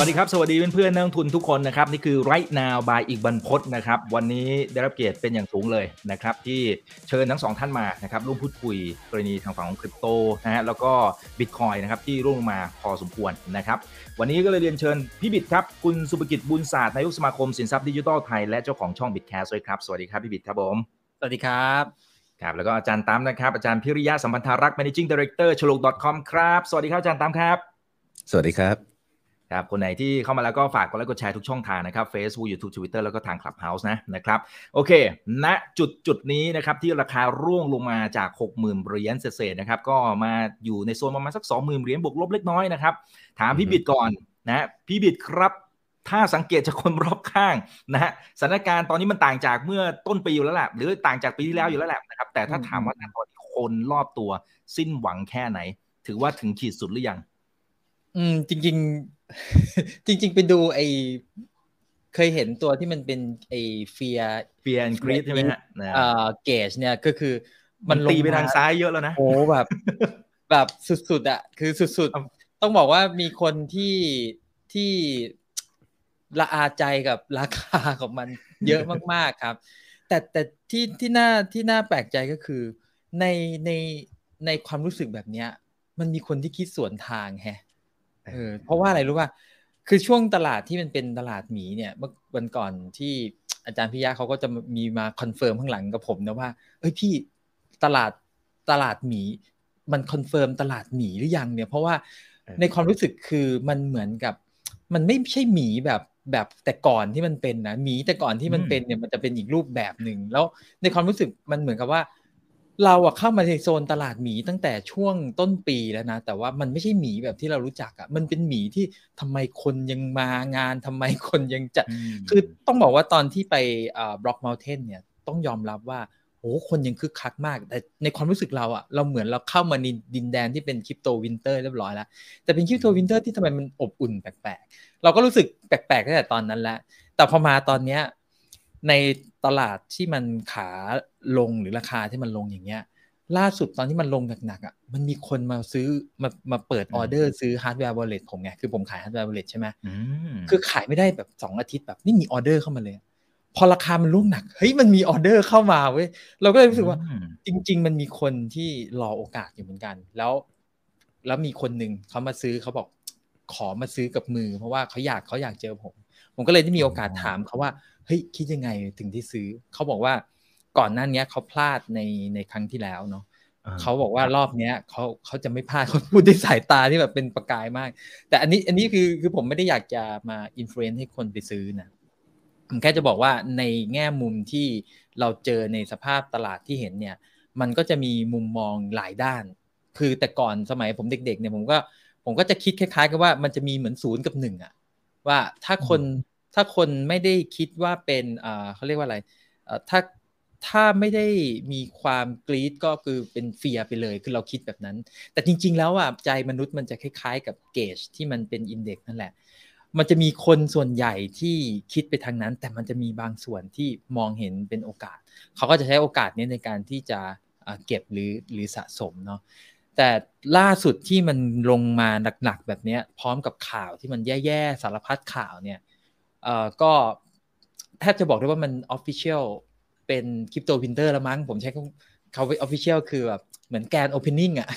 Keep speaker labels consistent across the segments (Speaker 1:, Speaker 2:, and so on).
Speaker 1: วัสดีครับ สวัสดีเพื่อนๆนักลงทุนทุกคนนะครับนี่คือ right now by อีกบรรพฒนะครับวันนี้ได้รับเกียรติเป็นอย่างสูงเลยนะครับที่เชิญทั้งสองท่านมานะครับร่วมพูดคุยกรณีทางฝั่งของคริปโตนะฮะแล้วก็บิตคอยนะครับที่ร่วงลงมาพอสมควรนะครับวันนี้ก็เลยเรียนเชิญพี่บิดครับคุณสุภกิจบุญศาสตร์นายกสมาคมสินทรัพย์ดิจิทัลไทยและเจ้าของช่องบิตแคสด้วยครับสวัสดีครับพี่บิดครับผม
Speaker 2: สวัสดีครับ
Speaker 1: ครับแล้วก็อาจารย์ตั้มนะครับอาจารย์พิริยะสัมพันธารักษ์ managing director ฉลก .com ครับสวัสดีครับอาจารย์ตั้มครับ
Speaker 3: สวัสดีครับ
Speaker 1: ครับคนไหนที่เข้ามาแล้วก็ฝากกดไลค์กดแชร์ทุกช่องทางนะครับ Facebook YouTube Twitter แล้วก็ทาง Clubhouse นะนะครับโอเคณจุดจุดนี้นะครับที่ราคาร่วงลงมาจาก 60,000เหรียญเศษๆนะครับก็มาอยู่ในโซนประมาณสัก 20,000เหรียญบวกลบเล็กน้อยนะครับถามพี่บิดก่อนนะพี่บิดครับ ถ้าสังเกตจากคนรอบข้างนะฮะสถานการณ์ตอนนี้มันต่างจากเมื่อต้นปีอยู่แล้วแหละหรือต่างจากปีที่แล้วอยู่แล้วแหละนะครับแต่ถ้าถามว่าณตอนนี้คนรอบตัวสิ้นหวังแค่ไหน ถือว่าถึงขีดสุดหรือยัง
Speaker 2: อืม จริง ๆ จริง ๆ ไปดูไอเคยเห็นตัวที่มันเป็นไอเฟีย
Speaker 1: เฟียนกรีดใช่ไหมฮะนะ
Speaker 2: เอ่อเกจเนี่ยก็คือ
Speaker 1: มั
Speaker 2: มันนล
Speaker 1: ตีไปทางซ้ายเยอะแล้วนะ
Speaker 2: โอ้แบบ แบบสุดๆอะคือสุด
Speaker 1: ครับ
Speaker 2: ๆต้องบอกว่ามีคนที่ที่ละอาใจกับราคาของมันเยอะมากๆครับ แต่แต่ที่ที่น่าที่น่าแปลกใจก็คือในในในความรู้สึกแบบเนี้ย มันมีคนที่คิดสวนทางแฮะ เออเพราะว่าอะไรรู้ป่ะคือช่วงตลาดที่มันเป็นตลาดหมีเนี่ยเมื่อวันก่อนที่อาจารย์พิยะเขาก็จะมีมา confirm ข้างหลังกับผมนะว่าเอ้ยพี่ตลาดตลาดหมีมัน confirm ตลาดหมีหรือยังเนี่ยเพราะว่า
Speaker 1: เออ
Speaker 2: ในความรู้สึกคือมันเหมือนกับ มันไม่ใช่หมีแบบแบบแต่ก่อนที่มันเป็นนะหมีแต่ก่อนที่มันเป็นเนี่ยมันจะเป็นอีกรูปแบบหนึ่งแล้วในความรู้สึกมันเหมือนกับว่า เราอะเข้ามาในโซนตลาดหมีตั้งแต่ช่วงต้นปีแล้วนะ แต่ว่ามันไม่ใช่หมีแบบที่เรารู้จักอะมันเป็นหมีที่ทำไมคนยังมางานทำไมคนยังจัด คือต้องบอกว่าตอนที่ไป Block Mountain เนี่ยต้องยอมรับว่าโอ้คนยังคึกคักมาก แต่ในความรู้สึกเราอะเราเหมือนเราเข้ามาในดินแดนที่เป็น crypto winter เรียบร้อยแล้ว แต่เป็น crypto winter ที่ทำไมมันอบอุ่นแปลกๆ เราก็รู้สึกแปลกๆตั้งแต่ตอนนั้นแล้วแต่พอมาตอนเนี้ยในตลาดที่มันขา ลงหรือราคาที่มันลงอย่างเงี้ย ล่าสุดตอนที่มันลงหนักๆอะมันมีคนมาซื้อมามาเปิดออเดอร์ซื้อ hardware wallet ผมไงคือผมขาย hardware wallet ใช่ไหม
Speaker 1: อืม
Speaker 2: คือขายไม่ได้แบบสองอาทิตย์แบบไม่มีออเดอร์เข้ามาเลย พอราคามันร่วงหนักเฮ้ยมันมีออเดอร์เข้ามาเว้ยเราก็เลยรู้สึกว่า
Speaker 1: อืม
Speaker 2: จริง ๆ มันมีคนที่รอโอกาสอยู่เหมือนกัน แล้ว แล้วมีคนหนึ่งเขามาซื้อเขาบอกขอมาซื้อกับมือ เพราะว่าเขาอยากเขาอยากเจอผม ผมก็เลยได้มีโอกาสถามเขาว่าเฮ้ยคิดยังไงถึงที่ซื้อเขาบอกว่า ก่อนหน้านี้เขาพลาดในในครั้งที่แล้วเนาะ
Speaker 1: อ่า
Speaker 2: เขาบอกว่ารอบเนี้ยเขาเขาจะไม่พลาดเขาพูดด้วยสายตาที่แบบเป็นประกายมาก แต่อันนี้อันนี้คือคือผมไม่ได้อยากจะมา influence ให้คนไปซื้อนะผมแค่จะบอกว่าในแง่มุมที่เราเจอในสภาพตลาดที่เห็นเนี่ย มันก็จะมีมุมมองหลายด้าน คือแต่ก่อนสมัยผมเด็ก ๆ เนี่ยผมก็ผมก็จะคิดคล้ายๆกับว่ามันจะมีเหมือนศูนย์กับหนึ่งอะว่าถ้าคนถ้าคนไม่ได้คิดว่าเป็นอ่าเขาเรียกว่าอะไรเอ่อถ้า ถ้าไม่ได้มีความกรีดก็คือเป็นเฟียไปเลย คือเราคิดแบบนั้น แต่จริง ๆ แล้วอะใจมนุษย์มันจะคล้ายๆ กับเกจที่มันเป็นอินเด็กซ์นั่นแหละ มันจะมีคนส่วนใหญ่ที่คิดไปทางนั้น แต่มันจะมีบางส่วนที่มองเห็นเป็นโอกาส เขาก็จะใช้โอกาสนี้ในการที่จะเก็บหรือหรือสะสมเนาะแต่ล่าสุดที่มันลงมาหนักๆแบบเนี้ยพร้อมกับข่าวที่มันแย่ๆสารพัดข่าวเนี่ยเอ่อก็แทบจะบอกได้ว่ามันออฟฟิ เชียลเป็น crypto winter ละมั้ง ผมใช้คำเขาไป official คือแบบเหมือน grand opening อะ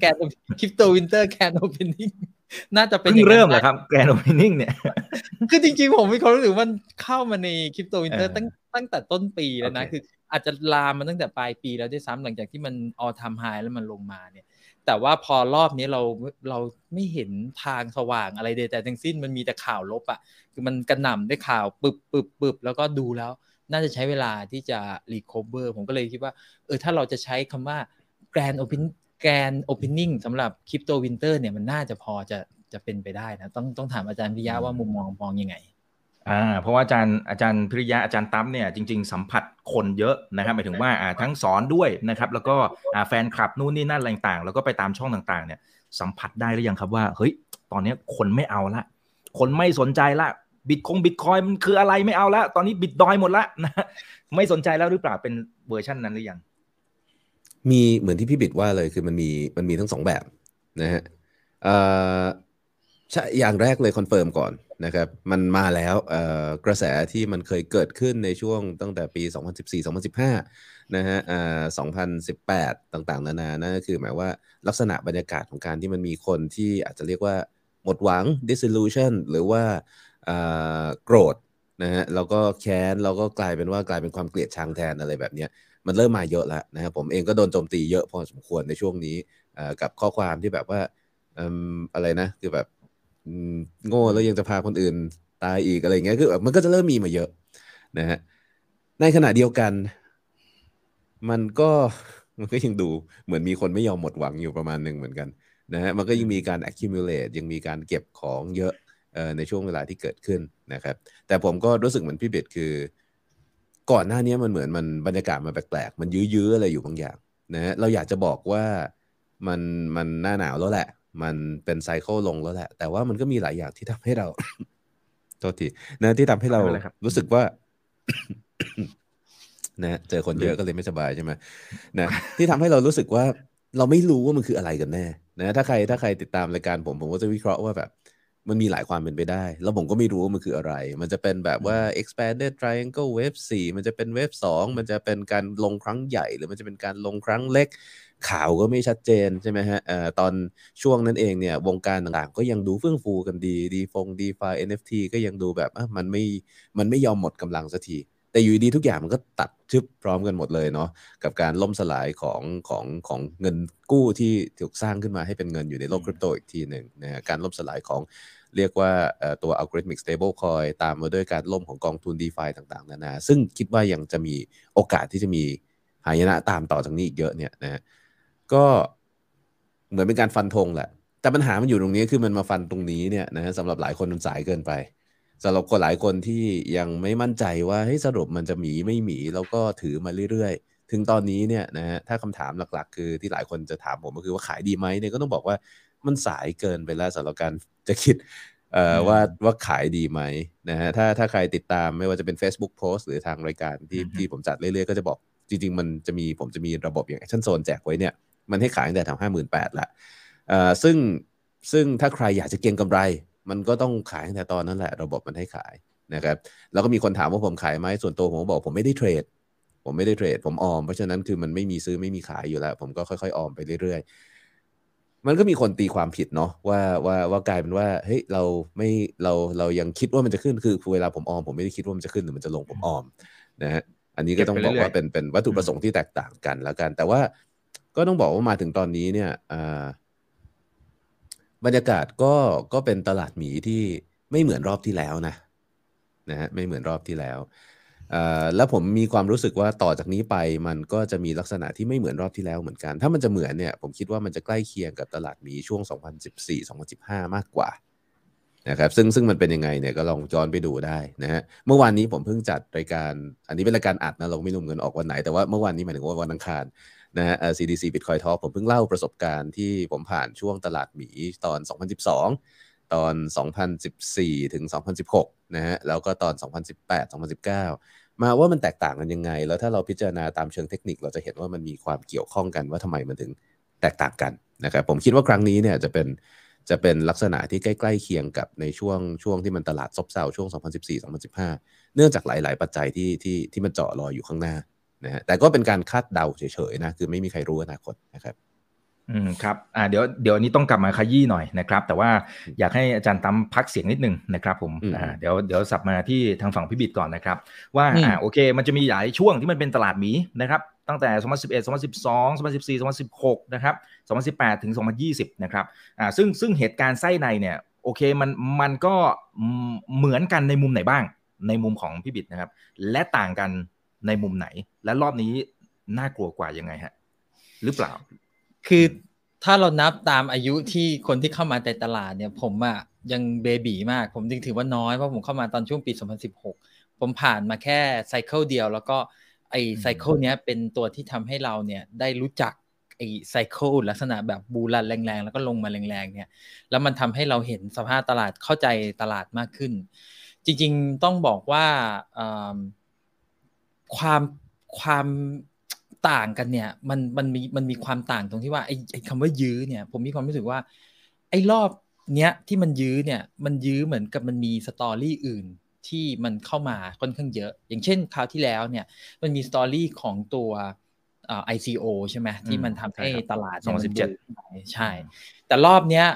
Speaker 2: grand crypto winter grand opening น่าจะเป็น
Speaker 1: เพิ่
Speaker 2: องย่างนั้น
Speaker 1: เริ่มเหรอ
Speaker 2: ได้
Speaker 1: ครับ grand opening เนี่ย
Speaker 2: คือจริงๆ ผมมีความรู้สึกว่ามันเข้ามาใน crypto winter เอ
Speaker 1: อ
Speaker 2: ตั้งตั้งแต่ต้นปีแล้วนะ
Speaker 1: โอเค
Speaker 2: คืออาจจะลามมาตั้งแต่ปลายปีแล้วด้วยซ้ำหลังจากที่มัน all time high แล้วมันลงมาเนี่ย แต่ว่าพอรอบนี้เราเราไม่เห็นทางสว่างอะไรใดแต่ทั้งสิ้นมันมีแต่ข่าวลบอะ่ะคือมันกระหน่ำด้วยข่าวปึบปึบปึบแล้วก็ดูแล้ว น่าจะใช้เวลาที่จะ recover ผมก็เลยคิดว่า เออถ้าเราจะใช้คำว่า grand open grand opening สำหรับ crypto winter เนี่ยมันน่าจะพอจะจะเป็นไปได้นะ ต้องต้องถามอาจารย์พิริยะว่ามุมมองมองยังไง
Speaker 1: อ่าเพราะว่าอาจารย์อาจารย์พิริยะอาจารย์ตั้มเนี่ยจริง ๆ สัมผัสคนเยอะนะครับหมายถึงว่าอ่าทั้งสอนด้วยนะครับ แล้วก็อ่าแฟนคลับนู่นนี่นั่นอะไรต่างๆแล้วก็ไปตามช่องต่างๆ เนี่ยสัมผัสได้หรือยังครับว่าเฮ้ยตอนนี้คนไม่เอาละ คนไม่สนใจละ บิตคงบิตคอยน์มันคืออะไรไม่เอาแล้วตอนนี้บิตดอยหมดละนะไม่สนใจแล้วหรือเปล่าเป็นเวอร์ชันนั้นหรือยัง
Speaker 3: มีเหมือนที่พี่บิดว่าเลยคือมันมีมันมีทั้งสองแบบนะฮะเอ่อใช่อย่างแรกเลย confirm ก่อนนะครับ มันมาแล้วกระแสที่มันเคยเกิดขึ้นในช่วงตั้งแต่ปี 2014-2015 นะฮะเอ่อ2018 ต่างๆ นานานั่นก็คือหมายว่าลักษณะบรรยากาศของการที่มันมีคนที่อาจจะเรียกว่าหมดหวัง disillusion หรือว่า โกรธนะฮะแล้วก็แค้นแล้วก็กลายเป็นว่ากลายเป็นความเกลียดชังแทนอะไรแบบเนี้ยมันเริ่มมาเยอะแล้วนะครับผมเองก็โดนโจมตีเยอะพอสมควรในช่วงนี้กับข้อความที่แบบว่าอะไรนะคือแบบโง่แล้วยังจะพาคนอื่นตายอีกอะไรเงี้ยคือแบบมันก็จะเริ่มมีมาเยอะนะฮะในขณะเดียวกัน มันก็มันก็ยังดูเหมือนมีคนไม่ยอมหมดหวังอยู่ประมาณหนึ่งเหมือนกันนะฮะมันก็ยังมีการ accumulate ยังมีการเก็บของเยอะ ในช่วงเวลาที่เกิดขึ้นนะครับ แต่ผมก็รู้สึกเหมือนพี่เบสคือ ก่อนหน้านี้มันเหมือนมันบรรยากาศมันแปลกๆ มันยื้อๆอะไรอยู่บางอย่างนะเราอยากจะบอกว่ามันมันหน้าหนาวแล้วแหละ มันเป็นไซเคิลลงแล้วแหละ แต่ว่ามันก็มีหลายอย่างที่ทำให้เราโทษทีนะที่ทำให้เรารู้สึกว่านะเจอคนเยอะก็เลยไม่สบายใช่ไหมนะที่ทำให้เรารู้สึกว่าเราไม่รู้ว่ามันคืออะไรกันแน่นะถ้าใครถ้าใครติดตามรายการผมผมก็จะวิเคราะห์ว่าแบบ มันมีหลายความเป็นไปได้ แล้วผมก็ไม่รู้ว่ามันคืออะไร มันจะเป็นแบบว่า expanded triangle wave 4 มันจะเป็นเวฟ2มันจะเป็นการลงครั้งใหญ่ หรือมันจะเป็นการลงครั้งเล็ก ข่าวก็ไม่ชัดเจนใช่ไหมฮะเอ่อตอนช่วงนั้นเองเนี่ยวงการต่างๆ ก็ยังดูเฟื่องฟูกันดีดีฟงดีฟา NFT ก็ยังดูแบบอะมันไม่มันไม่ยอมหมดกำลังสักที แต่อยู่ดีทุกอย่างมันก็ตัดชึบพร้อมกันหมดเลยเนาะกับการล่มสลายของของของเงินกู้ที่ถูกสร้างขึ้นมาให้เป็นเงินอยู่ในโลกคริปโตอีกทีหนึ่งนะฮะการล่มสลายของเรียกว่าตัว algorithmic stable coin ตามมาด้วยการล่มของกองทุน DeFi ต่างๆ นานา ซึ่งคิดว่ายังจะมีโอกาสที่จะมีหายนะตามต่อจากนี้อีกเยอะเนี่ยนะก็เหมือนเป็นการฟันธงแหละ แต่ปัญหามันอยู่ตรงนี้คือมันมาฟันตรงนี้เนี่ยนะสำหรับหลายคนมันสายเกินไป สำหรับคนหลายคนที่ยังไม่มั่นใจว่าเฮ้ยสรุปมันจะหมีไม่หมีแล้วก็ถือมาเรื่อยๆ ถึงตอนนี้เนี่ยนะฮะถ้าคำถามหลักๆ คือที่หลายคนจะถามผมก็คือว่าขายดีไหมเนี่ยก็ต้องบอกว่ามันสายเกินไปแล้วสำหรับการจะคิดเอ่อว่าว่าขายดีไหมนะฮะถ้าถ้าใครติดตามไม่ว่าจะเป็น Facebook Post หรือทางรายการที่ที่ผมจัดเรื่อยๆ ก็จะบอกจริง ๆ มันจะมีผมจะมีระบบอย่าง Action Zone แจกไว้เนี่ยมันให้ขายตั้งแต่ทำห้าหมื่นแปดละเอ่อซึ่งซึ่งถ้าใครอยากจะเก็งกำไร มันก็ต้องขายตั้งแต่ตอนนั้นแหละ ระบบมันให้ขายนะครับ แล้วก็มีคนถามว่าผมขายไหมส่วนตัวผมบอกผมไม่ได้เทรด ผมไม่ได้เทรด ผมออม เพราะฉะนั้นคือมันไม่มีซื้อไม่มีขายอยู่แล้ว ผมก็ค่อยๆออมไปเรื่อยมันก็มีคนตีความผิดเนาะว่าว่าว่ากลายเป็นว่าเฮ้ยเราไม่เราเรายังคิดว่ามันจะขึ้นคือเวลาผมออมผมไม่ได้คิดว่ามันจะขึ้นหรือมันจะลงผมออมนะฮะอันนี้ก็ต้องบอกว่าเป็นเป็นวัตถุประสงค์ที่แตกต่างกันแล้วกัน แต่ว่าก็ต้องบอกว่ามาถึงตอนนี้เนี่ย บรรยากาศก็ก็เป็นตลาดหมีที่ไม่เหมือนรอบที่แล้วนะนะฮะไม่เหมือนรอบที่แล้วแล้วผมมีความรู้สึกว่าต่อจากนี้ไปมันก็จะมีลักษณะที่ไม่เหมือนรอบที่แล้วเหมือนกัน ถ้ามันจะเหมือนเนี่ยผมคิดว่ามันจะใกล้เคียงกับตลาดมีช่วง 2014-2015 มากกว่านะครับซึ่งซึ่งมันเป็นยังไงเนี่ยก็ลองย้อนไปดูได้นะฮะเมื่อวานนี้ผมเพิ่งจัดรายการ อันนี้เป็นรายการอัดนะเราไม่รู้เงินออกวันไหนแต่ว่าเมื่อวานนี้หมายถึงว่าวันอังคาร นะฮะ CDC Bitcoin Talk ผมเพิ่งเล่าประสบการณ์ที่ผมผ่านช่วงตลาดหมีตอน 2012 ตอน 2014 ถึง 2016 นะฮะ แล้วก็ตอน 2018 2019 มาว่ามันแตกต่างกันยังไง แล้วถ้าเราพิจารณาตามเชิงเทคนิคเราจะเห็นว่ามันมีความเกี่ยวข้องกันว่าทำไมมันถึงแตกต่างกันนะครับผมคิดว่าครั้งนี้เนี่ยจะเป็นจะเป็นลักษณะที่ใกล้ๆเคียงกับในช่วงช่วงที่มันตลาดซบเซาช่วง 2014-2015 เนื่องจากหลาย ๆ ปัจจัยที่ที่ที่มันเจาะรออยู่ข้างหน้า นะฮะแต่ก็เป็นการคาดเดาเฉยๆนะคือไม่มีใครรู้อนาคตนะครับ
Speaker 1: อืมครับอ่าเดี๋ยวเดี๋ยวนี้ต้องกลับมาขยี้หน่อยนะครับ แต่ว่าอยากให้อาจารย์ตั้มพักเสียงนิดนึงนะครับผมอ่าเดี๋ยวเดี๋ยวสับมาที่ทางฝั่งพิบิดก่อนนะครับ ว่าอ่าโอเค มันจะมีหลายช่วงที่มันเป็นตลาดหมีนะครับตั้งแต่ 2011 2012 2014 2016 นะครับ 2018 ถึง 2020 นะครับอ่าซึ่งซึ่งเหตุการณ์ไส้ในเนี่ยโอเคมันมันก็เหมือนกันในมุมไหนบ้างในมุมของพิบิดนะครับ และต่างกัน ในมุมไหน และรอบนี้น่ากลัวกว่ายังไงฮะ หรือเปล่า
Speaker 2: คือถ้าเรานับตามอายุที่คนที่เข้ามาในตลาดเนี่ย ผมอะยังเบบีมาก ผมจึงถือว่าน้อย เพราะผมเข้ามาตอนช่วงปี 2016 ผมผ่านมาแค่ cycle เดียว แล้วก็ไอ cycle เนี้ยเป็นตัวที่ทำให้เราเนี่ยได้รู้จักไอ cycle ลักษณะแบบ bull run แรงๆ แล้วก็ลงมาแรงๆเนี่ย แล้วมันทำให้เราเห็นสภาพตลาดเข้าใจตลาดมากขึ้น จริง ๆ ต้องบอกว่า ความความต่างกันเนี่ย มันมันมีมันมีความต่างตรงที่ว่าไอ้ไอ้คำว่ายื้อเนี่ย ผมมีความรู้สึกว่า ไอ้รอบเนี้ยที่มันยื้อเนี่ย มันยื้อเหมือนกับมันมีสตอรี่อื่นที่มันเข้ามาค่อนข้างเยอะ อย่างเช่นคราวที่แล้วเนี่ย มันมีสตอรี่ของตัวเอ่อ ICO ใช่ไหมที่มันทำให้ตลาด
Speaker 1: สองสิบเจ็ด
Speaker 2: ใช่ แต่รอบเนี้ย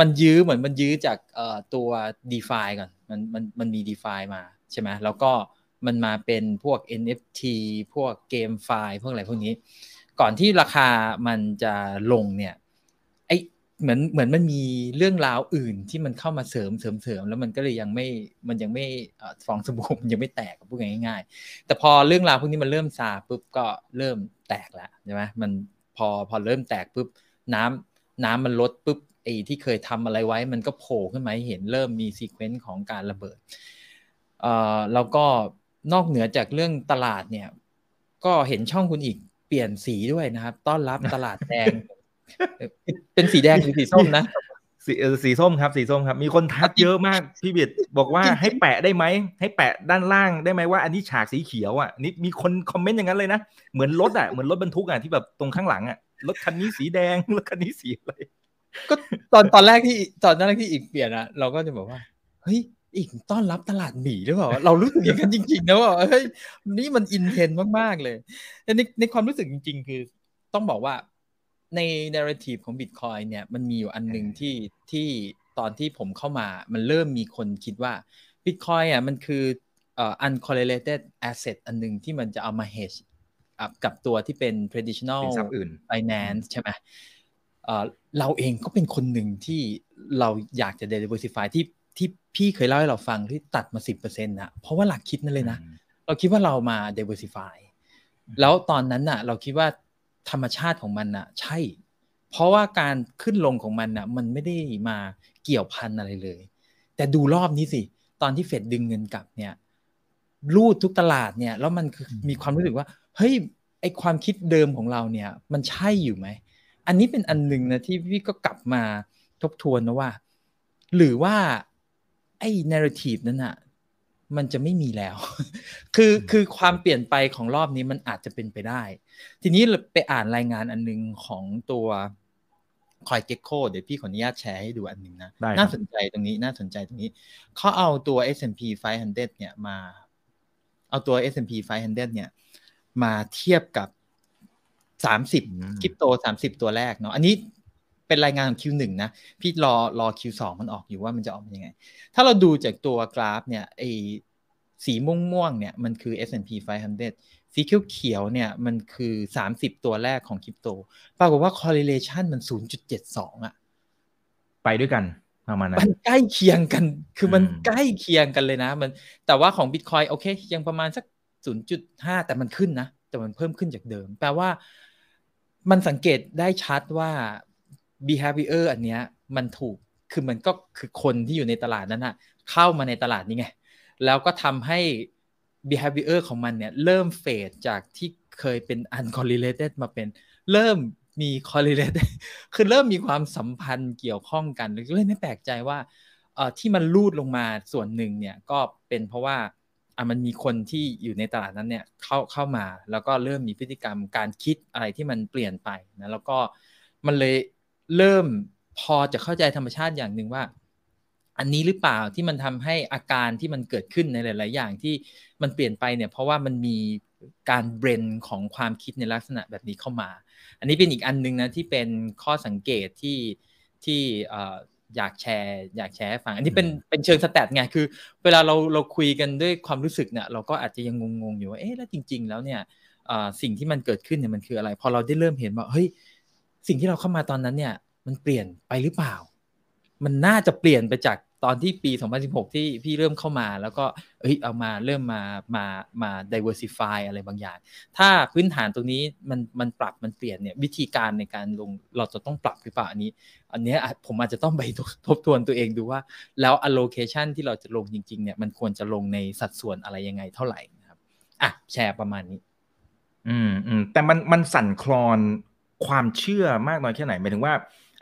Speaker 2: มันยื้อเหมือนมันยื้อจากเอ่อตัว d e f าก่อนมันมันมันมี d e f ามาใช่ไหมแล้วก็ มันมาเป็นพวก NFT พวกเกมไฟล์พวกอะไรพวกนี้ ก่อนที่ราคามันจะลงเนี่ยไอเหมือนเหมือนมันมีเรื่องราวอื่นที่มันเข้ามาเสริมเสริมเสริมแล้วมันก็เลยยังไม่มันยังไม่ฟองสบู่มันยังไม่แตกพูดง่ายๆ แต่พอเรื่องราวพวกนี้มันเริ่มซาปุ๊บก็เริ่มแตกแล้วใช่ไหมมันพอพอเริ่มแตกปุ๊บน้ำน้ำมันลดปุ๊บไอ้ที่เคยทำอะไรไว้มันก็โผล่ขึ้นมาให้เห็นเริ่มมี sequence ของการระเบิดเอ่อแล้วก็ นอกเหนือจากเรื่องตลาดเนี่ย ก็เห็นช่องคุณอีกเปลี่ยนสีด้วยนะครับ ต้อนรับตลาดแดง เป็นสีแดงหรือสีส้มนะ
Speaker 1: สีสีส้มครับ สีส้มครับ มีคนทักเยอะมากพี่บิดบอกว่าให้แปะได้ไหมให้แปะด้านล่างได้ไหมว่าอันนี้ฉากสีเขียวอะนี่มีคนคอมเมนต์อย่างนั้นเลยนะเหมือนรถอะเหมือนรถบรรทุกอะที่แบบตรงข้างหลังอะรถคันนี้สีแดงรถคันนี้สีอะไร
Speaker 2: ก็ตอนตอนแรกที่ตอนแรกที่อีกเปลี่ยนอะ เราก็จะบอกว่าเฮ้ย อีกต้อนรับตลาดหมีหรือเปล่าเรารู้สึกอย่างนั้นจริงๆนะว่าเฮ้ยนี่มันอินเทนมากๆเลยในในความรู้สึกจริง ๆ คือต้องบอกว่าในนาร์ทีฟของบิตคอยเนี่ยมันมีอยู่อันหนึ่งที่ที่ตอนที่ผมเข้ามามันเริ่มมีคนคิดว่าบิตคอยอะมันคือเอ่อ uncorrelated asset อันหนึ่งที่มันจะเอามา hedge กับตัวที่เป็น traditional finance ใช่ไหมเราเองก็เป็นคนหนึ่งที่เราอยากจะ diversify ที่ ที่พี่เคยเล่าให้เราฟังที่ตัดมาสิบเปอร์เซ็นต์นะเพราะว่าหลักคิดนั่นเลยนะ เราคิดว่าเรามา diversify แล้วตอนนั้นน่ะ เราคิดว่าธรรมชาติของมันน่ะ ใช่ เพราะว่าการขึ้นลงของมันน่ะ มันไม่ได้มาเกี่ยวพันอะไรเลย แต่ดูรอบนี้สิ ตอนที่เฟดดึงเงินกลับเนี่ยรูดทุกตลาดเนี่ย แล้วมันมีความรู้สึกว่าเฮ้ยไอความคิดเดิมของเราเนี่ย มันใช่อยู่ไหมอันนี้เป็นอันหนึ่งนะที่พี่ก็กลับมาทบทวนนะว่า หรือว่าไอ้เนร a ทีฟนั้นอะมันจะไม่มีแล้ว คือคือความเปลี่ยนไปของรอบนี้มันอาจจะเป็นไปได้ ทีนี้ไปอ่านรายงานอันนึงของตัวคอยเก็กโคเดี๋ยวพี่ขออนุญาตแชร์ให้ดูอันนึงนะ น่าสนใจตรงนี้น่าสนใจตรงนี้ เขาเอาตัว S&P 500 เนี่ยมา เอาตัว S&P 500 เนี่ย มาเทียบกับ30คริปโต30ตัวแรกเนาะ อันนี้ เป็นรายงานของ Q1 นะ พี่รอรอ Q2 มันออกอยู่ว่ามันจะออกเป็นยังไง ถ้าเราดูจากตัวกราฟเนี่ยไอสีม่วงม่วงเนี่ยมันคือ S&P 500 สีเขียวเขียวเนี่ยมันคือ 30 ตัวแรกของคริปโต ปรากฏว่า correlation มัน 0.72อะ
Speaker 1: ไปด้วยกันประมาณนั้
Speaker 2: นมันใกล้เคียงกัน คือมันใกล้เคียงกันเลยนะ มัน แต่ว่าของ Bitcoin โอเค ยังประมาณสัก 0.5 แต่มันขึ้นนะ แต่มันเพิ่มขึ้นจากเดิม แปลว่า มันสังเกตได้ชัดว่า behavior อันเนี้ยมันถูกคือมันก็คือคนที่อยู่ในตลาดนั้นอะเข้ามาในตลาดนี้ไง แล้วก็ทำให้ behavior ของมันเนี่ยเริ่มเฟดจากที่เคยเป็น uncorrelated มาเป็นเริ่มมี correlated คือเริ่มมีความสัมพันธ์เกี่ยวข้องกันเลยไม่แปลกใจว่าเอ่อที่มันลูดลงมาส่วนหนึ่งเนี่ยก็เป็นเพราะว่าอะมันมีคนที่อยู่ในตลาดนั้นเนี่ยเข้าเข้ามา แล้วก็เริ่มมีพฤติกรรมการคิดอะไรที่มันเปลี่ยนไปนะแล้วก็มันเลย เริ่มพอจะเข้าใจธรรมชาติอย่างหนึ่งว่า อันนี้หรือเปล่าที่มันทำให้อาการที่มันเกิดขึ้นในหลาย ๆ อย่างที่มันเปลี่ยนไปเนี่ย เพราะว่ามันมีการเบรนของความคิดในลักษณะแบบนี้เข้ามา อันนี้เป็นอีกอันนึงนะที่เป็นข้อสังเกตที่ที่อยากแชร์ อยากแชร์ให้ฟัง อันนี้เป็นเป็นเชิงสแตทไงคือ เวลาเราเราคุยกันด้วยความรู้สึกเนี่ยเราก็อาจจะยังงงๆอยู่ว่าเอ๊ะแล้วจริง ๆ แล้วเนี่ยสิ่งที่มันเกิดขึ้นเนี่ยมันคืออะไร พอเราได้เริ่มเห็นว่าเฮ้ย สิ่งที่เราเข้ามาตอนนั้นเนี่ย มันเปลี่ยนไปหรือเปล่า มันน่าจะเปลี่ยนไปจากตอนที่ปี 2016 ที่พี่เริ่มเข้ามาแล้วก็เอ้ยเอามาเริ่มมามามา diversify อะไรบางอย่าง ถ้าพื้นฐานตรงนี้มันมันปรับมันเปลี่ยนเนี่ยวิธีการในการลงเราจะต้องปรับหรือเปล่าอันนี้ อันนี้ผมอาจจะต้องไปทบทวนตัวเองดูว่า แล้ว allocation ที่เราจะลงจริง ๆ เนี่ยมันควรจะลงในสัดส่วนอะไรยังไงเท่าไหร่นะครับอะแชร์ประมาณนี้
Speaker 1: อืมอืมแต่มันมันสั่นคลอน ความเชื่อมากน้อยแค่ไหนหมายถึงว่า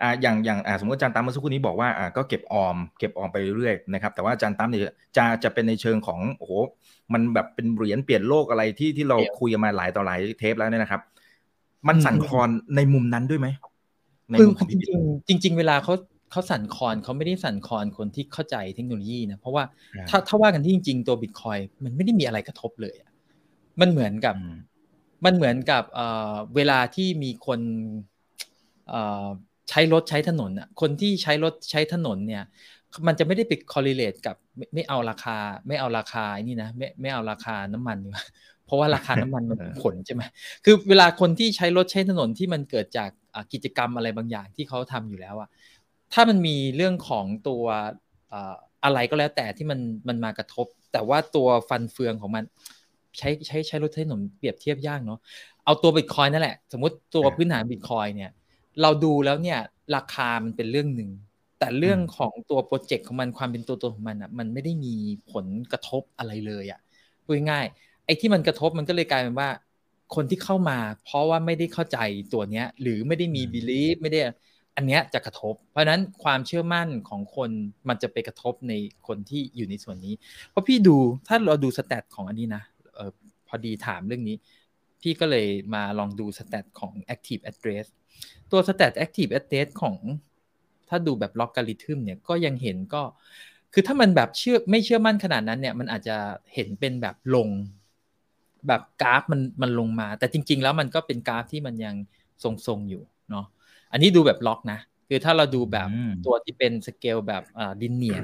Speaker 1: อ่าอย่างอย่างอ่าสมมติอาจารย์ตั้มเมื่อสักครู่นี้บอกว่าอ่าก็เก็บออมเก็บออมไปเรื่อยๆนะครับแต่ว่าอาจารย์ตั้มเนี่ยจะจะเป็นในเชิงของโอ้โหมันแบบเป็นเหรียญเปลี่ยนโลกอะไรที่ที่เราคุยกันมาหลายต่อหลายเทปแล้วเนี่ยนะครับ มันสั่นคลอนในมุมนั้นด้วยไหมใน
Speaker 2: คือ
Speaker 1: มุมของ
Speaker 2: จ
Speaker 1: พี่บิ๊ก
Speaker 2: ริงๆจริงๆเวลาเขาเขาสั่นคลอนเขาไม่ได้สั่นคลอนคนที่เข้าใจเทคโนโลยีนะเพราะว่า
Speaker 1: อ่า
Speaker 2: ถ้าถ้าว่ากันที่จริง ๆ ตัวบิตคอยมันไม่ได้มีอะไรกระทบเลยอะมันเหมือนกับ
Speaker 1: อื มั
Speaker 2: นเหมือนกับเวลาที่มีคนใช้รถใช้ถนนอะคนที่ใช้รถใช้ถนนเนี่ยมันจะไม่ได้ไป correlate กับไม่ไม่เอาราคาไม่เอาราคานี่นะไม่ไม่เอาราคาน้ำมันเพราะว่าราคาน้ำมันมันผลใช่ไหมคือเวลาคนที่ใช้รถใช้ถนนที่มันเกิดจากกิจกรรมอะไรบางอย่างที่เขาทำอยู่แล้วอะถ้ามันมีเรื่องของตัวอะไรก็แล้วแต่ที่มันมันมากระทบ แต่ว่าตัวฟันเฟืองของมัน ใช้ใช้ใช้รถใช้ถนนเปรียบเทียบยากเนาะเอาตัวบิตคอยนั่นแหละ สมมติตัวพื้นฐานบิตคอยเนี่ย เราดูแล้วเนี่ย ราคามันเป็นเรื่องหนึ่งแต่เรื่องของตัวโปรเจกต์ของมันความเป็นตัวตนของมันอะมันไม่ได้มีผลกระทบอะไรเลยอะพูดง่ายๆไอ้ที่มันกระทบมันก็เลยกลายเป็นว่า คนที่เข้ามา เพราะว่าไม่ได้เข้าใจตัวเนี้ย หรือไม่ได้มี belief ไม่ได้อันเนี้ยจะกระทบ เพราะฉะนั้นความเชื่อมั่นของคนมันจะไปกระทบในคนที่อยู่ในส่วนนี้ เพราะพี่ดูถ้าเราดูสแตทของอันนี้นะเออพอดีถามเรื่องนี้ พี่ก็เลยมาลองดู stat ของ active address ตัว stat active address ของถ้าดูแบบล็อกการิทึมเนี่ยก็ยังเห็นก็ คือถ้ามันแบบเชื่อไม่เชื่อมั่นขนาดนั้นเนี่ยมันอาจจะเห็นเป็นแบบลง แบบกราฟมันมันลงมา แต่จริง ๆ แล้วมันก็เป็นกราฟที่มันยังทรงๆอยู่เนาะอันนี้ดูแบบ log นะ คือถ้าเราดูแบบ
Speaker 1: อืม
Speaker 2: ตัวที่เป็นสเกลแบบอ่า linear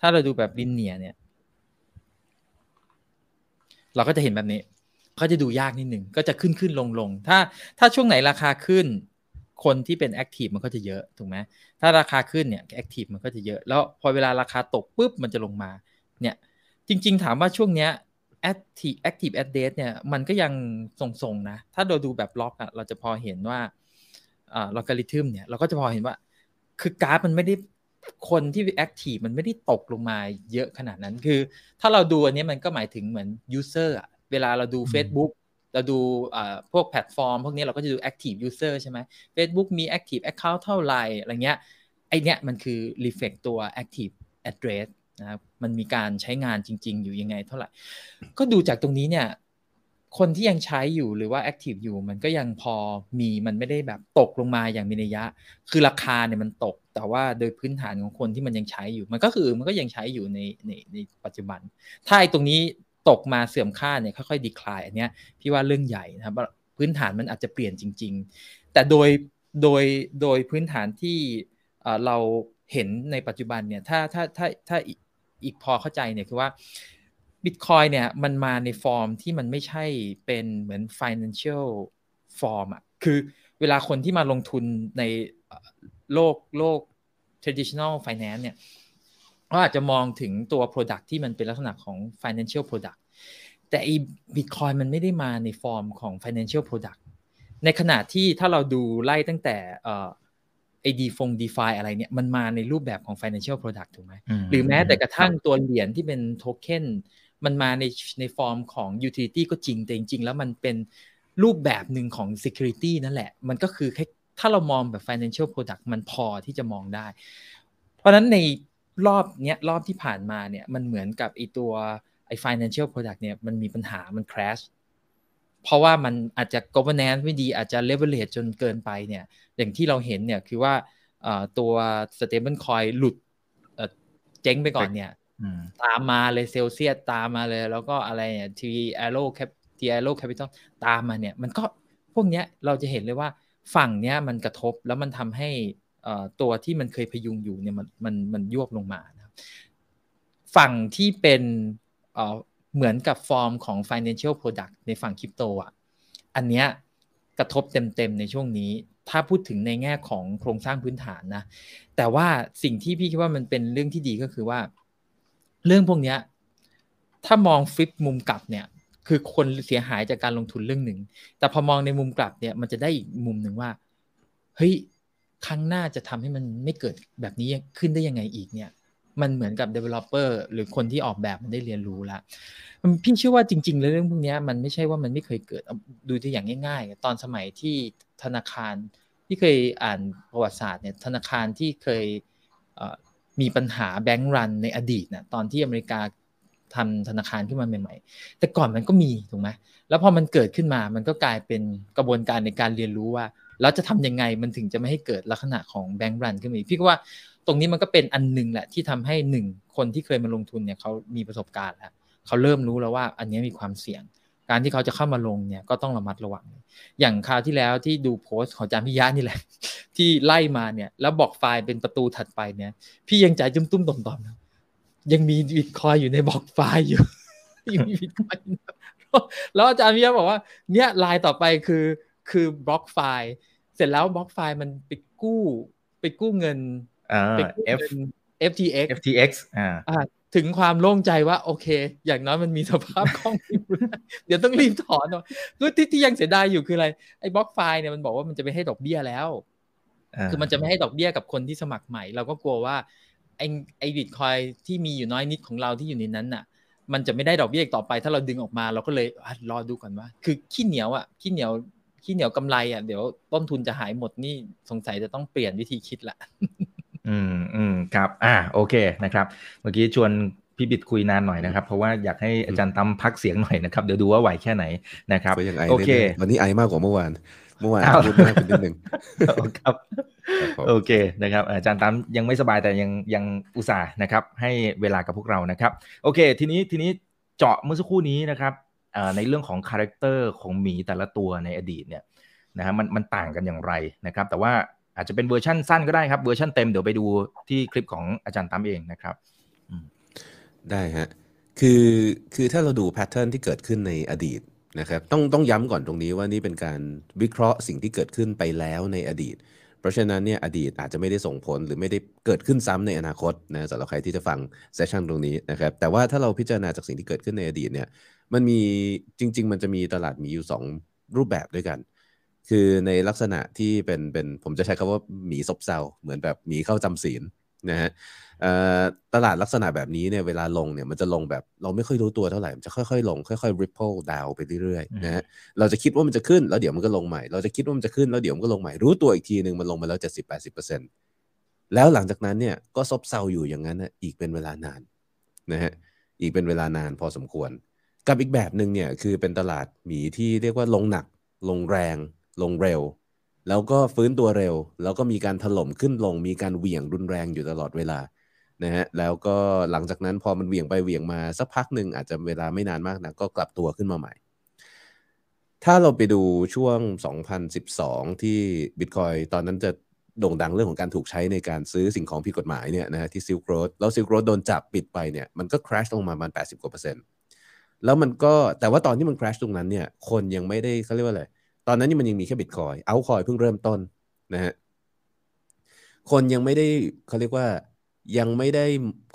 Speaker 2: ถ้าเราดูแบบ linear เนี่ย เราก็จะเห็นแบบนี้ก็จะดูยากนิดหนึ่งก็จะขึ้นขึ้นลงลงถ้าถ้าช่วงไหนราคาขึ้น คนที่เป็นแอคทีฟมันก็จะเยอะถูกไหมถ้าราคาขึ้นเนี่ยแอคทีฟมันก็จะเยอะ แล้วพอเวลาราคาตกปุ๊บมันจะลงมาเนี่ยจริง ๆ ถามว่าช่วงเนี้ย active active a d d r e s s เนี่ยมันก็ยังทรงๆนะ ถ้าเราดูแบบล็อกอะเราจะพอเห็นว่าอ่า logarithm เนี่ยเราก็จะพอเห็นว่าคือกราฟมันไม่ได้ คนที่ active มันไม่ได้ตกลงมาเยอะขนาดนั้นคือ ถ้าเราดูอันนี้มันก็หมายถึงเหมือน user อะเวลาเราดู Facebook เราดูอ่าพวกแพลตฟอร์ม พวกนี้เราก็จะดู active user ใช่ไหม Facebook มี active account เท่าไหร่อะไรเงี้ยไอเนี้ยมันคือ reflect ตัว active address นะครับมันมีการใช้งานจริง ๆ อยู่ยังไงเท่าไหร่ ก็ดูจากตรงนี้เนี่ย คนที่ยังใช้อยู่หรือว่า active อยู่มันก็ยังพอมีมันไม่ได้แบบตกลงมาอย่างมีนัยยะ คือราคาเนี่ยมันตก แต่ว่าโดยพื้นฐานของคนที่มันยังใช้อยู่ มันก็คือมันก็ยังใช้อยู่ในในในปัจจุบัน ถ้าไอ้ตรงนี้ตกมาเสื่อมค่าเนี่ยค่อยๆดีคลายอันเนี้ยพี่ว่าเรื่องใหญ่นะครับพื้นฐานมันอาจจะเปลี่ยนจริง ๆ แต่โดยโดยโดยพื้นฐานที่เราเห็นในปัจจุบันเนี่ยถ้าถ้าถ้าถ้าอีกพอเข้าใจเนี่ยคือว่า Bitcoin เนี่ยมันมาในฟอร์มที่มันไม่ใช่เป็นเหมือน financial form อะคือเวลาคนที่มาลงทุนในเอ่อโลกโลก traditional finance เนี่ยก็อาจจะมองถึงตัว product ที่มันเป็นลักษณะของ financial product แต่ไอ้ Bitcoin มันไม่ได้มาในฟอร์มของ financial product ในขณะที่ถ้าเราดูไล่ตั้งแต่เอ่อไอ้ดีฟงดีฟาอะไรเนี่ยมันมาในรูปแบบของ financial product ถูกไหมหรือแม้แต่กระทั่งตัวเหรียญที่เป็นโทเค็น มันมาในในฟอร์มของ utility ก็จริงแต่จริงๆ แล้วมันเป็นรูปแบบหนึ่งของ security นั่นแหละ มันก็คือแค่ถ้าเรามองแบบ financial product มันพอที่จะมองได้ เพราะนั้นในรอบเนี้ยรอบที่ผ่านมาเนี่ยมันเหมือนกับไอตัวไอ financial product เนี่ยมันมีปัญหามัน crash เพราะว่ามันอาจจะ governance ไม่ดีอาจจะ leverage จนเกินไปเนี่ยอย่างที่เราเห็นเนี่ยคือว่าตัว stable coin หลุดเจ๊งไปก่อนเนี่ย ตามมาเลยเซลเซียสตามมาเลย แล้วก็อะไรเนี่ย Three Arrows Cap Three Arrows Capital ตามมาเนี่ย มันก็พวกเนี้ยเราจะเห็นเลยว่าฝั่งเนี้ยมันกระทบแล้วมันทำให้อ่อตัวที่มันเคยพยุงอยู่เนี่ยมันมันมันยวบลงมานะฝั่งที่เป็นเอ่อเหมือนกับฟอร์มของ financial product ในฝั่งคริปโตอะอันเนี้ยกระทบเต็มๆในช่วงนี้ ถ้าพูดถึงในแง่ของโครงสร้างพื้นฐานนะ แต่ว่าสิ่งที่พี่คิดว่ามันเป็นเรื่องที่ดีก็คือว่า เรื่องพวกเนี้ยถ้ามองฟลิปมุมกลับเนี่ย คือคนเสียหายจากการลงทุนเรื่องหนึ่ง แต่พอมองในมุมกลับเนี่ยมันจะได้อีกมุมหนึ่งว่า เฮ้ย ครั้งหน้าจะทำให้มันไม่เกิดแบบนี้ขึ้นได้ยังไงอีกเนี่ย มันเหมือนกับ developer หรือคนที่ออกแบบมันได้เรียนรู้ล้วพี่เชื่อว่าจริงๆแล้วเรื่องพวกนี้มันไม่ใช่ว่ามันไม่เคยเกิดดูตัวอย่างง่าย ๆ ตอนสมัยที่ธนาคารพี่เคยอ่านประวัติศาสตร์เนี่ยธนาคารที่เคย มีปัญหาแบงก์รันในอดีตนะตอนที่อเมริกาทำธนาคารขึ้นมาใหม่ๆ แต่ก่อนมันก็มีถูกไหมแล้วพอมันเกิดขึ้นมามันก็กลายเป็นกระบวนการในการเรียนรู้ว่าเราจะทํำยังไงมันถึงจะไม่ให้เกิดลักษณะของแบงก์รันขึ้นมาพี่ก็ว่าตรงนี้มันก็เป็นอันหนึ่งแหละที่ทำให้หนึ่งคนที่เคยมาลงทุนเนี่ยเขามีประสบการณ์แล้วเขาเริ่มรู้แล้วว่าอันนี้มีความเสี่ยง การที่เขาจะเข้ามาลงเนี่ยก็ต้องระมัดระวัง อย่างคราวที่แล้วที่ดูโพสต์ของจารย์พิริยะนี่แหละ ที่ไล่มาเนี่ย แล้ว BlockFi เป็นประตูถัดไปเนี่ย พี่ยังใจจุ้มตุ้มต่อมต่อมนะยังมีบิตคอยน์อยู่ใน BlockFi อยู่ยังมีบิตคอยน์แล้วอาจารย์พิริยะบอกว่า เนี่ยรายต่อไปคือคือ BlockFi เสร็จแล้ว BlockFi มันไปกู้ ไปกู้เงิน
Speaker 1: ไปกู้เงิน
Speaker 2: FTX
Speaker 1: FTX อ่า
Speaker 2: ถึงความโล่งใจว่าโอเค อย่างน้อยมันมีสภาพคล่องเดี๋ยวต้องรีบถอนคือที่ที่ยังเสียดายอยู่คืออะไรไอ้บล็อกไฟล์เนี่ยมันบอกว่ามันจะไม่ให้ดอกเบี้ยแล้วคือมันจะไม่ให้ดอกเบี้ยกับคนที่สมัครใหม่ เราก็กลัวว่าไอ้ไอ้บิตคอยที่มีอยู่น้อยนิดของเราที่อยู่ในนั้นน่ะ มันจะไม่ได้ดอกเบี้ยอีกต่อไป ถ้าเราดึงออกมาเราก็เลยรอดูก่อนว่า คือขี้เหนียวอะขี้เหนียวขี้เหนียวกำไรอะเดี๋ยวต้นทุนจะหายหมดนี่สงสัยจะต้องเปลี่ยนวิธีคิดละ
Speaker 1: อืมอืมครับ อ่า โอเคนะครับ เมื่อกี้ชวนพี่บิดคุยนานหน่อยนะครับ เพราะว่าอยากให้อาจารย์ตั้มพักเสียงหน่อยนะครับ เดี๋ยวดูว่าไหวแค่ไหนนะครับ
Speaker 3: โอเควันนี้ไอมากกว่าเมื่อวานเมื่อวานพูดมากเป็นนิดนึง
Speaker 1: ครับโอเคนะครับ อาจารย์ตั้มยังไม่สบายแต่ยังยังอุตส่าห์นะครับ ให้เวลากับพวกเรานะครับ โอเค ทีนี้ทีนี้เจาะเมื่อสักครู่นี้นะครับในเรื่องของ character ของหมีแต่ละตัวในอดีตเนี่ยนะฮะมันมันต่างกันอย่างไรนะครับ แต่ว่า อาจจะเป็นเวอร์ชั่นสั้นก็ได้ครับเวอร์ชันเต็มเดี๋ยวไปดูที่คลิปของอาจารย์ตั้มเองนะครับ
Speaker 3: ได้ฮะคือคือถ้าเราดู pattern ที่เกิดขึ้นในอดีตนะครับต้องต้องย้ำก่อนตรงนี้ว่านี่เป็นการวิเคราะห์สิ่งที่เกิดขึ้นไปแล้วในอดีต เพราะฉะนั้นเนี่ยอดีตอาจจะไม่ได้ส่งผลหรือไม่ได้เกิดขึ้นซ้ำในอนาคตนะสำหรับใครที่จะฟัง session ตรงนี้นะครับแต่ว่าถ้าเราพิจารณาจากสิ่งที่เกิดขึ้นในอดีตเนี่ยมันมีจริง ๆ มันจะมีตลาดมีอยู่ 2 รูปแบบด้วยกัน คือในลักษณะที่เป็นเป็นผมจะใช้คำว่าหมีซบเซาเหมือนแบบหมีเข้าจำศีลนะฮะตลาดลักษณะแบบนี้เนี่ยเวลาลงเนี่ยมันจะลงแบบเราไม่ค่อยรู้ตัวเท่าไหร่ มันจะค่อยๆ ลงค่อยๆ ripple down ไปเรื่อยๆนะฮะเราจะคิดว่ามันจะขึ้นแล้วเดี๋ยวมันก็ลงใหม่ เราจะคิดว่ามันจะขึ้นแล้วเดี๋ยวมันก็ลงใหม่รู้ตัวอีกทีหนึ่งมันลงมาแล้วเจ็ดสิบแปดสิบเปอร์เซ็นต์แล้วหลังจากนั้นเนี่ยก็ซบเซาอยู่อย่างนั้นนะอีกเป็นเวลานานนะฮะอีกเป็นเวลานานพอสมควร กับอีกแบบหนึ่งเนี่ยคือเป็นตลาดหมีที่เรียกว่าลงหนักลงแรง ลงเร็ว แล้วก็ฟื้นตัวเร็ว แล้วก็มีการถล่มขึ้นลง มีการเหวี่ยงรุนแรงอยู่ตลอดเวลานะฮะแล้วก็หลังจากนั้นพอมันเหวี่ยงไปเหวี่ยงมาสักพักหนึ่งอาจจะเวลาไม่นานมากนะก็กลับตัวขึ้นมาใหม่ ถ้าเราไปดูช่วง 2012 ที่บิตคอยน์ตอนนั้นจะโด่งดังเรื่องของการถูกใช้ในการซื้อสิ่งของผิดกฎหมายเนี่ยนะฮะที่ Silk Road แล้ว Silk Road โดนจับปิดไปเนี่ยมันก็ crash ลงมาประมาณ80กว่าเปอร์เซ็นต์แล้วมันก็แต่ว่าตอนที่มันคราชตรงนั้นเนี่ยคนยังไม่ได้เขาเรียกว่าอะไร ตอนนั้นนี่มันยังมีแค่บิตคอยเอาคอยเพิ่งเริ่มต้นนะฮะคนยังไม่ได้เขาเรียกว่ายังไม่ได้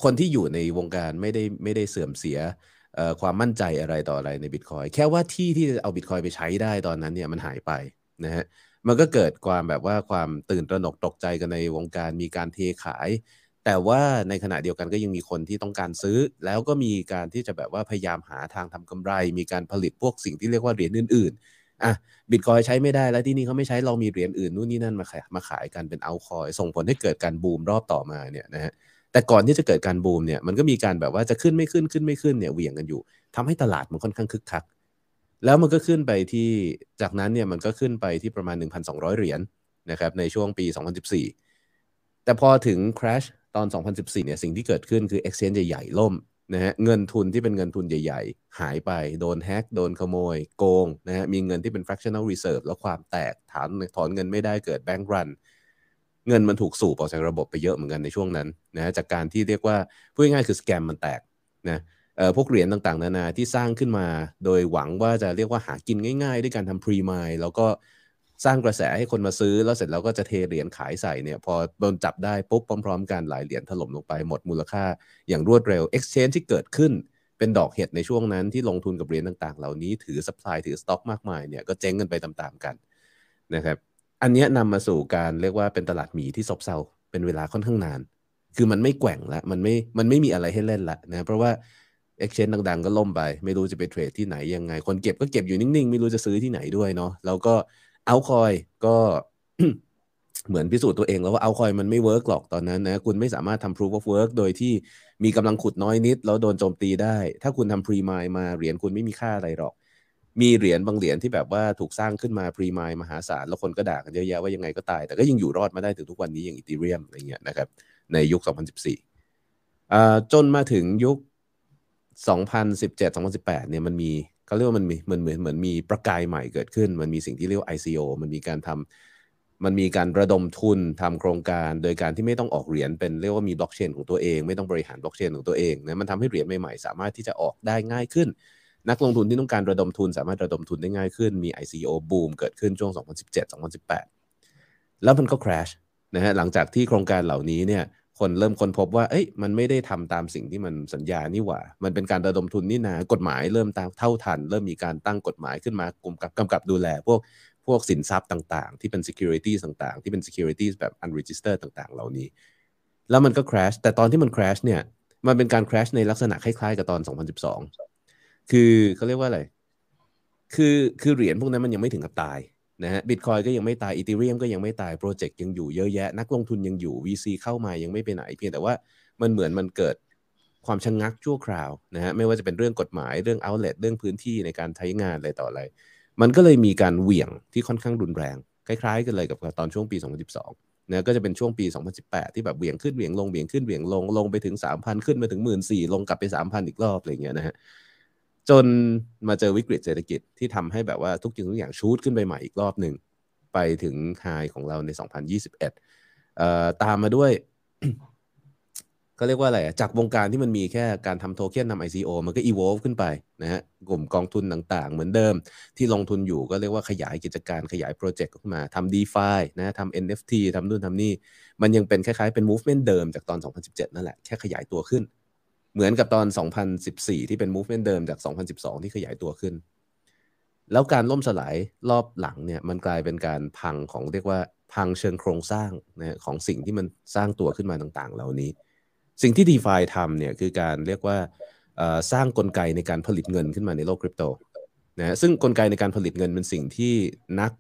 Speaker 3: คนที่อยู่ในวงการไม่ได้ไม่ได้เสื่อมเสียความมั่นใจอะไรต่ออะไรในบิตคอยแค่ว่าที่ที่จะเอาบิตคอยไปใช้ได้ตอนนั้นเนี่ยมันหายไปนะฮะมันก็เกิดความแบบว่าความตื่นตระหนกตกใจกันในวงการมีการเทขาย แต่ว่าในขณะเดียวกันก็ยังมีคนที่ต้องการซื้อ แล้วก็มีการที่จะแบบว่าพยายามหาทางทำกำไร มีการผลิตพวกสิ่งที่เรียกว่าเหรียญอื่นอะ บิตคอยใช้ไม่ได้แล้วที่นี่เขาไม่ใช้เรามีเหรียญอื่นนู่นนี่นั่นมาขายมาขายกันเป็นเอาคอยส่งผลให้เกิดการบูมรอบต่อมาเนี่ยนะฮะแต่ก่อนที่จะเกิดการบูมเนี่ยมันก็มีการแบบว่าจะขึ้นไม่ขึ้นขึ้นไม่ขึ้นเนี่ยเหวี่ยงกันอยู่ทำให้ตลาดมันค่อนข้างคึกคัก แล้วมันก็ขึ้นไปที่จากนั้นเนี่ยมันก็ขึ้นไปที่ประมาณ 1,200 เหรียญนะครับในช่วงปี 2014 แต่พอถึง crash ตอน 2014 เนี่ยสิ่งที่เกิดขึ้นคือ exchange ใหญ่ๆล่ม นะฮะเงินทุนที่เป็นเงินทุนใหญ่ ๆ หายไปโดนแฮกโดนขโมย โกงนะฮะมีเงินที่เป็น fractional reserve แล้วความแตกฐานถอนเงินไม่ได้เกิด bank run เงินมันถูกสูบออกจากระบบไปเยอะเหมือนกันในช่วงนั้นนะจากการที่เรียกว่าพูดง่ายๆคือสแกมมันแตกนะเอ่อพวกเหรียญต่างๆ นานาที่สร้างขึ้นมา โดยหวังว่าจะเรียกว่าหากินง่าย ๆ ด้วยการทำพรีมายแล้วก็ สร้างกระแสให้คนมาซื้อแล้วเสร็จแล้วก็จะเทเหรียญขายใส่เนี่ยพอโดนจับได้ปุ๊บพร้อมๆกันหลายเหรียญถล่มลงไปหมดมูลค่าอย่างรวดเร็ว Exchange ที่เกิดขึ้นเป็นดอกเห็ดในช่วงนั้นที่ลงทุนกับเหรียญต่าง ๆ เหล่านี้ถือสป라이ถือสต็อกมากมายเนี่ยก็เจ๊งกันไปตามๆกันนะครับอันนี้นำมาสู่การเรียกว่าเป็นตลาดหมีที่ซบเซาเป็นเวลาค่อนข้างนาน คือมันไม่แกว่งละมันไม่มันไม่มีอะไรให้เล่นละนะเพราะว่า Exchange ดังๆ ก็ล่มไป ไม่รู้จะไปเทรดที่ไหนยังไง คนเก็บก็เก็บอยู่นิ่งๆ ไม่รู้จะซื้อที่ไหนด้วยเนาะแล้วก็ เอาคอยก็เหมือนพิสูจน์ตัวเองแล้วว่าเอาคอยมันไม่เวิร์กหรอกตอนนั้นนะ คุณไม่สามารถทำ proof of work โดยที่มีกำลังขุดน้อยนิด แล้วโดนโจมตีได้ ถ้าคุณทำ pre mine มาเหรียญคุณไม่มีค่าอะไรหรอก มีเหรียญบางเหรียญที่แบบว่าถูกสร้างขึ้นมา pre mine มหาศาล แล้วคนก็ด่ากันเยอะแยะว่ายังไงก็ตาย แต่ก็ยังอยู่รอดมาได้ถึงทุกวันนี้อย่างอี e เรียมอะไรเงี้ยนะครับ ในยุค 2014จนมาถึงยุค 2017-2018 เนี่ยมันมี เขาเรียกว่ามันมีเหมือนเหมือนเหมือนมีประกายใหม่เกิดขึ้น มันมีสิ่งที่เรียกว่า ICO มันมีการทำมันมีการระดมทุนทำโครงการ โดยการที่ไม่ต้องออกเหรียญเป็นเรียกว่ามีบล็อกเชนของตัวเองไม่ต้องบริหารบล็อกเชนของตัวเองนะมันทำให้เหรียญใหม่ๆสามารถที่จะออกได้ง่ายขึ้น นักลงทุนที่ต้องการระดมทุน สามารถระดมทุนได้ง่ายขึ้นมี ICO บูมเกิดขึ้นช่วง 2017-2018 แล้วมันก็ crash นะฮะหลังจากที่โครงการเหล่านี้เนี่ย คนเริ่มค้นพบว่า เอ้ย มันไม่ได้ทำตามสิ่งที่มันสัญญานี่หว่า มันเป็นการระดมทุนนี่นากฎหมายเริ่มตามเท่าทัน เริ่มมีการตั้งกฎหมายขึ้นมากลุ่มกับกำกับดูแล พวกพวกสินทรัพย์ต่างๆ ที่เป็น security ต่างๆ ที่เป็น security แบบ unregistered ต่างๆ เหล่านี้ แล้วมันก็ crash แต่ตอนที่มัน crash เนี่ย มันเป็นการ crash ในลักษณะคล้ายๆ กับตอน 2012 คือเขาเรียกว่าอะไร คือคือเหรียญพวกนั้นมันยังไม่ถึงกับตาย นะฮะบิตคอยก็ยังไม่ตายอีเทเรียมก็ยังไม่ตายโปรเจกต์ยังอยู่เยอะแยะ นักลงทุนยังอยู่ VC เข้ามายังไม่ไปไหน เพียงแต่ว่ามันเหมือนมันเกิดความชะงงักชั่วคราวนะฮะไม่ว่าจะเป็นเรื่องกฎหมายเรื่อง outlet เรื่องพื้นที่ในการใช้งานอะไรต่ออะไร มันก็เลยมีการเหวี่ยงที่ค่อนข้างรุนแรง คล้าย ๆ กันเลยกับตอนช่วงปี 2012นะก็จะเป็นช่วงปี 2018 ที่แบบเหวี่ยงขึ้นเหวี่ยงลงเหวี่ยงขึ้นเหวี่ยงลงลงไปถึง 3,000 ขึ้นมาถึง 1 4 0 0 0ลงกลับไป 3,000 อีกรอบอะไรเงี้ยนะฮะ จนมาเจอวิกฤตเศรษฐกิจที่ทำให้แบบว่าทุกสิ่งทุกอย่างชูดขึ้นไปใหม่อีกรอบหนึ่ง ไปถึงไฮของเราใน 2021เอ่อตามมาด้วยก็เรียกว่าอะไรจากวงการที่มันมีแค่การทำโทเค็นทำ ICO มันก็ evolve ขึ้นไปนะฮะกลุ่มกองทุนต่างๆ เหมือนเดิม ที่ลงทุนอยู่ก็เรียกว่าขยายกิจการขยายโปรเจกต์ขึ้นมาทำ DeFi นะทำ NFT ทำนู่นทำนี่ มันยังเป็นคล้ายๆเป็น movement เดิมจากตอน 2017 นั่นแหละ แค่ขยายตัวขึ้น เหมือนกับตอน 2014 ที่เป็น movement เดิมจาก 2012 ที่ขยายตัวขึ้น แล้วการล่มสลายรอบหลังเนี่ยมันกลายเป็นการพังของเรียกว่าพังเชิงโครงสร้างนะของสิ่งที่มันสร้างตัวขึ้นมาต่างๆ เหล่านี้ สิ่งที่ d e f าทำเนี่ยคือการเรียกว่าสร้างกลไกในการผลิตเงินขึ้นมาในโลกคริปโตนะซึ่งกลไกในการผลิตเงินเป็นสิ่งที่นัก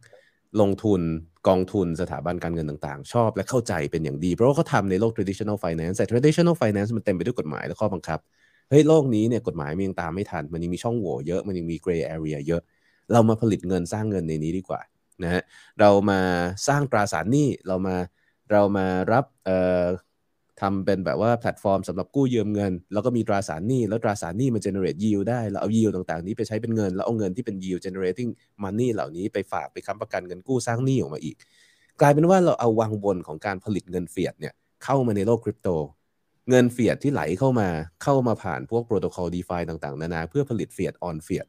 Speaker 3: ลงทุน กองทุนสถาบันการเงินต่างๆ ชอบและเข้าใจเป็นอย่างดี เพราะว่าเขาทำในโลก traditional finance แต่ traditional finance มันเต็มไปด้วยกฎหมายและข้อบังคับเฮ้ยโลกนี้เนี่ยกฎหมายมันยังตามไม่ทัน มันยังมีช่องโหว่เยอะมันยังมี gray area เยอะ เรามาผลิตเงินสร้างเงินในนี้ดีกว่านะฮะเรามาสร้างตราสารหนี้เรามาเรามารับเอ่อ ทำเป็นแบบว่าแพลตฟอร์มสำหรับกู้ยืมเงิน แล้วก็มีตราสารหนี้แล้วตราสารหนี้มัน generate yield ได้เราเอา yield ต่างๆ นี้ไปใช้เป็นเงิน แล้วเอาเงินที่เป็น yield generating money เหล่านี้ไปฝากไปค้ำประกันเงินกู้สร้างหนี้ออกมาอีก กลายเป็นว่าเราเอาวังวนของการผลิตเงิน fiat เนี่ยเข้ามาในโลกคริปโตเงิน fiat ที่ไหลเข้ามาเข้ามาผ่านพวก protocol DeFi ต่างๆ นานาเพื่อผลิต fiat on fiat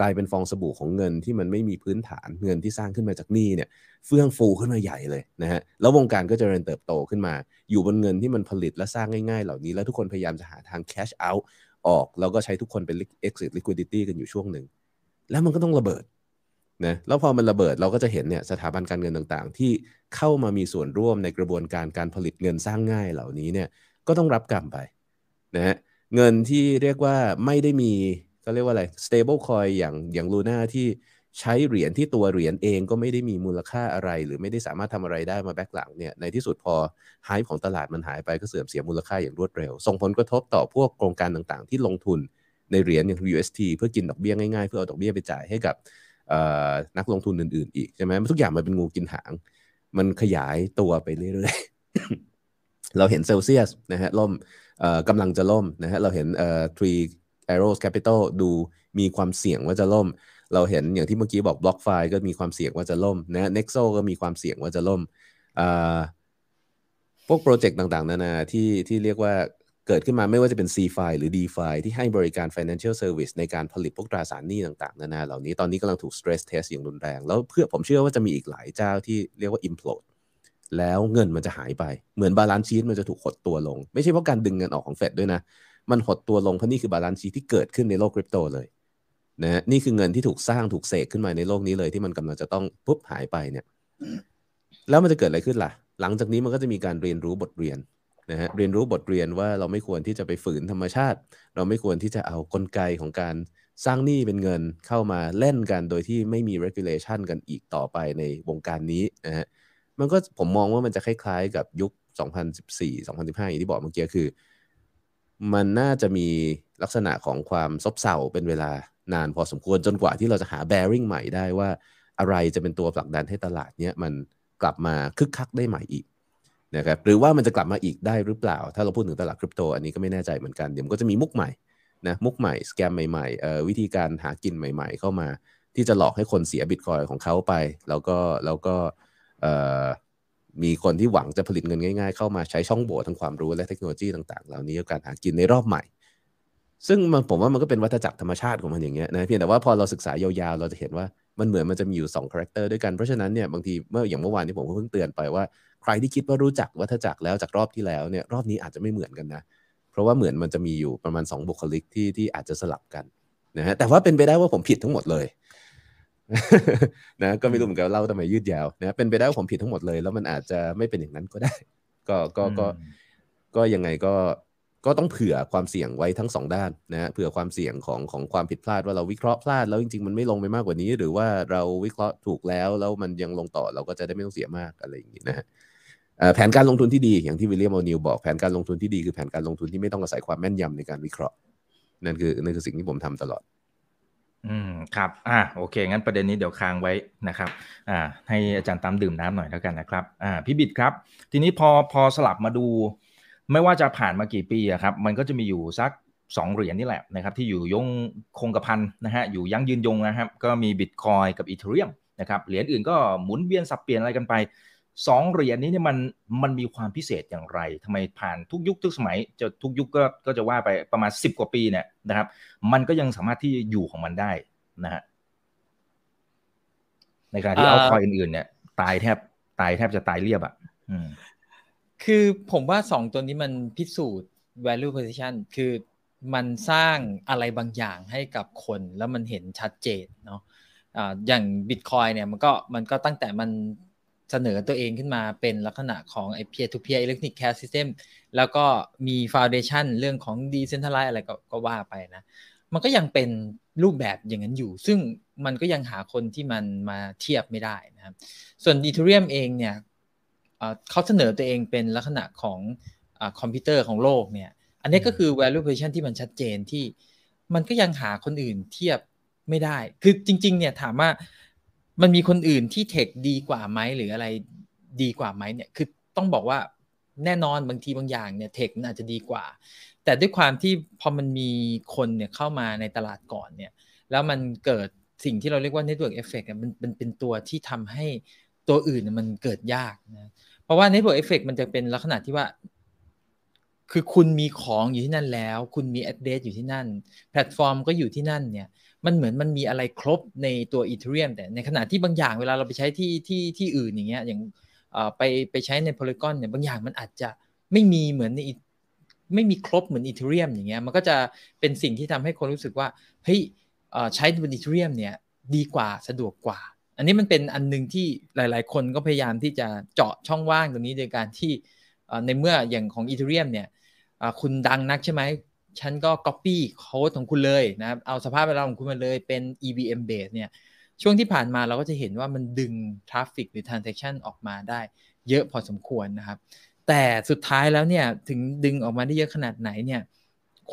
Speaker 3: กลายเป็นฟองสบู่ของเงินที่มันไม่มีพื้นฐานเงินที่สร้างขึ้นมาจากหนี้เนี่ยเฟื่องฟูขึ้นมาใหญ่เลยนะฮะแล้ววงการก็เจริญเติบโตขึ้นมา อยู่บนเงินที่มันผลิตและสร้างง่ายๆ เหล่านี้ แล้วทุกคนพยายามจะหาทาง cash out ออก แล้วก็ใช้ทุกคนเป็น exit liquidity กันอยู่ช่วงหนึ่ง แล้วมันก็ต้องระเบิดนะแล้วพอมันระเบิดเราก็จะเห็นเนี่ยสถาบันการเงินต่างๆ ที่เข้ามามีส่วนร่วมในกระบวนการการผลิตเงินสร้างง่ายเหล่านี้เนี่ยก็ต้องรับกรรมไปนะฮะเงินที่เรียกว่าไม่ได้มี เขาเรียกว่าอะไร stable coin อย่างอย่างลูน่าที่ใช้เหรียญที่ตัวเหรียญเองก็ไม่ได้มีมูลค่าอะไร หรือไม่ได้สามารถทำอะไรได้มาแบ็กหลังเนี่ยในที่สุดพอหายของตลาดมันหายไปก็เสื่อมเสียมูลค่าอย่างรวดเร็ว ส่งผลกระทบต่อพวกโครงการต่างๆ ที่ลงทุนในเหรียญอย่าง UST เพื่อกินดอกเบี้ยง่ายๆ เพื่อเอาดอกเบี้ยไปจ่ายให้กับนักลงทุนอื่นๆ อีกใช่ไหมทุกอย่างมันเป็นงูกินหาง มันขยายตัวไปเรื่อยๆ เราเห็นเซลเซียสนะฮะล่มกำลังจะล่มนะฮะเราเห็นทรี Arrows Capital ดูมีความเสี่ยงว่าจะล่ม เราเห็นอย่างที่เมื่อกี้บอก BlockFi ก็มีความเสี่ยงว่าจะล่มนะ Nexo ก็มีความเสี่ยงว่าจะล่มพวก project ต่างๆ นานาที่ที่เรียกว่าเกิดขึ้นมาไม่ว่าจะเป็น CeFi หรือ DeFi ที่ให้บริการ Financial Service ในการผลิตพวกตราสารหนี้ต่างๆ นานาเหล่านี้ตอนนี้กำลังถูก stress test อย่างรุนแรง แล้วเพื่อผมเชื่อว่าจะมีอีกหลายเจ้าที่เรียกว่า implode แล้วเงินมันจะหายไป เหมือน balance sheet มันจะถูกหดตัวลง ไม่ใช่เพราะการดึงเงินออกของเฟดด้วยนะ มันหดตัวลงเพราะนี่คือ balance sheet ที่เกิดขึ้นในโลกคริปโตเลยนะนี่คือเงินที่ถูกสร้างถูกเสกขึ้นมาในโลกนี้เลยที่มันกำลังจะต้องปุ๊บหายไปเนี่ย แล้วมันจะเกิดอะไรขึ้นล่ะ หลังจากนี้มันก็จะมีการเรียนรู้บทเรียนนะฮะเรียนรู้บทเรียนว่าเราไม่ควรที่จะไปฝืนธรรมชาติ เราไม่ควรที่จะเอากลไกของการสร้างหนี้เป็นเงินเข้ามาเล่นกันโดยที่ไม่มี regulation กันอีกต่อไปในวงการนี้นะฮะมันก็ผมมองว่ามันจะคล้ายๆ กับยุค 2014 2015 อย่างที่บอกเมื่อกี้คือ มันน่าจะมีลักษณะของความซบเซาเป็นเวลานานพอสมควรจนกว่าที่เราจะหา bearing ใหม่ได้ว่าอะไรจะเป็นตัวผลักดันให้ตลาดเนี้ยมันกลับมาคึกคักได้ใหม่อีกนะครับหรือว่ามันจะกลับมาอีกได้หรือเปล่า ถ้าเราพูดถึงตลาดคริปโตอันนี้ก็ไม่แน่ใจเหมือนกันเดี๋ยวก็จะมีมุกใหม่นะมุกใหม่สแกมใหม่ๆเอ่อวิธีการหากินใหม่ ๆ เข้ามา ที่จะหลอกให้คนเสียบิตคอยของเขาไป แล้วก็แล้วก็เอ่อ มีคนที่หวังจะผลิตเงินง่าย ๆ เข้ามาใช้ช่องโหว่ทางความรู้และเทคโนโลยีต่างๆ เหล่านี้กับการหากินในรอบใหม่ ซึ่งมันผมว่ามันก็เป็นวัฏจักรธรรมชาติของมันอย่างเงี้ยนะเพียงแต่ว่าพอเราศึกษายาวๆ เราจะเห็นว่ามันเหมือนมันจะมีอยู่2 character ด้วยกัน เพราะฉะนั้นเนี่ยบางทีเมื่ออย่างเมื่อวานนี้ผมเพิ่งเตือนไปว่าใครที่คิดว่ารู้จักวัฏจักรแล้วจากรอบที่แล้วเนี่ยรอบนี้อาจจะไม่เหมือนกันนะ เพราะว่าเหมือนมันจะมีอยู่ประมาณ 2 บุคลิกที่ที่อาจจะสลับกันนะฮะแต่ว่าเป็นไปได้ว่าผมผิดทั้งหมดเลย นะก็ไม่รู้เหมือนกันเล่าทำไมยืดยาวนะเป็นไปได้ว่าผมผิดทั้งหมดเลย แล้วมันอาจจะไม่เป็นอย่างนั้นก็ได้ ก็ก็ก็ก็ยังไงก็ก็ต้องเผื่อความเสี่ยงไว้ทั้งสองด้านนะฮะเผื่อความเสี่ยงของของความผิดพลาดว่าเราวิเคราะห์พลาดแล้วจริงๆมันไม่ลงไปมากกว่านี้ หรือว่าเราวิเคราะห์ถูกแล้วแล้วมันยังลงต่อเราก็จะได้ไม่ต้องเสียมากอะไรอย่างนี้นะฮะแผนการลงทุนที่ดีอย่างที่วิลเลียมโอนิลบอกแผนการลงทุนที่ดีคือแผนการลงทุนที่ไม่ต้องอาศัยความแม่นยำในการวิเคราะห์นั่นคือนั่นคือสิ่งที่ผมทำตลอด
Speaker 1: อืมครับ อ่าโอเค งั้นประเด็นนี้เดี๋ยวค้างไว้นะครับ อ่า ให้อาจารย์ตามดื่มน้ำหน่อยแล้วกันนะครับ อ่า พี่บิดครับ ทีนี้พอพอสลับมาดู ไม่ว่าจะผ่านมากี่ปีอะครับ มันก็จะมีอยู่สักสองเหรียญนี่แหละนะครับ ที่อยู่ยงคงกระพันนะฮะ อยู่ยั่งยืนยงนะครับ ก็มีบิตคอยกับอีเทเรียมนะครับ เหรียญอื่นก็หมุนเวียนสับเปลี่ยนอะไรกันไป สองเหรียญนี้เนี่ยมันมันมีความพิเศษอย่างไรทำไมผ่านทุกยุคทุกสมัยจะทุกยุคก็ก็จะว่าไปประมาณสิบกว่าปีเนี่ยนะครับ มันก็ยังสามารถที่อยู่ของมันได้นะฮะในการที่เอาคอยอื่นๆเนี่ย ตายแทบตายแทบจะตายเรียบอะ
Speaker 2: คือผมว่าสองตัวนี้มันพิสูจน์ value position คือมันสร้างอะไรบางอย่างให้กับคนแล้วมันเห็นชัดเจนเนาะะอย่าง Bitcoin เนี่ยมันก็มันก็ตั้งแต่มัน เสนอตัวเองขึ้นมาเป็นลักษณะของไอ้ peer to peer electronic cash system แล้วก็มี foundation เรื่องของ decentralized อะไรก็ก็ว่าไปนะ มันก็ยังเป็นรูปแบบอย่างนั้นอยู่ ซึ่งมันก็ยังหาคนที่มันมาเทียบไม่ได้นะครับ ส่วน Ethereum เองเนี่ยเขาเสนอตัวเองเป็นลักษณะของคอมพิวเตอร์ของโลกเนี่ย อันนี้ก็คือ value position ที่มันชัดเจนที่มันก็ยังหาคนอื่นเทียบไม่ได้ คือจริง ๆ เนี่ยถามว่า มันมีคนอื่นที่เทคดีกว่าไหมหรืออะไรดีกว่าไหมเนี่ยคือต้องบอกว่าแน่นอนบางทีบางอย่างเนี่ยเทคมันอาจจะดีกว่า แต่ด้วยความที่พอมันมีคนเนี่ยเข้ามาในตลาดก่อนเนี่ยแล้วมันเกิดสิ่งที่เราเรียกว่า network effect มันมันเป็นตัวที่ทำให้ตัวอื่นมันเกิดยากนะเพราะว่า network effect มันจะเป็นลักษณะที่ว่า คือคุณมีของอยู่ที่นั่นแล้ว คุณมี address อยู่ที่นั่น แพลตฟอร์มก็อยู่ที่นั่นเนี่ย มันเหมือนมันมีอะไรครบในตัว Ethereum แต่ในขณะที่บางอย่างเวลาเราไปใช้ที่ที่ที่อื่นอย่างเงี้ยอย่างไปไปใช้ใน Polygon เนี่ยบางอย่างมันอาจจะไม่มีเหมือนในไม่มีครบเหมือน Ethereum อย่างเงี้ยมันก็จะเป็นสิ่งที่ทำให้คนรู้สึกว่าเฮ้ยใช้บน Ethereum เนี่ยดีกว่าสะดวกกว่า อันนี้มันเป็นอันนึงที่หลาย ๆ คนก็พยายามที่จะเจาะช่องว่างตรงนี้โดยการที่ในเมื่ออย่างของ Ethereum เนี่ยคุณดังนักใช่ไหม ฉันก็ Copy โค้ดของคุณเลยนะครับเอาสภาพแวดล้อมของคุณมาเลยเป็น EVM base เนี่ยช่วงที่ผ่านมาเราก็จะเห็นว่ามันดึง traffic หรือ transaction ออกมาได้เยอะพอสมควรนะครับ แต่สุดท้ายแล้วเนี่ยถึงดึงออกมาได้เยอะขนาดไหนเนี่ย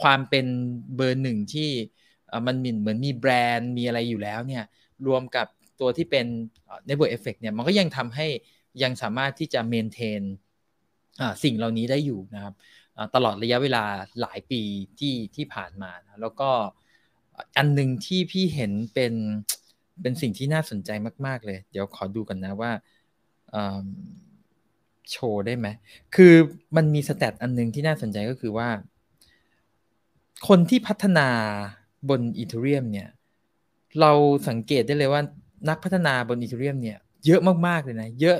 Speaker 2: ความเป็นเบอร์หนึ่งที่มันมีเหมือนมีแบรนด์มีอะไรอยู่แล้วเนี่ยรวมกับตัวที่เป็น network effect เนี่ยมันก็ยังทำให้ยังสามารถที่จะ maintain สิ่งเหล่านี้ได้อยู่นะครับ ตลอดระยะเวลาหลายปีที่ที่ผ่านมานะแล้วก็อันหนึ่งที่พี่เห็นเป็นเป็นสิ่งที่น่าสนใจมาก ๆ เลย เดี๋ยวขอดูกันนะว่าโชว์ได้ไหม คือมันมีสแตทอันหนึ่งที่น่าสนใจก็คือว่า คนที่พัฒนาบนอีเทเรียมเนี่ย เราสังเกตได้เลยว่านักพัฒนาบนอีเทเรียมเนี่ย เยอะมาก ๆ เลยนะ เยอะ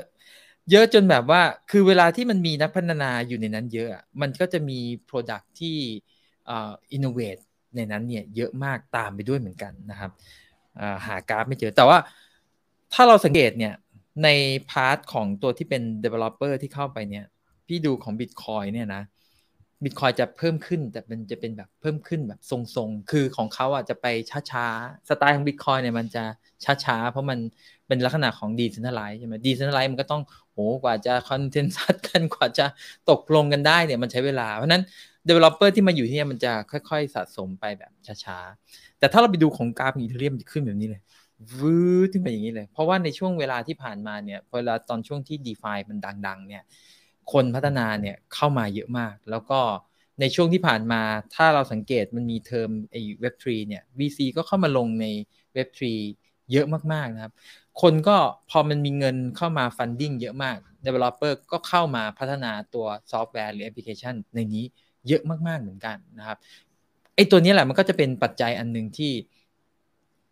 Speaker 2: เยอะจนแบบว่าคือเวลาที่มันมีนักพัฒนาอยู่ในนั้นเยอะ มันก็จะมี Product ที่อ่า innovate ในนั้นเนี่ยเยอะมากตามไปด้วยเหมือนกันนะครับหากราฟไม่เจอ แต่ว่าถ้าเราสังเกตเนี่ยในพาร์ทของตัวที่เป็น developer ที่เข้าไปเนี่ยพี่ดูของ Bitcoin เนี่ยนะ Bitcoin จะเพิ่มขึ้นแต่มันจะเป็นแบบเพิ่มขึ้นแบบทรงๆ คือของเขาอะจะไปช้าๆ สไตล์ของ Bitcoin เนี่ยมันจะช้าๆ เพราะมัน เป็นลักษณะของ decentralized ใช่ไหม decentralized มันก็ต้องโหกว่าจะ consensus กันกว่าจะตกลงกันได้เนี่ยมันใช้เวลา เพราะนั้น developer ที่มาอยู่ที่นี่มันจะค่อยๆ สะสมไปแบบช้าๆ แต่ถ้าเราไปดูของกราฟ Ethereum จะขึ้นแบบนี้เลยวืดขึ้นไปอย่างนี้เลย เพราะว่าในช่วงเวลาที่ผ่านมาเนี่ยเวลาตอนช่วงที่ d e f ามันดัง ๆ เนี่ย คนพัฒนาเนี่ยเข้ามาเยอะมาก แล้วก็ในช่วงที่ผ่านมาถ้าเราสังเกตมันมีเทอมไอ้ Web3 เนี่ย VC ก็เข้ามาลงใน Web3 เยอะมากๆนะครับ คนก็พอมันมีเงินเข้ามา funding เยอะมาก developer ก็เข้ามาพัฒนาตัวซอฟต์แวร์หรือแอปพลิเคชันในนี้เยอะมาก ๆ เหมือนกันนะครับไอ้ตัวนี้แหละมันก็จะเป็นปัจจัยอันหนึ่งที่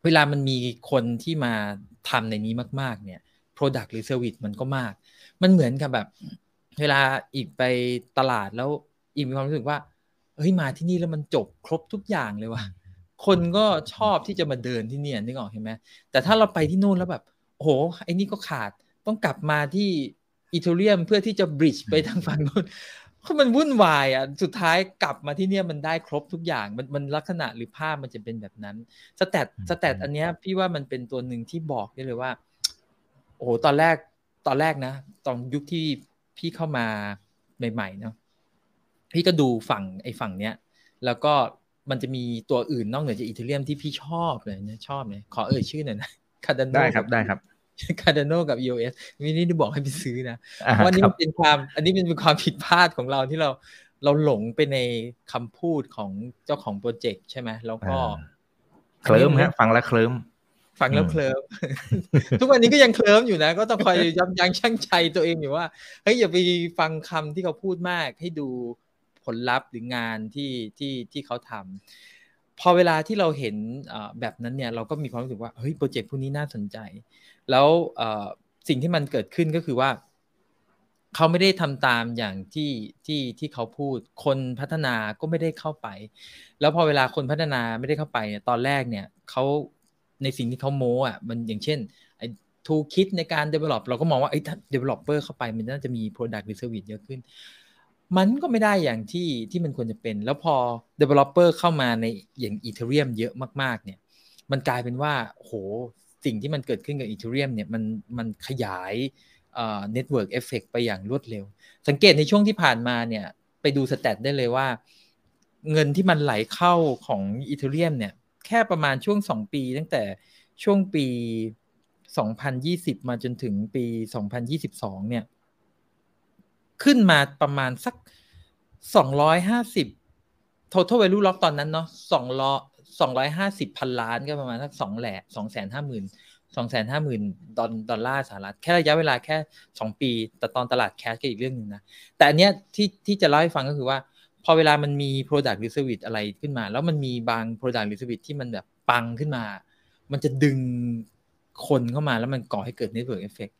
Speaker 2: เวลามันมีคนที่มาทำในนี้มาก ๆ เนี่ย Product หรือ Service มันก็มาก มันเหมือนกับแบบ เวลาอีกไปตลาดแล้วอีกมีความรู้สึกว่าเฮ้ยมาที่นี่แล้วมันจบครบทุกอย่างเลยว่ะคนก็ชอบที่จะมาเดินที่เนี่นึกออกใช่ไหมแต่ถ้าเราไปที่นู่นแล้วแบบ โอ้โหไอ้นี่ก็ขาดต้องกลับมาที่อิตาเลียมเพื่อที่จะบริดจ์ไปทางฝั่งนู้นคือมันวุ่นวายอะสุดท้ายกลับมาที่เนี่ยมันได้ครบทุกอย่างมันมันลักษณะหรือภาพมันจะเป็นแบบนั้นสแตทสแตทอันเนี้ยพี่ว่ามันเป็นตัวหนึ่งที่บอกได้เลยว่า โอ้โหตอนแรกตอนแรกนะ ตอนยุคที่พี่เข้ามาใหม่ๆเนาะพี่ก็ดูฝั่งไอ้ฝั่งเนี้ย แล้วก็มันจะมีตัวอื่นนอกเหนือจากอิตาเลียมที่พี่ชอบเลยนะชอบเลยขอเอ่ยชื่อหน่อยนะCardano
Speaker 1: ได้ครับได้ครับ
Speaker 2: Cardano กับ EOS วินี่ได้บอกให้ไปซื้อนะวันนี้มันเป็นความอันนี้เป็นความผิดพลาดของเราที่เราเราหลงไปในคำพูดของเจ้าของโปรเจกต์ใช่ไหมแล้วก็
Speaker 1: เคลิ้มฮะฟังแล้วเคลิ้ม
Speaker 2: ฟังแล้วเคลิ้มทุกวันนี้ก็ยังเคลิ้มอยู่นะ ก็ต้องคอยยับยั้งชั่งใจตัวเองอยู่ว่าเฮ้ยอย่าไปฟังคำที่เขาพูดมากให้ดูผลลัพธ์หรืองานที่ที่ที่เขาทำ พอเวลาที่เราเห็นแบบนั้นเนี่ยเราก็มีความรู้สึกว่าเฮ้ยโปรเจกต์พวกนี้น่าสนใจ แล้วสิ่งที่มันเกิดขึ้นก็คือว่า เขาไม่ได้ทำตามอย่างที่ที่ที่เขาพูดคนพัฒนาก็ไม่ได้เข้าไป แล้วพอเวลาคนพัฒนาไม่ได้เข้าไปเนี่ยตอนแรกเนี่ยเขาในสิ่งที่เขาโม้อะมันอย่างเช่นไอ้ทูคิดในการ develop เราก็มองว่าไอ้ developer เข้าไปมันน่าจะมี product หรือ service เยอะขึ้น มันก็ไม่ได้อย่างที่ที่มันควรจะเป็น แล้วพอ developer เข้ามาในอย่าง Ethereum เยอะมากๆ เนี่ย มันกลายเป็นว่าโหสิ่งที่มันเกิดขึ้นกับ Ethereum เนี่ยมันมันขยายเอ่อ network effect ไปอย่างรวดเร็ว สังเกตในช่วงที่ผ่านมาเนี่ยไปดูสแตทได้เลยว่า เงินที่มันไหลเข้าของ Ethereum เนี่ยแค่ประมาณช่วง 2 ปี ตั้งแต่ช่วงปี 2020 มาจนถึงปี 2022 เนี่ย ขึ้นมาประมาณสักสองร้อยห้าสิบ total value lock ตอนนั้นเนาะสองร้อยสองร้อยห้าสิบพันล้านก็ประมาณสักสองแหล่สองแสนห้าหมื่นสองแสนห้าหมื่นดอลดอลลาร์สหรัฐแค่ระยะเวลาแค่สองปี แต่ตอนตลาดแคชก็อีกเรื่องหนึ่งนะ แต่อันเนี้ยที่ที่จะเล่าให้ฟังก็คือว่า พอเวลามันมี product หรือ service อะไรขึ้นมา แล้วมันมีบาง product หรือ service ที่มันแบบปังขึ้นมา มันจะดึงคนเข้ามาแล้วมันก่อให้เกิด network effect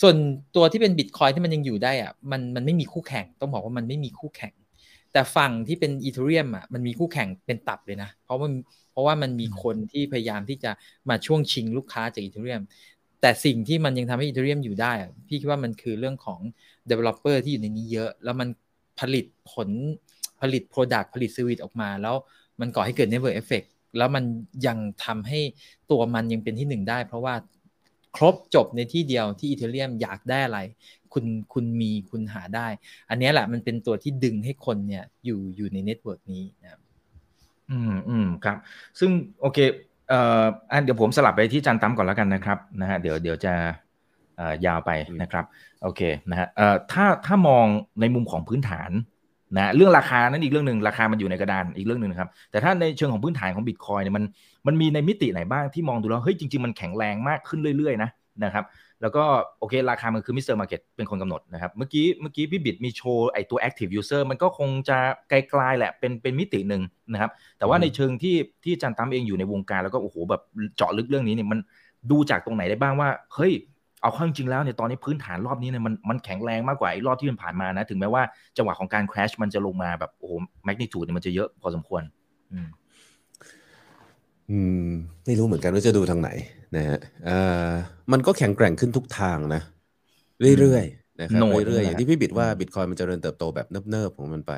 Speaker 2: ส่วนตัวที่เป็นบิตคอยที่มันยังอยู่ได้อะมันมันไม่มีคู่แข่งต้องบอกว่ามันไม่มีคู่แข่ง แต่ฝั่งที่เป็นอีเทเรียมอะมันมีคู่แข่งเป็นตับเลยนะ เพราะว่าเพราะว่ามันมีคนที่พยายามที่จะมาช่วงชิงลูกค้าจากอีเทเรียมแต่สิ่งที่มันยังทำให้อีเทเรียมอยู่ได้ พี่คิดว่ามันคือเรื่องของ developer ที่อยู่ในนี้เยอะ แล้วมันผลิตผลผลิต Product ผลิต Service ออกมา แล้วมันก่อให้เกิด Network Effect แล้วมันยังทำให้ตัวมันยังเป็นที่หนึ่งได้ เพราะว่า ครบจบในที่เดียวที่ Ethereum อยากได้อะไร คุณคุณมีคุณหาได้ อันนี้แหละมันเป็นตัวที่ดึงให้คนเนี่ยอยู่อยู่ใน network นี้นะครับ
Speaker 1: อืมอืมครับ ซึ่งโอเคเอ่ออันเดี๋ยวผมสลับไปที่จารย์ตั้มก่อนแล้วกันนะครับนะฮะเดี๋ยวเดี๋ยวจะเอ่อยาวไปนะครับโอเคนะฮะเอ่อถ้าถ้ามองในมุมของพื้นฐานนะเรื่องราคานั้นอีกเรื่องหนึ่งราคามันอยู่ในกระดานอีกเรื่องหนึ่งครับแต่ถ้าในเชิงของพื้นฐานของบิตคอยเนี่ยมัน มันมีในมิติไหนบ้างที่มองดูแล้วเฮ้ยจริงๆมันแข็งแรงมากขึ้นเรื่อยๆนะนะครับแล้วก็โอเคราคามันคือ Mr. Market เป็นคนกำหนดนะครับเมื่อกี้เมื่อกี้พี่บิดมีโชว์ไอตัว active user มันก็คงจะไกลๆแหละเป็นเป็นมิติหนึ่งนะครับแต่ว่าในเชิงที่ที่จารย์ตั้มเองอยู่ในวงการแล้วก็โอ้โหแบบเจาะลึกเรื่องนี้เนี่ยมันดูจากตรงไหนได้บ้างว่าเฮ้ยเอาเข้าจริงแล้วเนี่ยตอนนี้พื้นฐานรอบนี้เนี่ยมันมันแข็งแรงมากกว่าไอ้รอบที่มันผ่านมานะ ถึงแม้ว่าจังหวะของการ crash มันจะลงมาแบบโอ้โห magnitude เนี่ยมันจะเยอะพอสมควร อืม
Speaker 3: อืม ไม่รู้เหมือนกันว่าจะดูทางไหนนะฮะอ่ามันก็แข็งแกร่งขึ้นทุกทางนะ เรื่อยๆนะครับเรื่อยๆอย่างที่พี่บิดว่าบิตคอยมันจะเริญเติบโตแบบเนิบๆของมันไป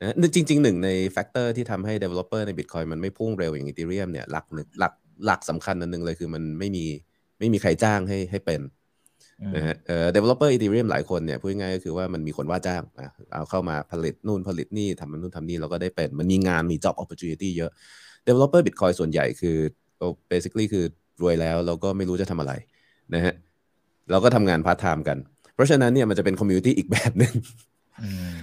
Speaker 3: นะจริงๆหนึ่งใน factor ที่ทำให้ developer ในบิตคอยมันไม่พุ่งเร็วอย่าง Ethereum เนี่ยหลักหลักหลักสำคัญอันหนึ่งเลยคือมันไม่มีไม่มีใครจ้างให้ให้เป็นนะฮะเอ่อ developer Ethereum หลายคนเนี่ยพูดง่ายก็คือว่ามันมีคนว่าจ้างนะเอาเข้ามาผลิตนู่นผลิตนี่ทำมันนู่นทำนี่เราก็ได้เป็น มันมีงานมี job opportunity เยอะ developer Bitcoin ส่วนใหญ่คือ basically คือรวยแล้วเราก็ไม่รู้จะทำอะไรนะฮะเราก็ทำงานพาร์ทไทม์กัน เพราะฉะนั้นเนี่ยมันจะเป็น community อีกแบบหนึ่ง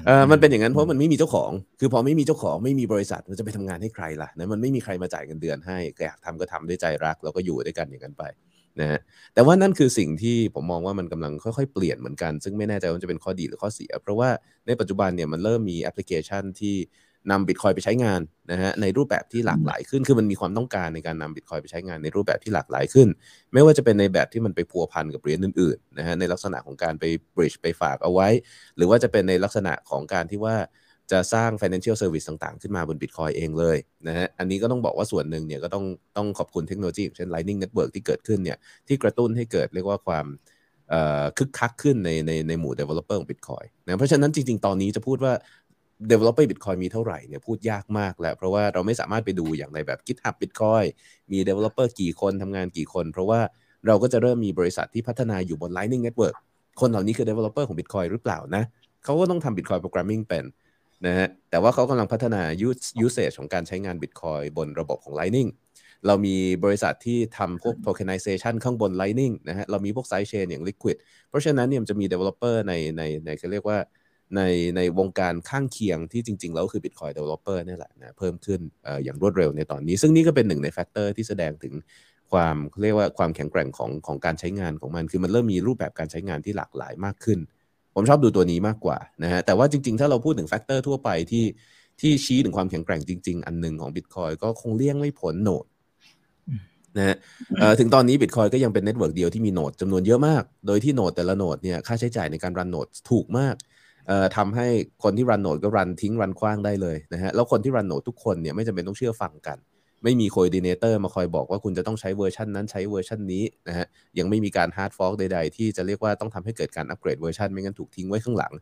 Speaker 3: เออมันเป็นอย่างนั้นเพราะมันไม่มีเจ้าของ คือพอไม่มีเจ้าของไม่มีบริษัทมันจะไปทำงานให้ใครล่ะนะมันไม่มีใครมาจ่ายเงินเดือนให้อยากทำก็ทำด้วยใจรัก แล้วก็อยู่ด้วยกันอย่างนั้นไปนะฮะแต่ว่านั่นคือสิ่งที่ผมมองว่ามันกำลังค่อยๆเปลี่ยนเหมือนกัน ซึ่งไม่แน่ใจว่าจะเป็นข้อดีหรือข้อเสีย เพราะว่าในปัจจุบันเนี่ยมันเริ่มมีแอปพลิเคชันที่ นำบิตคอยไปใช้งานนะฮะในรูปแบบที่หลากหลายขึ้น คือมันมีความต้องการในการนำบิตคอยไปใช้งานในรูปแบบที่หลากหลายขึ้น ไม่ว่าจะเป็นในแบบที่มันไปพัวพันกับเหรียญอื่นๆนะฮะในลักษณะของการไปบริดจ์ไปฝากเอาไว้ หรือว่าจะเป็นในลักษณะของการที่ว่าจะสร้าง financial service ต่างๆ ขึ้นมาบน Bitcoin เองเลยนะฮะ อันนี้ก็ต้องบอกว่าส่วนหนึ่งเนี่ยก็ต้องต้องขอบคุณเทคโนโลยีเช่น Lightning Network ที่เกิดขึ้นเนี่ยที่กระตุ้นให้เกิดเรียกว่าความคึกคักขึ้นในในในหมู่ developer ของ Bitcoin นะ เพราะฉะนั้นจริง ๆ ตอนนี้จะพูดว่า developer Bitcoin มีเท่าไหร่เนี่ยพูดยากมากแล้ว เพราะว่าเราไม่สามารถไปดูอย่างในแบบ GitHub Bitcoin มี developer กี่คนทำงานกี่คน เพราะว่าเราก็จะเริ่มมีบริษัทที่พัฒนาอยู่บน Lightning Network คนเหล่านี้คือ developer ของ Bitcoin หรือเปล่านะเขาก็ต้องทำ Bitcoin programming เป็นนะฮะแต่ว่าเขากำลังพัฒนา usage ของการใช้งาน Bitcoin บนระบบของ Lightning เรามีบริษัทที่ทำพวก tokenization ข้างบน Lightning นะฮะเรามีพวก side chain อย่าง Liquid เพราะฉะนั้นเนี่ยจะมี developer ในในในเขาเรียกว่า ในในวงการข้างเคียงที่จริง ๆ แล้วคือ Bitcoin developer นี่แหละนะเพิ่มขึ้นอย่างรวดเร็วในตอนนี้ ซึ่งนี่ก็เป็นหนึ่งใน factor ที่แสดงถึงความเรียกว่าความแข็งแกร่งของของการใช้งานของมัน คือมันเริ่มมีรูปแบบการใช้งานที่หลากหลายมากขึ้น ผมชอบดูตัวนี้มากกว่านะฮะแต่ว่าจริง ๆ ถ้าเราพูดถึง factor ทั่วไปที่ที่ชี้ถึงความแข็งแกร่งจริง ๆ อันหนึ่งของ Bitcoin ก็คงเลี่ยงไม่พ้น node นะฮะถึงตอนนี้ Bitcoin ก็ยังเป็น network เดียวที่มี node จำนวนเยอะมาก โดยที่ node แต่ละ node เนี่ยค่าใช้จ่ายในการรัน node ถูกมาก ทำให้คนที่รัน node ก็รันทิ้งรันขว้างได้เลยนะฮะแล้วคนที่รัน node ทุกคนเนี่ยไม่จำเป็นต้องเชื่อฟังกัน ไม่มี coordinator มาคอยบอกว่าคุณจะต้องใช้เวอร์ชันนั้นใช้เวอร์ชันนี้นะฮะยังไม่มีการ hard fork ใด ๆ ที่จะเรียกว่าต้องทำให้เกิดการอัปเกรดเวอร์ชันไม่งั้นถูกทิ้งไว้ข้างหลัง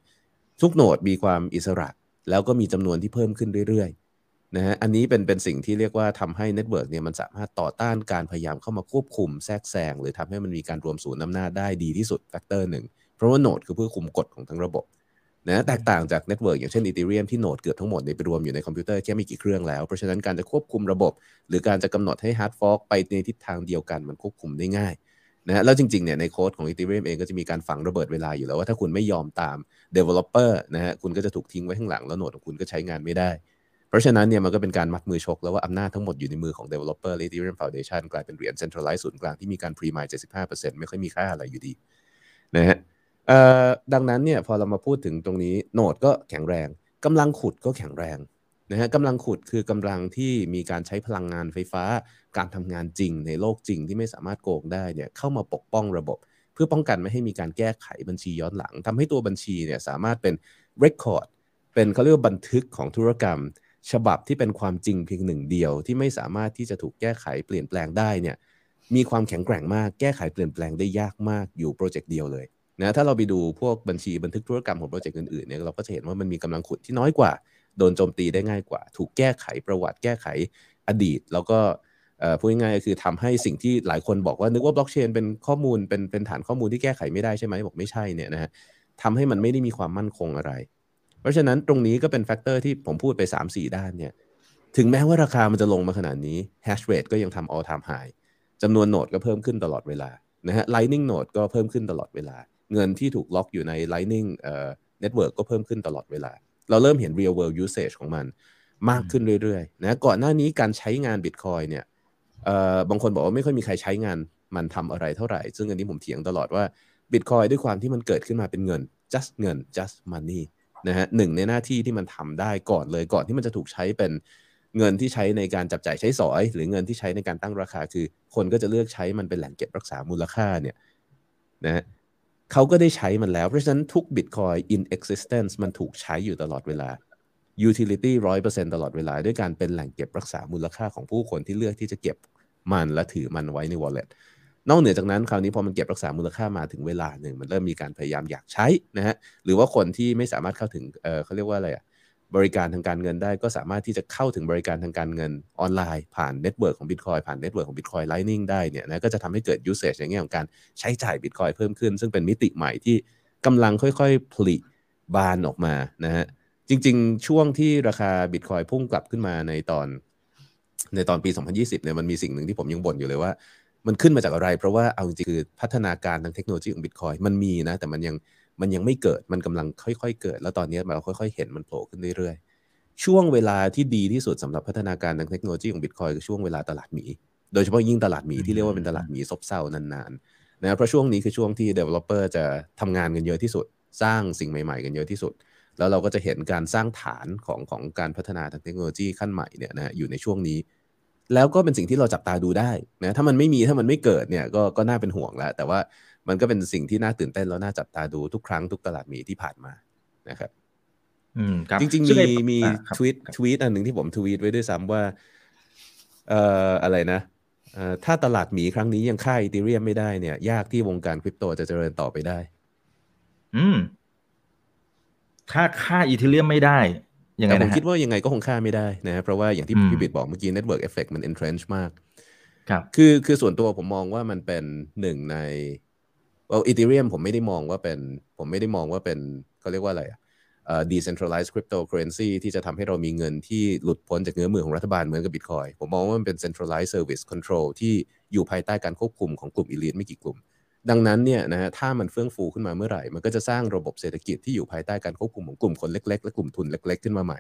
Speaker 3: ทุก node มีความอิสระ แล้วก็มีจำนวนที่เพิ่มขึ้นเรื่อยๆนะฮะอันนี้เป็นเป็นสิ่งที่เรียกว่าทำให้ network เนี่ยมันสามารถต่อต้านการพยายามเข้ามาควบคุมแทรกแซงหรือทำให้มันมีการรวมศูนย์อำนาจได้ดีที่สุด factor หนึ่งเพราะว่า node คือผู้คุมกฎของทั้งระบบ นะแตกต่างจาก network อย่างเช่น Ethereum ที่ node เกือบทั้งหมดไปรวมอยู่ในคอมพิวเตอร์แค่ไม่กี่เครื่องแล้ว เพราะฉะนั้นการจะควบคุมระบบ หรือการจะกำหนดให้ hard fork ไปในทิศทางเดียวกันมันควบคุมได้ง่ายนะแล้วจริงๆเนี่ยในโค้ดของ Ethereum เองก็จะมีการฝังระเบิดเวลาอยู่แล้วว่าถ้าคุณไม่ยอมตาม Developer นะฮะคุณก็จะถูกทิ้งไว้ข้างหลังแล้ว node ของคุณก็ใช้งานไม่ได้ เพราะฉะนั้นเนี่ยมันก็เป็นการมัดมือชก แล้วว่าอำนาจทั้งหมดอยู่ในมือของ Developer และ Ethereum Foundation กลายเป็นเหรียญ Centralized ศูนย์กลางที่มีการ pre-mine 75%ไม่ค่อยมีค่าอะไรอยู่ดีนะฮะ ดังนั้นเนี่ยพอเรามาพูดถึงตรงนี้โนดก็แข็งแรงกำลังขุดก็แข็งแรงนะฮะกำลังขุดคือกำลังที่มีการใช้พลังงานไฟฟ้า การทำงานจริงในโลกจริงที่ไม่สามารถโกงได้เนี่ยเข้ามาปกป้องระบบ เพื่อป้องกันไม่ให้มีการแก้ไขบัญชีย้อนหลังทำให้ตัวบัญชีเนี่ยสามารถเป็น record เป็นเขาเรียกว่าบันทึกของธุรกรรม ฉบับที่เป็นความจริงเพียงหนึ่งเดียว ที่ไม่สามารถที่จะถูกแก้ไขเปลี่ยนแปลงได้เนี่ยมีความแข็งแกร่งมากแก้ไขเปลี่ยนแปลงได้ยากมากอยู่โปรเจกต์เดียวเลย นะถ้าเราไปดูพวกบัญชีบันทึกธุรกรรมของโปรเจกต์อื่นๆเนี่ยเราก็จะเห็นว่ามันมีกำลังขุดที่น้อยกว่า โดนโจมตีได้ง่ายกว่า ถูกแก้ไขประวัติแก้ไขอดีต แล้วก็พูดง่ายๆคือทำให้สิ่งที่หลายคนบอกว่านึกว่าบล็อกเชนเป็นข้อมูลเป็นเป็นฐานข้อมูลที่แก้ไขไม่ได้ใช่ไหมบอกไม่ใช่เนี่ยนะฮะทำให้มันไม่ได้มีความมั่นคงอะไร เพราะฉะนั้นตรงนี้ก็เป็น factor ที่ผมพูดไป 3-4 ด้านเนี่ยถึงแม้ว่าราคามันจะลงมาขนาดนี้ hash rate ก็ยังทำ all time high จำนวนโหนดก็เพิ่มขึ้นตลอดเวลานะฮะ lightning node ก็เพิ่มขึ้นตลอดเวลา เงินที่ถูกล็อกอยู่ใน Lightning เอ่อ Network ก็เพิ่มขึ้นตลอดเวลา เราเริ่มเห็น real world usage ของมันมากขึ้นเรื่อยๆนะก่อนหน้านี้การใช้งาน Bitcoin เนี่ยเอ่อบางคนบอกว่าไม่ค่อยมีใครใช้งานมันทำอะไรเท่าไหร่ ซึ่งอันนี้ผมเถียงตลอดว่า Bitcoin ด้วยความที่มันเกิดขึ้นมาเป็นเงิน just เงิน just money นะฮะหนึ่งในหน้าที่ที่มันทำได้ก่อนเลยก่อนที่มันจะถูกใช้เป็นเงินที่ใช้ในการจับจ่ายใช้สอย หรือเงินที่ใช้ในการตั้งราคา คือ คนก็จะเลือกใช้มันเป็นแหล่งเก็บรักษามูลค่าเนี่ยนะ เขาก็ได้ใช้มันแล้ว เพราะฉะนั้นทุก Bitcoin in existence มันถูกใช้อยู่ตลอดเวลา utility ร้อยเปอร์เซ็นตลอดเวลา ด้วยการเป็นแหล่งเก็บรักษามูลค่าของผู้คนที่เลือกที่จะเก็บมันและถือมันไว้ใน wallet นอกเหนือจากนั้นคราวนี้พอมันเก็บรักษามูลค่ามาถึงเวลาหนึ่ง มันเริ่มมีการพยายามอยากใช้นะฮะหรือว่าคนที่ไม่สามารถเข้าถึงเออเขาเรียกว่าอะไรอะ บริการทางการเงินได้ ก็สามารถที่จะเข้าถึงบริการทางการเงินออนไลน์ ผ่านเน็ตเวิร์กของ Bitcoin ผ่านเน็ตเวิร์กของ Bitcoin Lightning ได้เนี่ยนะก็จะทำให้เกิด usage ในแง่ของการใช้จ่าย Bitcoin เพิ่มขึ้น ซึ่งเป็นมิติใหม่ที่กำลังค่อยๆผลิบานออกมานะฮะจริงๆ ช่วงที่ราคา Bitcoin พุ่งกลับขึ้นมาในตอน ในตอนปี 2020เนี่ยมันมีสิ่งหนึ่งที่ผมยังบ่นอยู่เลยว่ามันขึ้นมาจากอะไร เพราะว่าเอาจริงๆคือพัฒนาการทางเทคโนโลยีของ Bitcoin มันมีนะแต่มันยัง มันยังไม่เกิดมันกำลังค่อยๆ เกิด แล้วตอนนี้เราค่อยๆ เห็นมันโผล่ขึ้นเรื่อยๆ ช่วงเวลาที่ดีที่สุดสำหรับพัฒนาการทางเทคโนโลยีของ Bitcoin คือช่วงเวลาตลาดหมี โดยเฉพาะยิ่งตลาดหมีที่เรียกว่าเป็นตลาดหมีซบเซานานๆนะเพราะช่วงนี้คือช่วงที่ developer จะทำงานกันเยอะที่สุด สร้างสิ่งใหม่ ๆ กันเยอะที่สุด แล้วเราก็จะเห็นการสร้างฐานของของการพัฒนาทางเทคโนโลยีขั้นใหม่เนี่ยนะอยู่ในช่วงนี้แล้วก็เป็นสิ่งที่เราจับตาดูได้นะถ้ามันไม่มีถ้ามันไม่เกิดเนี่ยก็ก็น่าเป็นห่วงแล้ว แต่ว่า มันก็เป็นสิ่งที่น่าตื่นเต้นแล้วน่าจับตาดูทุกครั้งทุกตลาดมีที่ผ่านมานะครับ
Speaker 1: อืมครับ
Speaker 3: จริงๆ
Speaker 1: ซึ่
Speaker 3: มี
Speaker 1: ไอ้
Speaker 3: มี
Speaker 1: อ่าครับ
Speaker 3: ทวีตทวีตอันหนึ่งที่ผมทวีตไว้ด้วยซ้ำว่าเอ่ออะไรนะเอ่อถ้าตลาดหมีครั้งนี้ยังฆ่าอีเทเรียมไม่ได้เนี่ย ยากที่วงการคริปโตจะเจริญต่อไปได้
Speaker 1: อืมถ้าค่าอีเทเรียมไม่ได้ยังไง
Speaker 3: แต่ผ
Speaker 1: นะ
Speaker 3: ม
Speaker 1: ฮะ
Speaker 3: คิดว่ายังไงก็คงฆ่าไม่ได้นะเพราะว่าอย่างที่
Speaker 1: อืม
Speaker 3: พี่บิดบอกเมื่อกี้ Network Effect มัน entrench มาก
Speaker 1: ครับ
Speaker 3: คือคือส่วนตัวผมมองว่ามันเป็นหนึ่งใน ว่าอีเทเรียมผมไม่ได้มองว่าเป็นผมไม่ได้มองว่าเป็นเขาเรียกว่าอะไรอะเอ่อ decentralized cryptocurrency ที่จะทำให้เรามีเงินที่หลุดพ้นจากเงื้อมือของรัฐบาลเหมือนกับ Bitcoin ผมมองว่ามันเป็น centralized service control ที่อยู่ภายใต้การควบคุมของกลุ่ม elite ไม่กี่กลุ่ม ดังนั้นเนี่ยนะฮะถ้ามันเฟื่องฟูขึ้นมาเมื่อไหร่ มันก็จะสร้างระบบเศรษฐกิจที่อยู่ภายใต้การควบคุมของกลุ่มคนเล็ก ๆ และกลุ่มทุนเล็ก ๆ ขึ้นมาใหม่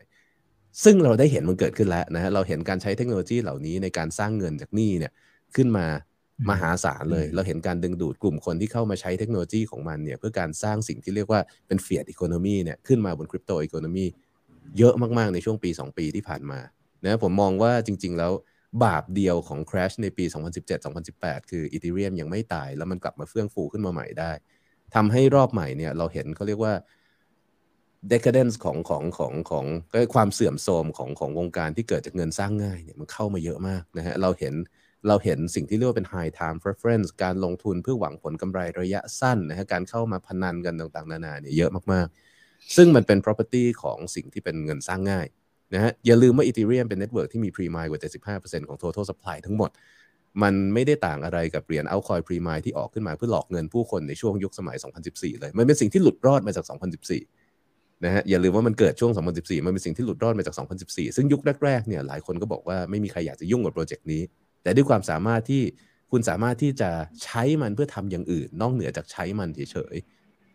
Speaker 3: ซึ่งเราได้เห็นมันเกิดขึ้นแล้วนะฮะเราเห็นการใช้เทคโนโลยีเหล่านี้ในการสร้างเงินจากหนี้เนี่ยขึ้นมา
Speaker 1: ม
Speaker 3: มหาศาลเลย
Speaker 1: อืม
Speaker 3: เราเห็นการดึงดูดกลุ่มคนที่เข้ามาใช้เทคโนโลยีของมันเนี่ยเพื่อการสร้างสิ่งที่เรียกว่าเป็นเฟียดอีโคโนมีเนี่ยขึ้นมาบนคริปโตอีโคโนมีเยอะมากๆในช่วงปี 2 ปีที่ผ่านมานะผมมองว่าจริง ๆ แล้วบาปเดียวของ crash ในปี 2017-2018 คืออี h เรียมยังไม่ตาย แล้วมันกลับมาเฟื่องฟูขึ้นมาใหม่ได้ทำให้รอบใหม่เนี่ยเราเห็นเขาเรียกว่า decadence ของของของของก็ความเสื่อมโทรมของของวงการที่เกิดจากเงินสร้างง่ายเนี่ยมันเข้ามาเยอะมากนะฮะเราเห็น เราเห็นสิ่งที่เรียกว่าเป็น high time preference การลงทุนเพื่อหวังผลกำไรระยะสั้นนะฮะการเข้ามาพนันกันต่างๆ นานาเนี่ยเยอะมากๆ ซึ่งมันเป็น property ของสิ่งที่เป็นเงินสร้างง่ายนะฮะอย่าลืมว่า Ethereum เป็น network ที่มี pre-mine กว่า 75%ของ total supply ทั้งหมด มันไม่ได้ต่างอะไรกับเหรียญ altcoin pre-mine ที่ออกขึ้นมาเพื่อหลอกเงินผู้คนในช่วงยุคสมัย 2014 เลย มันเป็นสิ่งที่หลุดรอดมาจาก 2014นะฮะอย่าลืมว่ามันเกิดช่วง 2014 มันเป็นสิ่งที่หลุดรอดมาจาก 2014 ซึ่งยุคแรกๆเนี่ยหลายคนก็บอกว่าไม่มีใครอยากจะยุ่งกับโปรเจกต์นี้ แต่ด้วยความสามารถที่คุณสามารถที่จะใช้มันเพื่อทำอย่างอื่น นอกเหนือจากใช้มันเฉย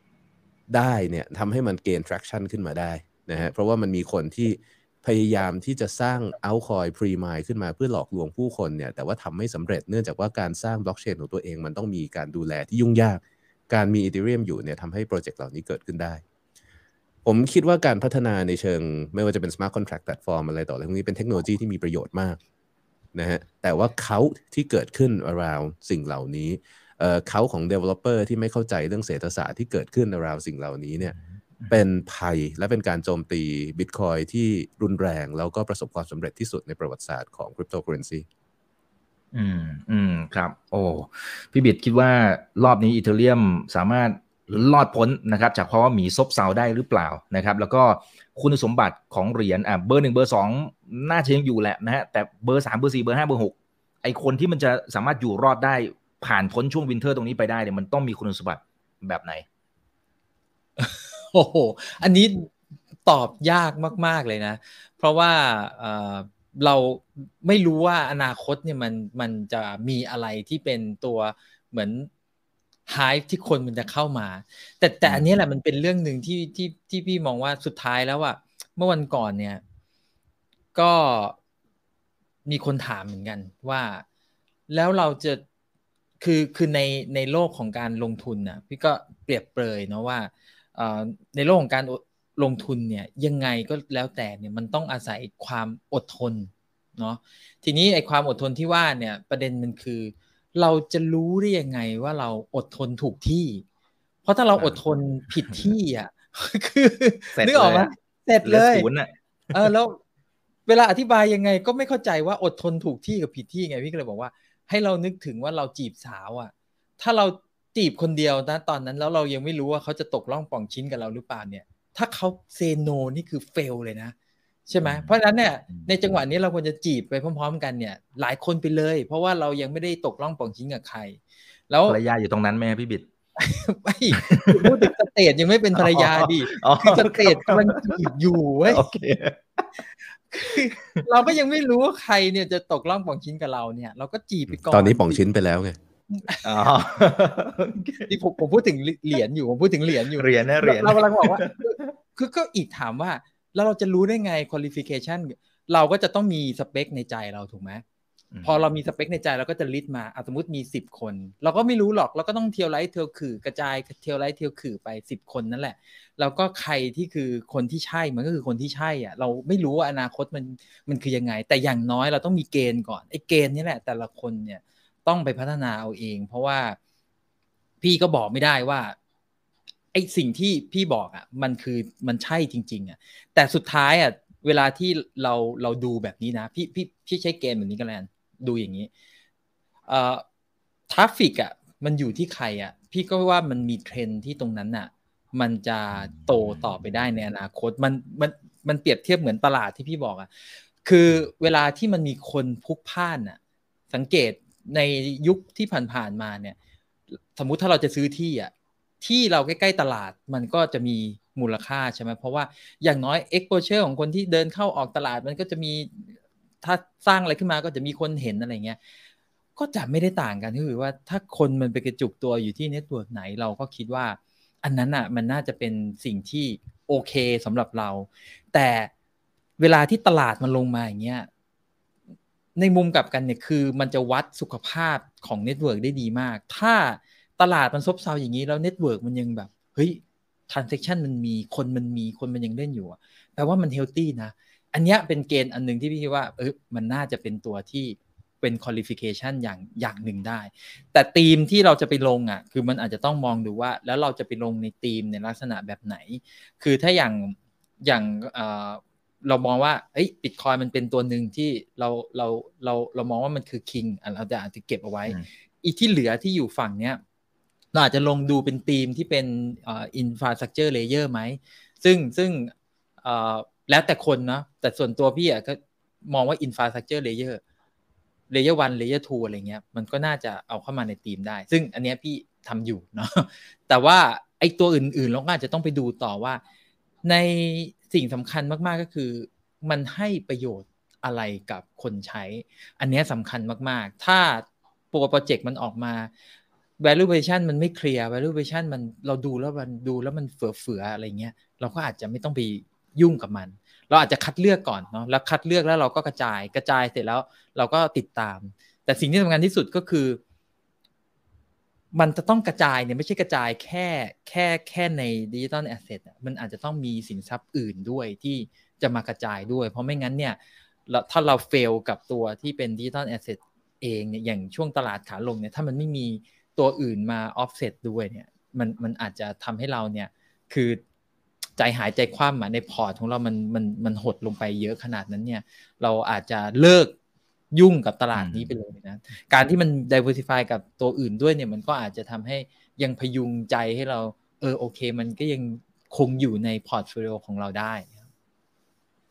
Speaker 3: ๆได้เนี่ยทำให้มันเกณฑ์ traction ขึ้นมาได้นะฮะเพราะว่ามันมีคนที่พยายามที่จะสร้าง altcoin pre-mine ขึ้นมาเพื่อหลอกลวงผู้คนเนี่ยแต่ว่าทำไม่สำเร็จเนื่องจากว่าการสร้างบล็อกเชนของตัวเองมันต้องมีการดูแลที่ยุ่งยาก การมี Ethereum อยู่เนี่ยทำให้โปรเจกต์เหล่านี้เกิดขึ้นได้ ผมคิดว่าการพัฒนาในเชิง ไม่ว่าจะเป็น smart contract platform อะไรต่ออะไรพวกนี้เป็นเทคโนโลยีที่มีประโยชน์มาก นะฮะแต่ว่าเขาที่เกิดขึ้น around สิ่งเหล่านี้เอ่อเขาของ developer ที่ไม่เข้าใจเรื่องเศรษฐศาสตร์ที่เกิดขึ้น around สิ่งเหล่านี้เนี่ยเป็นภัยและเป็นการโจมตี Bitcoin ที่รุนแรง แล้วก็ประสบความสำเร็จที่สุดในประวัติศาสตร์ของ cryptocurrency
Speaker 1: อืมอืมครับ โอ้พี่บิดคิดว่ารอบนี้ Ethereum สามารถรอดพ้นนะครับ จากเพราะว่าหมีซบเซาได้หรือเปล่านะครับ แล้วก็ คุณสมบัติของเหรียญอะเบอร์หนึ่งเบอร์สองน่าจะยังอยู่แหละนะฮะแต่เบอร์สามเบอร์สี่เบอร์ห้าเบอร์หกไอคนที่มันจะสามารถอยู่รอดได้ผ่านพ้นช่วง winter ตรงนี้ไปได้เนี่ยมันต้องมีคุณสมบัติแบบไหน
Speaker 2: โอ้โห อันนี้ตอบยากมาก ๆ เลยนะ เพราะว่าเอ่อเราไม่รู้ว่าอนาคตเนี่ยมันมันจะมีอะไรที่เป็นตัวเหมือน ไฮที่คนมันจะเข้ามา แต่แต่อันนี้แหละมันเป็นเรื่องหนึ่งที่ที่ที่พี่มองว่าสุดท้ายแล้วอะเมื่อวันก่อนเนี่ย ก็มีคนถามเหมือนกันว่า แล้วเราจะคือคือในในโลกของการลงทุนน่ะพี่ก็เปรียบเปรยเนาะว่าเอ่อในโลกของการลงทุนเนี่ยยังไงก็แล้วแต่เนี่ยมันต้องอาศัยความอดทนเนาะทีนี้ไอ้ความอดทนที่ว่าเนี่ยประเด็นมันคือ เราจะรู้ได้ยังไงว่าเราอดทนถูกที่ เพราะถ้าเราอดทนผิดที่อะคือ
Speaker 1: เสร็จ
Speaker 2: นึกออกไหม
Speaker 1: เลยอะ
Speaker 2: เสร็จ
Speaker 1: ห
Speaker 2: เล
Speaker 1: ลือยศูนย์น่ะ
Speaker 2: เออแล้วเวลาอธิบายยังไงก็ไม่เข้าใจว่าอดทนถูกที่กับผิดที่ไงพี่ก็เลยบอกว่า ให้เรานึกถึงว่าเราจีบสาวอะ ถ้าเราจีบคนเดียวนะตอนนั้นแล้วเรายังไม่รู้ว่าเขาจะตกร่องปล่องชิ้นกับเราหรือเปล่าเนี่ย ถ้าเขา say no นี่คือ fail เลยนะ ใช่ไหม
Speaker 1: อืม
Speaker 2: เพราะฉะนั้นเนี่ย
Speaker 1: อืม
Speaker 2: ในจังหวะนี้เราควรจะจีบไปพร้อม ๆ กันเนี่ย หลายคนไปเลย เพราะว่าเรายังไม่ได้ตกร่องปล่องชิ้นกับใคร แล้ว
Speaker 1: ภรรยาอยู่ตรงนั้นไหมครับพี่บิด
Speaker 2: ไม่พูดถึง stage ยังไม่เป็นภรรยาดิ
Speaker 1: อ๋อ
Speaker 2: คือ stage มันจีบอยู่เว้ย
Speaker 1: โอเค
Speaker 2: คือเราก็ยังไม่รู้ว่าใครเนี่ยจะตกร่องปล่องชิ้นกับเราเนี่ย เราก็จีบไปก่อน
Speaker 3: ตอนนี้ปล่องชิ้นไปแล้วไง
Speaker 1: อ๋อ
Speaker 2: ที่ผมผมพูดถึงเหรียญอยู่ผมพูดถึงเหรียญอยู่
Speaker 1: เหรียญนะเหรียญ
Speaker 2: เรากำลังบอกว่า คือก็อีกถามว่า แล้วเราจะรู้ได้ไง qualification เราก็จะต้องมีสเปคในใจเราถูกไหมพอเรามีสเปคในใจเราก็จะ list มาอะสมมติมีสิบคน เราก็ไม่รู้หรอกเราก็ต้องเทียวไลท์เทียวขื่อกระจายเทียวไลท์เทียวขื่อไปสิบคนนั่นแหละ แล้วก็ใครที่คือคนที่ใช่มันก็คือคนที่ใช่อะ เราไม่รู้ว่าอนาคตมันมันคือยังไง แต่อย่างน้อยเราต้องมีเกณฑ์ก่อนไอ้เกณฑ์นี่แหละ แต่ละคนเนี่ยต้องไปพัฒนาเอาเอง เพราะว่าพี่ก็บอกไม่ได้ว่า ไอสิ่งที่พี่บอกอะมันคือมันใช่จริง ๆอะแต่สุดท้ายอะเวลาที่เราเราดูแบบนี้นะ พี่พี่พี่ใช้เกณฑ์แบบนี้กันแล้วดูอย่างนี้เอ่อ traffic อะมันอยู่ที่ใครอะพี่ก็ว่ามันมีเทรนด์ที่ตรงนั้นอะมันจะโตต่อไปได้ในอนาคตมันมันมันเปรียบเทียบเหมือนตลาดที่พี่บอกอะคือเวลาที่มันมีคนพุกพล่านอะสังเกตในยุคที่ผ่านๆมาเนี่ย สมมุติถ้าเราจะซื้อที่อะ ที่เราใกล้ๆตลาดมันก็จะมีมูลค่าใช่ไหมเพราะว่าอย่างน้อย exposure ของคนที่เดินเข้าออกตลาดมันก็จะมีถ้าสร้างอะไรขึ้นมาก็จะมีคนเห็นอะไรเงี้ยก็จะไม่ได้ต่างกันก็คือว่าถ้าคนมันไปกระจุกตัวอยู่ที่ network ไหนเราก็คิดว่า อันนั้นอะมันน่าจะเป็นสิ่งที่โอเคสำหรับเรา แต่เวลาที่ตลาดมันลงมาอย่างเงี้ยในมุมกลับกันเนี่ยคือมันจะวัดสุขภาพของ network ได้ดีมาก ถ้า ตลาดมันซบเซาอย่างนี้แล้ว network มันยังแบบเฮ้ย transaction มันมีคนมันมีคนมันยังเล่นอยู่อะแปลว่ามัน healthy นะ อันเนี้ยเป็นเกณฑ์อันหนึ่งที่พี่คิดว่าเออมันน่าจะเป็นตัวที่เป็น qualification อย่างอย่างหนึ่งได้ แต่ทีมที่เราจะไปลงอะ คือมันอาจจะต้องมองดูว่า แล้วเราจะไปลงในทีมในลักษณะแบบไหน คือถ้าอย่างอย่างเอ่อเรามองว่าเอ้ยบิตคอยมันเป็นตัวหนึ่งที่เราเราเราเรามองว่ามันคือ king อะเราจะอาจจะเก็บเอาไว้
Speaker 1: อืม
Speaker 2: อีกที่เหลือที่อยู่ฝั่งเนี้ย เราอาจจะลงดูเป็นทีมที่เป็นเอ่อ infrastructure layer ไหม ซึ่งซึ่งแล้วแต่คนเนาะแต่ส่วนตัวพี่อะก็มองว่า infrastructure layer layer one layer two อร์ทูอะไรเงี้ย มันก็น่าจะเอาเข้ามาในทีมได้ ซึ่งอันเนี้ยพี่ทำอยู่เนาะแต่ว่าไอ้ตัวอื่นๆเราก็อาจจะต้องไปดูต่อว่า ในสิ่งสำคัญมากๆก็คือ มันให้ประโยชน์อะไรกับคนใช้ อันเนี้ยสำคัญมากๆ ถ้าโปรโปรเจกต์มันออกมา valuation มันไม่เคลียร์ valuation มันเราดูแล้วมันดูแล้วมันเฟือๆอะไรเงี้ยเราก็อาจจะไม่ต้องไปยุ่งกับมัน เราอาจจะคัดเลือกก่อนเนาะแล้วคัดเลือกแล้วเราก็กระจายกระจายเสร็จแล้วเราก็ติดตาม แต่สิ่งที่สำคัญที่สุดก็คือ มันจะต้องกระจายเนี่ยไม่ใช่กระจายแค่แค่แค่ใน digital asset มันอาจจะต้องมีสินทรัพย์อื่นด้วยที่จะมากระจายด้วย เพราะไม่งั้นเนี่ยถ้าเรา fail กับตัวที่เป็น digital asset เองเนี่ยอย่างช่วงตลาดขาลงเนี่ยถ้ามันไม่มี ตัวอื่นมาออฟเซตด้วยเนี่ยมันมันอาจจะทำให้เราเนี่ยคือใจหายใจคว่ำอะในพอร์ตของเรามันมันมันหดลงไปเยอะขนาดนั้นเนี่ย เราอาจจะเลิกยุ่งกับตลาดนี้ไปเลยนะ การที่มัน diversify กับตัวอื่นด้วยเนี่ย มันก็อาจจะทำให้ยังพยุงใจให้เรา เออโอเค มันก็ยังคงอยู่ใน portfolio ของเราได้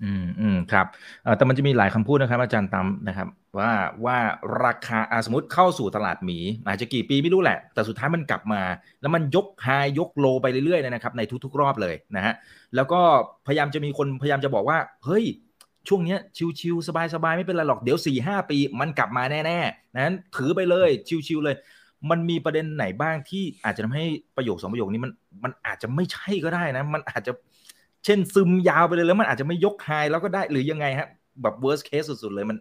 Speaker 1: อืมอืมครับเอ่อแต่มันจะมีหลายคำพูดนะครับ อาจารย์ตามนะครับ ว่าว่าราคาอะสมมติเข้าสู่ตลาดหมีอาจจะกี่ปีไม่รู้แหละ แต่สุดท้ายมันกลับมา แล้วมันยกไฮยกโลไปเรื่อยๆเลยนะครับในทุกๆ รอบเลยนะฮะแล้วก็พยายามจะมีคนพยายามจะบอกว่า เฮ้ย ช่วงเนี้ยชิวๆสบายๆ ไม่เป็นไรหรอกเดี๋ยว4ี่หปี มันกลับมาแน่ๆนั้นถือไปเลยชิวๆเลย มันมีประเด็นไหนบ้างที่อาจจะทำให้ประโยคสองประโยคนี้มันมันอาจจะไม่ใช่ก็ได้นะ มันอาจจะเช่นซึมยาวไปเลยแล้วมันอาจจะไม่ยกไฮแล้วก็ได้หรือยังไงฮะแบบ worst case สุดๆเลยมัน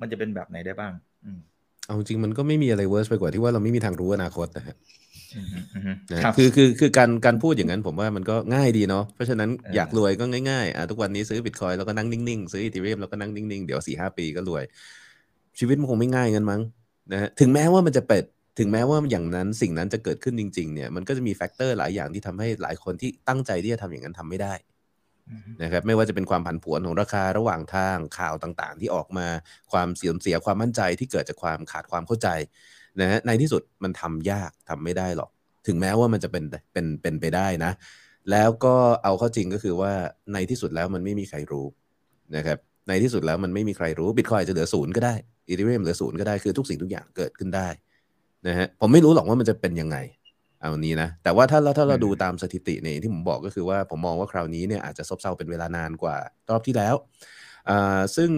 Speaker 1: มันจะเป็นแบบไหนได้บ้าง อืม
Speaker 3: เอาจริงมันก็ไม่มีอะไร worse ไปกว่าที่ว่าเราไม่มีทางรู้อนาคตนะฮะ
Speaker 1: อืมอืมอืม
Speaker 3: นะครับคือคือคือการการพูดอย่างนั้นผมว่ามันก็ง่ายดีเนาะเพราะฉะนั้น
Speaker 1: เออ
Speaker 3: อ
Speaker 1: อ
Speaker 3: ยากรวยก็ง่ายๆอะทุกวันนี้ซื้อบิตคอยแล้วก็นั่งนิ่งๆ ซื้อ Ethereum แล้วก็นั่งนิ่งๆ เดี๋ยวสี่ห้าปีก็รวย ชีวิตมันคงไม่ง่ายงั้นมั้งนะฮะถึงแม้ว่ามันจะเป็นถึงแม้ว่าอย่างนั้นสิ่งนั้นจะเกิดขึ้นจริง ๆ เนี่ยมันก็จะมี factor หลายอย่างที่ทำให้หลายคนที่ตั้งใจที่จะทำอย่างนั้นทำไม่ได้
Speaker 1: อืม
Speaker 3: นะครับไม่ว่าจะเป็นความผันผวนของราคาระหว่างทางข่าวต่างๆ ที่ออกมาความเสียเสียความมั่นใจที่เกิดจากความขาดความเข้าใจนะฮะในที่สุดมันทำยากทำไม่ได้หรอก ถึงแม้ว่ามันจะเป็นเป็นเป็นไปได้นะ แล้วก็เอาเข้าจริงก็คือว่าในที่สุดแล้วมันไม่มีใครรู้นะครับในที่สุดแล้วมันไม่มีใครรู้บิตคอยจะเหลือศูนย์ก็ได้อีเทเรียมเหลือศูนย์ก็ได้คือทุกสิ่งทุกอย่างเกิดขึ้นได้นะฮะผมไม่รู้หรอกว่ามันจะเป็นยังไง เอานี้นะ แต่ว่าถ้าเราถ้าเราดูตามสถิติเนี่ยที่ผมบอกก็คือว่าผมมองว่าคราวนี้เนี่ยอาจจะซบเซาเป็นเวลานานกว่ารอบที่แล้วอ่าซึ่ง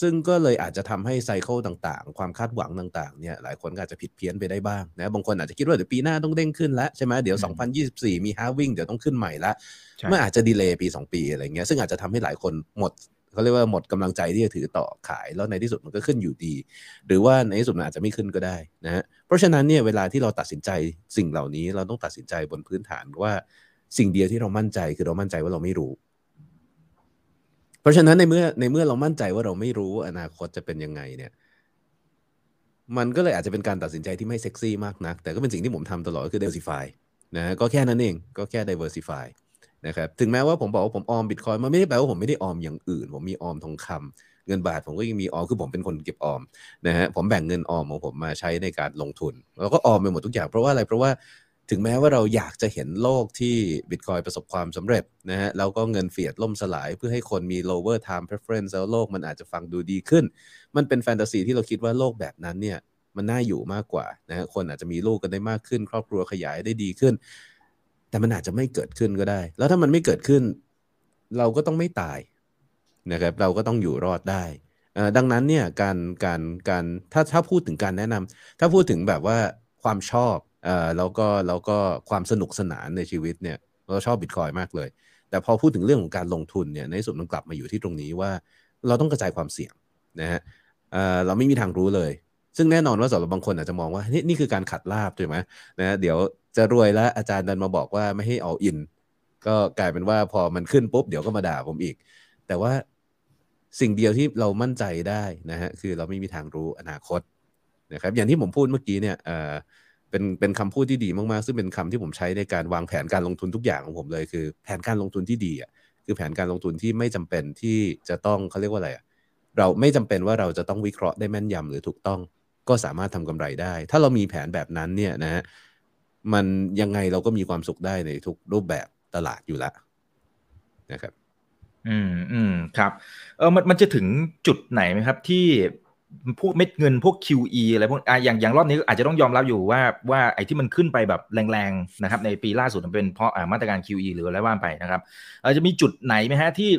Speaker 3: ซึ่งก็เลยอาจจะทำให้ไซเคิลต่างๆ ความคาดหวังต่างๆเนี่ยหลายคนก็อาจจะผิดเพี้ยนไปได้บ้างนะบางคนอาจจะคิดว่าเดี๋ยวปีหน้าต้องเด้งขึ้นแล้วใช่ไหมเดี๋ยว 2024 มีฮาวิ่งเดี๋ยวต้องขึ้นใหม่ละ
Speaker 1: ใช่
Speaker 3: มันอาจจะดีเลย์ปี 2 ปีอะไรเงี้ยซึ่งอาจจะทำให้หลายคนหมด เขาเรียกว่าหมดกำลังใจที่จะถือต่อขายแล้วในที่สุดมันก็ขึ้นอยู่ดี หรือว่าในที่สุดมันอาจจะไม่ขึ้นก็ได้นะฮะเพราะฉะนั้นเนี่ยเวลาที่เราตัดสินใจสิ่งเหล่านี้เราต้องตัดสินใจบนพื้นฐานว่าสิ่งเดียวที่เรามั่นใจคือเรามั่นใจว่าเราไม่รู้ เพราะฉะนั้นในเมื่อในเมื่อเรามั่นใจว่าเราไม่รู้อนาคตจะเป็นยังไงเนี่ยมันก็เลยอาจจะเป็นการตัดสินใจที่ไม่เซ็กซี่มากนัก แต่ก็เป็นสิ่งที่ผมทำตลอดก็คือ diversify นะก็แค่นั้นเองก็แค่ diversify นะครับถึงแม้ว่าผมบอกว่าผมออมบิตคอยมันไม่ได้แปลว่าผมไม่ได้ออมอย่างอื่น ผมมีออมทองคำเงินบาทผมก็ยังมีออมคือผมเป็นคนเก็บออมนะฮะผมแบ่งเงินออมของผมมาใช้ในการลงทุน แล้วก็ออมไปหมดทุกอย่างเพราะว่าอะไรเพราะว่าถึงแม้ว่าเราอยากจะเห็นโลกที่บิตคอยประสบความสำเร็จนะฮะแล้วก็เงินเฟียดล่มสลายเพื่อให้คนมี lower time preference แล้วโลกมันอาจจะฟังดูดีขึ้น มันเป็นแฟนตาซีที่เราคิดว่าโลกแบบนั้นเนี่ยมันน่าอยู่มากกว่านะฮะคนอาจจะมีลูกกันได้มากขึ้น ครอบครัวขยายได้ดีขึ้น แต่มันอาจจะไม่เกิดขึ้นก็ได้ แล้วถ้ามันไม่เกิดขึ้น เราก็ต้องไม่ตายนะครับ เราก็ต้องอยู่รอดได้ดังนั้นเนี่ยการการการถ้าถ้าพูดถึงการแนะนำถ้าพูดถึงแบบว่าความชอบเอ่อแล้วก็แล้วก็ความสนุกสนานในชีวิตเนี่ยเราชอบบิตคอยมากเลย แต่พอพูดถึงเรื่องของการลงทุนเนี่ยในสุดมันกลับมาอยู่ที่ตรงนี้ว่า เราต้องกระจายความเสี่ยงนะฮะเอ่อเราไม่มีทางรู้เลย ซึ่งแน่นอนว่าสำหรับบางคนอาจจะมองว่านี่นี่คือการขัดลาบใช่ไหมนะเดี๋ยว จะรวยแล้วอาจารย์ดันมาบอกว่าไม่ให้เอาอิน ก็กลายเป็นว่าพอมันขึ้นปุ๊บเดี๋ยวก็มาด่าผมอีก แต่ว่าสิ่งเดียวที่เรามั่นใจได้นะฮะคือเราไม่มีทางรู้อนาคตนะครับอย่างที่ผมพูดเมื่อกี้เนี่ยเออเป็นเป็นคำพูดที่ดีมากๆ ซึ่งเป็นคำที่ผมใช้ในการวางแผนการลงทุนทุกอย่างของผมเลย คือแผนการลงทุนที่ดีอะคือแผนการลงทุนที่ไม่จำเป็นที่จะต้องเขาเรียกว่าอะไรอะเราไม่จำเป็นว่าเราจะต้องวิเคราะห์ได้แม่นยำหรือถูกต้อง ก็สามารถทำกำไรได้ ถ้าเรามีแผนแบบนั้นเนี่ยนะฮะ มันยังไงเราก็มีความสุขได้ในทุกรูปแบบตลาดอยู่แล้วนะครับ
Speaker 1: อืมอืมครับ เออมันมันจะถึงจุดไหนไหมครับ ที่พวกเม็ดเงินพวก QE อะไรพวกอะอย่างอย่างรอบนี้อาจจะต้องยอมรับอยู่ว่าว่าไอ้ที่มันขึ้นไปแบบแรงๆนะครับ ในปีล่าสุดมันเป็นเพราะอ่ามาตรการ QE หรืออะไรว่าไปนะครับออจะมีจุดไหนไหมฮะที่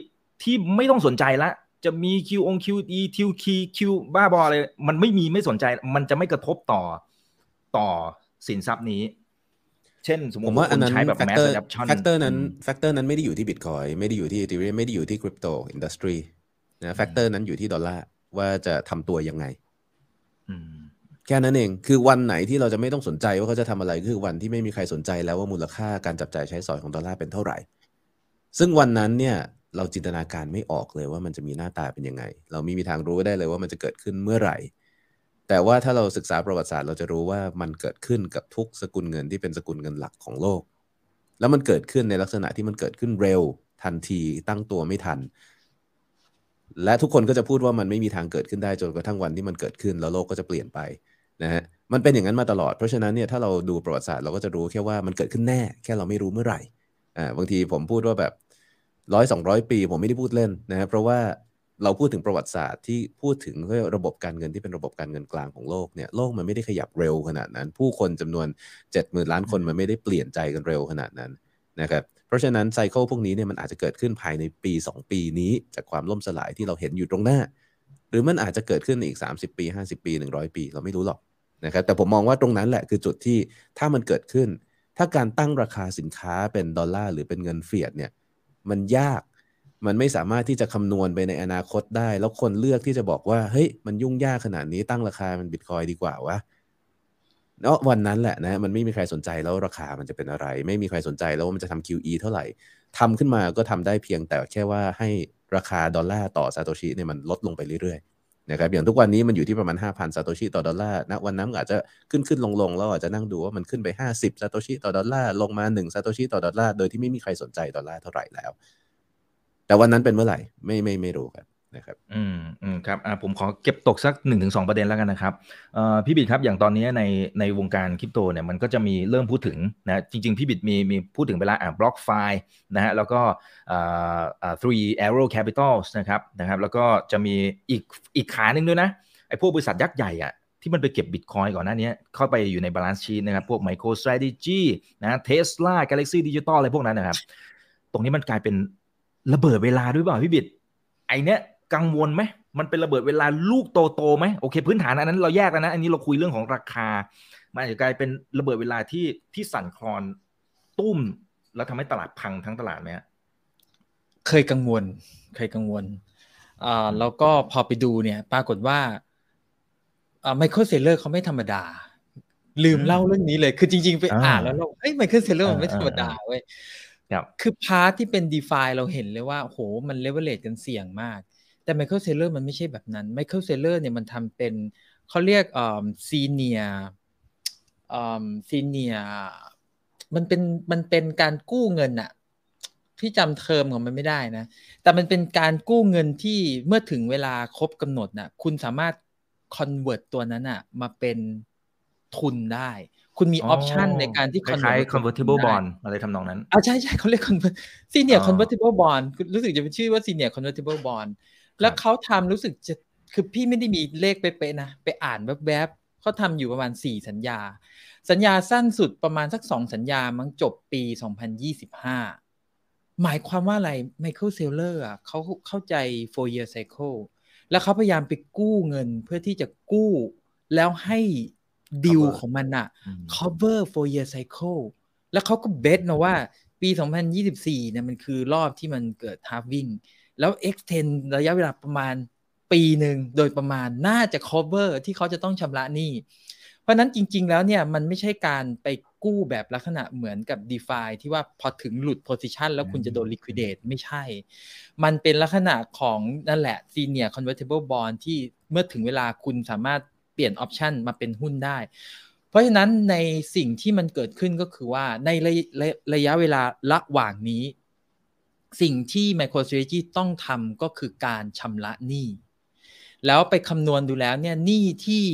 Speaker 1: ที่ไม่ต้องสนใจละจะมี Q อง QE Q Q Q บ้าบออะไรมันไม่มีไม่สนใจ มันจะไม่กระทบต่อต่อสินทรัพย์นี้ เช่น สมม
Speaker 3: ผ
Speaker 1: ติ
Speaker 3: มว่าอันนั้น
Speaker 1: ใช้แบบ
Speaker 3: แฟก
Speaker 1: mass
Speaker 3: เตอร์
Speaker 1: adoption
Speaker 3: แฟกเตนั้น
Speaker 1: อืม
Speaker 3: factor นั้นไม่ได้อยู่ที่บิตคอยไม่ได้อยู่ที่ Ethereum ไม่ได้อยู่ที่ crypto industry นะ factor นั้นอยู่ที่ดอลลาร์ว่าจะทำตัวยังไง
Speaker 1: อืม
Speaker 3: แค่นั้นเอง คือวันไหนที่เราจะไม่ต้องสนใจว่าเขาจะทำอะไรก็คือวันที่ไม่มีใครสนใจแล้วว่ามูลค่าการจับจ่ายใช้สอยของดอลลาร์เป็นเท่าไหร่ ซึ่งวันนั้นเนี่ยเราจินตนาการไม่ออกเลยว่ามันจะมีหน้าตาเป็นยังไง เราไม่มีทางรู้ได้เลยว่ามันจะเกิดขึ้นเมื่อไหร่ แต่ว่าถ้าเราศึกษาประวัติศาสตร์เราจะรู้ว่ามันเกิดขึ้นกับทุกสกุลเงินที่เป็นสกุลเงินหลักของโลก แล้วมันเกิดขึ้นในลักษณะที่มันเกิดขึ้นเร็วทันทีตั้งตัวไม่ทัน และทุกคนก็จะพูดว่ามันไม่มีทางเกิดขึ้นได้จนกระทั่งวันที่มันเกิดขึ้นแล้วโลกก็จะเปลี่ยนไปนะฮะมันเป็นอย่างนั้นมาตลอด เพราะฉะนั้นเนี่ยถ้าเราดูประวัติศาสตร์เราก็จะรู้แค่ว่ามันเกิดขึ้นแน่ แค่เราไม่รู้เมื่อไหร่อ่าบางทีผมพูดว่าแบบร้อยสองร้อยปี ผมไม่ได้พูดเล่นนะฮะเพราะว่า เราพูดถึงประวัติศาสตร์ที่พูดถึงระบบการเงินที่เป็นระบบการเงินกลางของโลกเนี่ยโลกมันไม่ได้ขยับเร็วขนาดนั้น ผู้คนจำนวน7 0,000ล้านคนมันไม่ได้เปลี่ยนใจกันเร็วขนาดนั้นนะครับเพราะฉะนั้นไซเคิลพวกนี้เนี่ยมันอาจจะเกิดขึ้นภายในปี 2 ปีนี้ จากความล่มสลายที่เราเห็นอยู่ตรงหน้า หรือมันอาจจะเกิดขึ้นในอีก 30 ปี 50 ปี 100 ปี เราไม่รู้หรอกนะครับแต่ผมมองว่าตรงนั้นแหละคือจุดที่ถ้ามันเกิดขึ้น ถ้าการตั้งราคาสินค้าเป็นดอลลาร์หรือเป็นเงินเฟียดเนี่ยมันยาก มันไม่สามารถที่จะคำนวณไปในอนาคตได้ แล้วคนเลือกที่จะบอกว่า เฮ้ย มันยุ่งยากขนาดนี้ตั้งราคามันบิตคอยดีกว่าวะเนาะวันนั้นแหละนะ มันไม่มีใครสนใจแล้วราคามันจะเป็นอะไร ไม่มีใครสนใจแล้วว่ามันจะทำ QE เท่าไหร่ทำขึ้นมาก็ทำได้เพียงแต่แค่ว่าให้ราคาดอลลาร์ต่อซาโตชิเนี่ยมันลดลงไปเรื่อยๆนะครับอย่างทุกวันนี้มันอยู่ที่ประมาณ 5,000ซาโตชิต่อดอลลาร์ณวันนั้นอาจจะขึ้นขึ้นลงลงแล้วอาจจะนั่งดูว่ามันขึ้นไป 50ซาโตชิต่อดอลลาร์ลงมา1ซาโตชิต่อดอลลาร์โดยที่ไม่มีใครสนใจดอลลาร์เท่าไหร่แล้ว แต่วันนั้นเป็นเมื่อไหร่ไม่ไม่ไม่รู้ครับนะครับ
Speaker 1: อืมอืมครับอ่าผมขอเก็บตกสักหนึ่งถึงสองประเด็นแล้วกันนะครับเอ่อพี่บิดครับอย่างตอนนี้ในในวงการคริปโตเนี่ยมันก็จะมีเริ่มพูดถึงนะจริง ๆ พี่บิดมีมีพูดถึงไปแล้วอ่า BlockFi นะฮะแล้วก็อ่าอ่า Three Arrows Capital นะครับนะครับแล้วก็จะมีอีกอีกขาหนึ่งด้วยนะไอ้พวกบริษัทยักษ์ใหญ่อะที่มันไปเก็บบิตคอยก่อนหน้านี้เข้าไปอยู่ใน balance sheet นะครับพวก MicroStrategy นะ Tesla Galaxy Digital อะไรพวกนั้นนะครับ ตรงนี้มันกลายเป็น ระเบิดเวลาด้วยเปล่าพี่บิด ไอเนี้ยกังวลไหมมันเป็นระเบิดเวลาลูกโตๆไหมโอเค พื้นฐานอันนั้นเราแยกแล้วนะ อันนี้เราคุยเรื่องของราคา มันอาจจะกลายเป็นระเบิดเวลาที่ที่สั่นคลอนตุ้ม แล้วทำให้ตลาดพังทั้งตลาดไหมฮะ
Speaker 2: เคยกังวล เคยกังวลอ่าแล้วก็พอไปดูเนี่ย ปรากฏว่าอ่า Michael Saylor เขาไม่ธรรมดา ลืมเล่าเรื่องนี้เลย คือจริง ๆ ไป
Speaker 1: อ่า
Speaker 2: อ่านแล้วเราเฮ้ย Michael Saylor มันไม่ธรรมดาเว้ย
Speaker 1: คื
Speaker 2: อพาร์ทที่เป็น d e f i เราเห็นเลยว่าโหมันเลเวลเลตกันเสี่ยงมาก แต่ Michael Saylor มันไม่ใช่แบบนั้น Michael Saylor เนี่ยมันทำเป็นเขาเรียกอ่า senior senior มันเป็นมันเป็นการกู้เงินอะพี่จำเทอมของมันไม่ได้นะ แต่มันเป็นการกู้เงินที่เมื่อถึงเวลาครบกำหนดน่ะคุณสามารถ convert ตัวนั้นอะมาเป็นทุนได้ คุณมีออปชันในการที่
Speaker 1: คล้ายๆ convertible
Speaker 2: ได้
Speaker 1: bond อะไรทำนองนั้น
Speaker 2: อ่าใช่ใช่เขาเรียก convert senior
Speaker 1: อ๋อ
Speaker 2: convertible bond รู้สึกจะเป็นชื่อว่า senior convertible bond แล้วเขาทำรู้สึกจะคือพี่ไม่ได้มีเลขเป๊ะๆนะ ไปอ่านแวบๆเขาทำอยู่ประมาณ 4 สัญญา สัญญาสั้นสุดประมาณสัก 2 สัญญามั้งจบปี 2025 หมายความว่าอะไร Michael Saylor อะเขาเข้าใจ four year cycle แล้วเขาพยายามไปกู้เงินเพื่อที่จะกู้แล้วให้ ดิว
Speaker 1: Cover
Speaker 2: ของมันอะ
Speaker 1: อืม
Speaker 2: cover four year cycle แล้วเขาก็เบสมาว่าปี 2024เนี่ยมันคือรอบที่มันเกิด halving แล้ว extend ระยะเวลาประมาณปีหนึ่งโดยประมาณน่าจะ cover ที่เขาจะต้องชำระหนี้ เพราะฉะนั้นจริง ๆ แล้วเนี่ยมันไม่ใช่การไปกู้แบบลักษณะเหมือนกับ d e f i ที่ว่าพอถึงหลุด position แล้วคุณจะโดน liquidate ไม่ใช่ มันเป็นลักษณะของนั่นแหละ senior convertible bond ที่เมื่อถึงเวลาคุณสามารถ เปลี่ยน option มาเป็นหุ้นได้ เพราะฉะนั้นในสิ่งที่มันเกิดขึ้นก็คือว่าในระยะระระยะเวลาระหว่างนี้ สิ่งที่ MicroStrategy ต้องทำก็คือการชำระหนี้ แล้วไปคำนวณดูแล้วเนี่ยหนี้ที่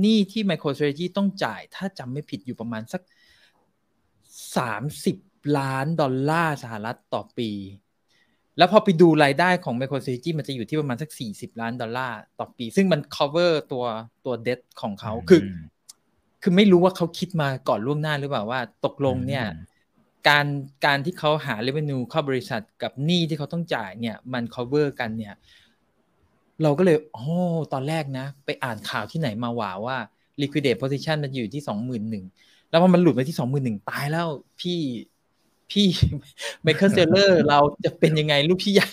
Speaker 2: หนี้ที่ MicroStrategy ต้องจ่ายถ้าจำไม่ผิดอยู่ประมาณสัก 30 ล้านดอลลาร์สหรัฐต่อปี แล้วพอไปดูรายได้ของ MicroStrategy มันจะอยู่ที่ประมาณสัก 40 ล้านดอลลาร์ต่อปี ซึ่งมัน cover ตัวตัว debt ของเขาคือ คือไม่รู้ว่าเขาคิดมาก่อนล่วงหน้าหรือเปล่าว่าตกลงเนี่ย
Speaker 1: อืม
Speaker 2: การการที่เขาหา revenue เข้าบริษัทกับหนี้ที่เขาต้องจ่ายเนี่ย มัน cover กันเนี่ย เราก็เลยโอ้ตอนแรกนะ ไปอ่านข่าวที่ไหนมาว่าว่า liquidate position มันอยู่ที่สองหมื่นหนึ่งแล้วพอมันหลุดไปที่สองหมื่นหนึ่งตายแล้วพี่ พี่ Michael Saylor เราจะเป็นยังไงลูกพี่ใหญ่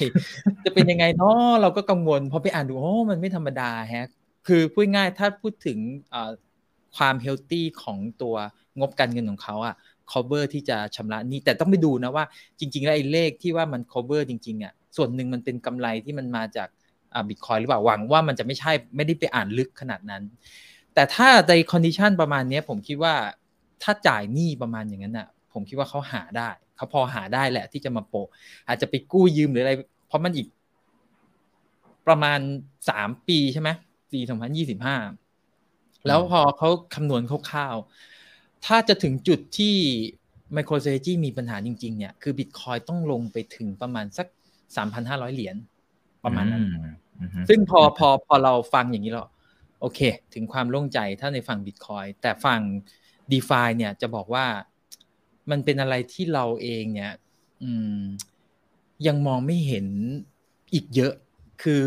Speaker 2: จะเป็นยังไงเนาะเราก็กังวลพอไปอ่านดูโอ้มันไม่ธรรมดาแฮะคือพูดง่ายถ้าพูดถึงความ healthy ของตัวงบการเงินของเขาอะ cover ที่จะชำระหนี้แต่ต้องไปดูนะว่าจริง ๆ แล้วไอ้เลขที่ว่ามัน cover จริงๆอะส่วนหนึ่งมันเป็นกำไรที่มันมาจากบิตคอยหรือเปล่าหวังว่ามันจะไม่ใช่ไม่ได้ไปอ่านลึกขนาดนั้น แต่ถ้าใน condition ประมาณนี้ผมคิดว่าถ้าจ่ายหนี้ประมาณอย่างนั้นอะ ผมคิดว่าเขาหาได้เขาพอหาได้แหละที่จะมาโปะอาจจะไปกู้ยืมหรืออะไร เพราะมันอีก ประมาณสามปีใช่ไหมปีสองพันยี่สิบห้าแล้วพอเขาคำนวณคร่าวๆถ้าจะถึงจุดที่ MicroStrategy มีปัญหาจริง ๆ เนี่ย คือ Bitcoin ต้องลงไปถึงประมาณสักสามพันห้าร้อยเหรียญประมาณนั้น
Speaker 1: อืม
Speaker 2: ซึ่งพอพอพอเราฟังอย่างนี้แล้วโอเค ถึงความโล่งใจถ้าในฝั่ง Bitcoin แต่ฝั่ง d e f i เนี่ยจะบอกว่า มันเป็นอะไรที่เราเองเนี่ยอืมยังมองไม่เห็นอีกเยอะ คือ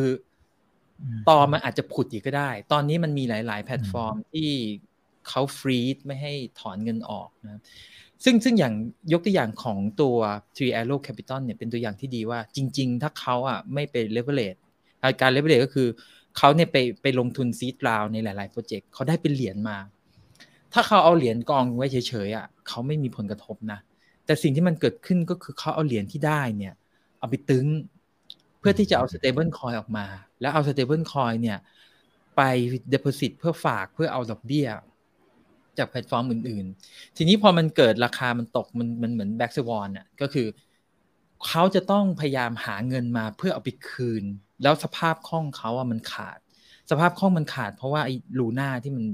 Speaker 2: อ
Speaker 1: ม
Speaker 2: ตอมันอาจจะผุดอีกก็ได้ ตอนนี้มันมีหลาย ๆ แพลตฟอร์มที่เขาฟรีดไม่ให้ถอนเงินออกนะซึ่งซึ่งอย่างยกตัวอย่างของตัว Tree Arrow Capital เนี่ยเป็นตัวอย่างที่ดีว่าจริง ๆ ถ้าเขาอะไม่ไป leverage อะการ leverage ก็คือเขาเนี่ยไปไปลงทุนซีดราวในหลาย ๆ โปรเจกต์เขาได้เป็นเหรียญมา ถ้าเขาเอาเหรียญกองไว้เฉยๆอะเขาไม่มีผลกระทบนะ แต่สิ่งที่มันเกิดขึ้นก็คือเขาเอาเหรียญที่ได้เนี่ย เอาไปตึงเพื่อที่จะเอา stable coin ออกมา แล้วเอา stable coin เนี่ย ไป deposit เพื่อฝากเพื่อเอาดอกเบี้ย จากแพลตฟอร์มอื่น ๆ ทีนี้พอมันเกิดราคามันตกมันมันเหมือน black swan อะก็คือเขาจะต้องพยายามหาเงินมาเพื่อเอาไปคืน แล้วสภาพคล่องเขาอะมันขาด สภาพคล่องมันขาด เพราะว่าไอ้ Luna ที่มัน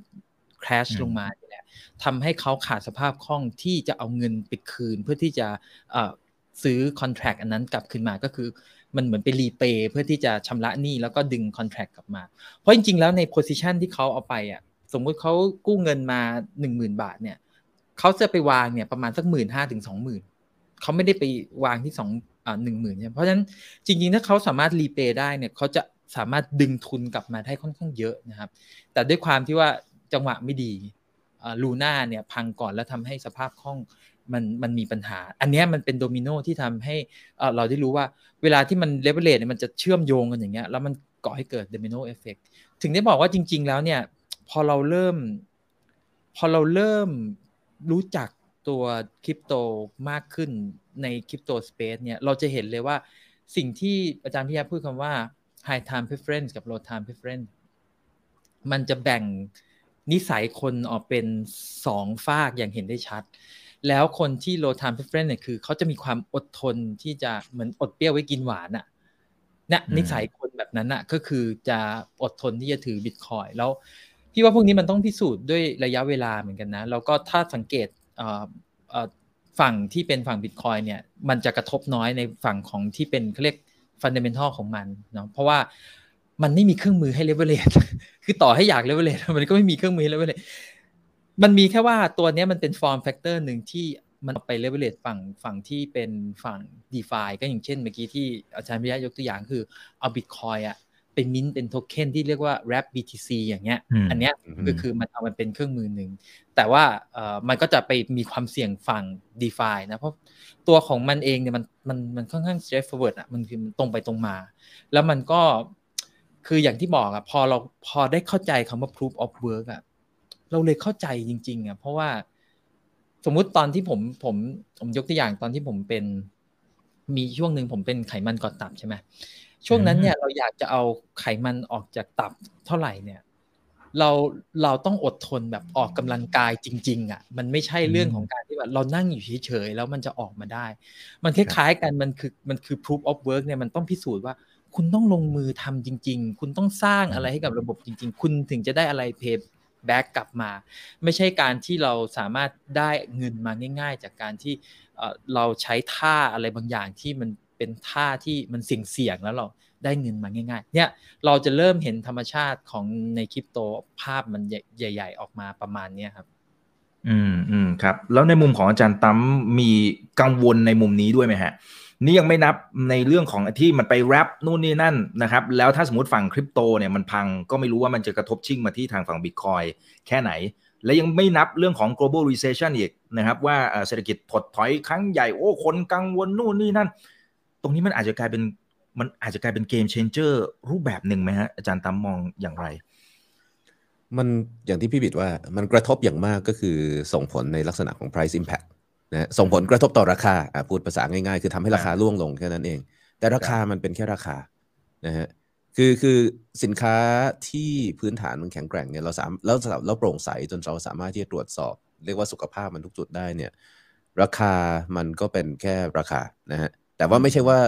Speaker 2: crash ลงมาเนี่ย ทำให้เขาขาดสภาพคล่องที่จะเอาเงินไปคืน เพื่อที่จะซื้อ contract อันนั้นกลับคืนมาก็คือมันเหมือนไป repay เพื่อที่จะชำระหนี้แล้วก็ดึง contract กลับมา เพราะจริงๆ แล้วในโพสิชันที่เขาเอาไปอะสมมุติเขากู้เงินมาหนึ่งหมื่นบาทเนี่ยเขาจะไปวางเนี่ยประมาณสักหมื่นห้าถึงสองหมื่นเขาไม่ได้ไปวางที่สองหนึ่งหมื่นใช่เพราะฉะนั้นจริงๆ ถ้าเขาสามารถรีเปย์ได้เนี่ยเขาจะสามารถดึงทุนกลับมาได้ค่อนข้างเยอะนะครับ แต่ด้วยความที่ว่าจังหวะไม่ดี ลูน่าเนี่ยพังก่อนแล้วทำให้สภาพคล่องมันมันมีปัญหา อันนี้มันเป็นโดมิโนที่ทำให้เราได้รู้ว่าเวลาที่มันเลเวลเลตเนี่ยมันจะเชื่อมโยงกันอย่างเงี้ยแล้วมันก่อให้เกิด domino effect ถึงได้บอกว่าจริง ๆ แล้วเนี่ยพอเราเริ่ม พอเราเริ่มรู้จักตัวคริปโตมากขึ้นใน crypto space เนี่ยเราจะเห็นเลยว่าสิ่งที่อาจารย์พิยาพูดคำว่า high time preference กับ low time preference มันจะแบ่ง นิสัยคนออกเป็นสองฝากอย่างเห็นได้ชัด แล้วคนที่ low time preference เนี่ยคือเขาจะมีความอดทนที่จะเหมือนอดเปรี้ยวไว้กินหวานอะ่ะเนี่ยนิสัยคนแบบนั้นอะ่ะก็คือจะอดทนที่จะถือบิตคอยแล้วพี่ว่าพวกนี้มันต้องพิสูจน์ด้วยระยะเวลาเหมือนกันนะ แล้วก็ถ้าสังเกตฝั่งที่เป็นฝั่งบิตคอยเนี่ยมันจะกระทบน้อยในฝั่งของที่เป็นเขาเรียก fundamental ของมันเนาะเพราะว่า มันไม่มีเครื่องมือให้เลเวลเลตคือต่อให้อยากเลเวลเลตมันก็ไม่มีเครื่องมือให้เลเวลเลตมันมีแค่ว่าตัวนี้มันเป็น form factor หนึ่งที่มันไป leverage ฝั่งฝั่งที่เป็นฝั่ง d e f าก็อย่างเช่นเมื่อกี้ที่อาจารย์พิยายกตัวอย่างคือเอาบิตคอยอะเป็นมินเป็นโทเค็นที่เรียกว่า wrap BTC อย่างเงี้ย อันเนี้ยก็คือมันเอามันเป็นเครื่องมือหนึ่ง แต่ว่าเอ่อมันก็จะไปมีความเสี่ยงฝั่ง DeFi นะ เพราะตัวของมันเองเนี่ยมันมันมันค่อนข้าง straightforward อะ มันคือมันตรงไปตรงมา แล้วมันก็ คืออย่างที่บอกอะพอเราพอได้เข้าใจคำว่า proof of work อะเราเลยเข้าใจจริง ๆอะเพราะว่าสมมุติตอนที่ผมผมผมยกตัวอย่างตอนที่ผมเป็น มีช่วงหนึ่งผมเป็นไขมันก่อนตับใช่ไหมช่วงนั้นเนี่ยเราอยากจะเอาไขมันออกจากตับเท่าไหร่เนี่ย เราเราต้องอดทนแบบออกกำลังกายจริง ๆอะมันไม่ใช่เรื่องของการที่แบบเรานั่งอยู่เฉยๆแล้วมันจะออกมาได้ มันคล้ายๆกันมันคือมันคือ proof of work เนี่ยมันต้องพิสูจน์ว่า คุณต้องลงมือทำจริง ๆ คุณต้องสร้างอะไรให้กับระบบจริง ๆ คุณถึงจะได้อะไรเพย์แบ็กกลับมา ไม่ใช่การที่เราสามารถได้เงินมาง่าย ๆ จากการที่เราใช้ท่าอะไรบางอย่างที่มันเป็นท่าที่มันเสี่ยงๆแล้วเราได้เงินมาง่าย ๆ เนี่ยเราจะเริ่มเห็นธรรมชาติของในคริปโตภาพมันใหญ่ ๆ ออกมาประมาณนี้ครับ
Speaker 1: อืมอืมครับ แล้วในมุมของอาจารย์ตั้มมีกังวลในมุมนี้ด้วยไหมฮะ นี่ยังไม่นับในเรื่องของที่มันไปแรปนู่นนี่นั่นนะครับ แล้วถ้าสมมติฝั่งคริปโตเนี่ยมันพังก็ไม่รู้ว่ามันจะกระทบชิ่งมาที่ทางฝั่งบิตคอยแค่ไหน และยังไม่นับเรื่องของ global recession อีกนะครับว่าเศรษฐกิจถดถอยครั้งใหญ่โอ้คนกังวลนู่นนี่นั่น ตรงนี้มันอาจจะกลายเป็นมันอาจจะกลายเป็นเกมเชนเจอร์รูปแบบหนึ่งไหมฮะอาจารย์ตั้มมองอย่างไร
Speaker 3: มันอย่างที่พี่บิดว่ามันกระทบอย่างมากก็คือส่งผลในลักษณะของ price impact นะส่งผลกระทบต่อราคาพูดภาษาง่ายๆ คือทำให้ราคาร่วงลงแค่นั้นเอง แต่ราคามันเป็นแค่ราคานะฮะคือคือสินค้าที่พื้นฐานมันแข็งแกร่งเนี่ยเราสามแล้วเราโปร่งใสจนเราสามารถที่จะตรวจสอบ เรียกว่าสุขภาพมันทุกจุดได้เนี่ย ราคามันก็เป็นแค่ราคานะฮะแต่ว่าไม่ใช่ว่า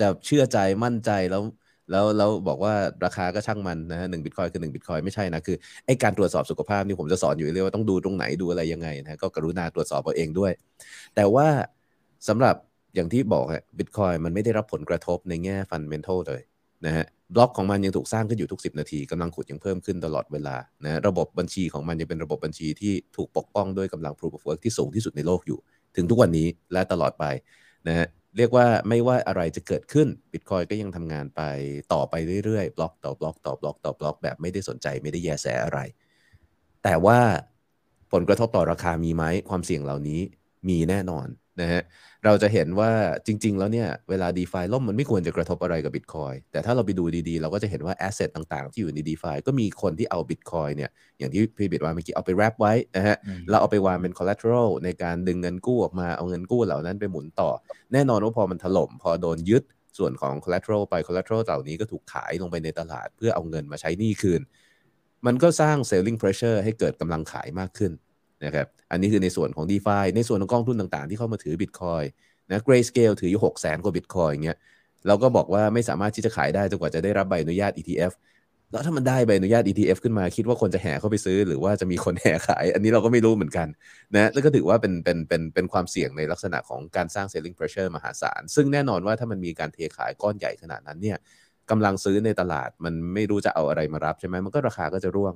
Speaker 3: จะเชื่อใจมั่นใจแล้ว แล้วแล้วบอกว่าราคาก็ช่างมันนะฮะหนึ่งบิตคอยคือหนึ่งบิตคอยไม่ใช่นะคือไอการตรวจสอบสุขภาพนี่ผมจะสอนอยู่เรื่อยว่าต้องดูตรงไหนดูอะไรยังไงนะก็กรุณาตรวจสอบเอาเองด้วย แต่ว่าสำหรับอย่างที่บอกฮะบิตคอยมันไม่ได้รับผลกระทบในแง่ฟันเมนทัลเลยนะฮะบล็อกของมันยังถูกสร้างขึ้นอยู่ทุก 10 นาทีกำลังขุดยังเพิ่มขึ้นตลอดเวลานะระบบบัญชีของมันยังเป็นระบบบัญชีที่ถูกปกป้องด้วยกำลัง proof of work ที่สูงที่สุดในโลกอยู่ ถึงทุกวันนี้และตลอดไปนะฮะ เรียกว่าไม่ว่าอะไรจะเกิดขึ้นบิตคอยก็ยังทำงานไปต่อไปเรื่อยๆ บล็อกต่อบล็อกต่อบล็อกต่อบล็อกแบบไม่ได้สนใจไม่ได้แยแสอะไร แต่ว่าผลกระทบต่อราคามีไหมความเสี่ยงเหล่านี้มีแน่นอน นะฮะเราจะเห็นว่าจริง ๆ แล้วเนี่ยเวลา d e f าล่มมันไม่ควรจะกระทบอะไรกับ Bitcoin แต่ถ้าเราไปดูดีๆ เราก็จะเห็นว่า asset ต่างๆ ที่อยู่ใน d e f าก็มีคนที่เอา Bitcoin เนี่ยอย่างที่พี่บิดว่าเมื่อกี้เอาไป wrap ไว้นะฮะเราเอาไปวางเป็น collateral ในการดึงเงินกู้ออกมาเอาเงินกู้เหล่านั้นไปหมุนต่อ แน่นอนว่าพอมันถล่มพอโดนยึดส่วนของ collateral ไป collateral เหล่านี้ก็ถูกขายลงไปในตลาด เพื่อเอาเงินมาใช้หนี้คืน มันก็สร้าง selling pressure ให้เกิดกำลังขายมากขึ้น นะครับอันนี้คือในส่วนของ d e f าในส่วนของกองทุนต่างๆ ที่เข้ามาถือ Bitcoin นะ Grayscale ถืออยู่หกแสนกว่าบิตคอยอย่างเงี้ยเราก็บอกว่าไม่สามารถที่จะขายได้จนกว่าจะได้รับใบอนุญาต ETF แล้วถ้ามันได้ใบอนุญาต ETF ขึ้นมาคิดว่าคนจะแห่เข้าไปซื้อ หรือว่าจะมีคนแห่ขาย อันนี้เราก็ไม่รู้เหมือนกันนะแล้วก็ถือว่าเป็นเป็นเป็นเป็นความเสี่ยงในลักษณะของการสร้าง selling pressure มหาศาล ซึ่งแน่นอนว่าถ้ามันมีการเทขายก้อนใหญ่ขนาดนั้นเนี่ยกำลังซื้อในตลาดมันไม่รู้จะเอาอะไรมารับใช่ไหมมันก็ราคาก็จะร่วง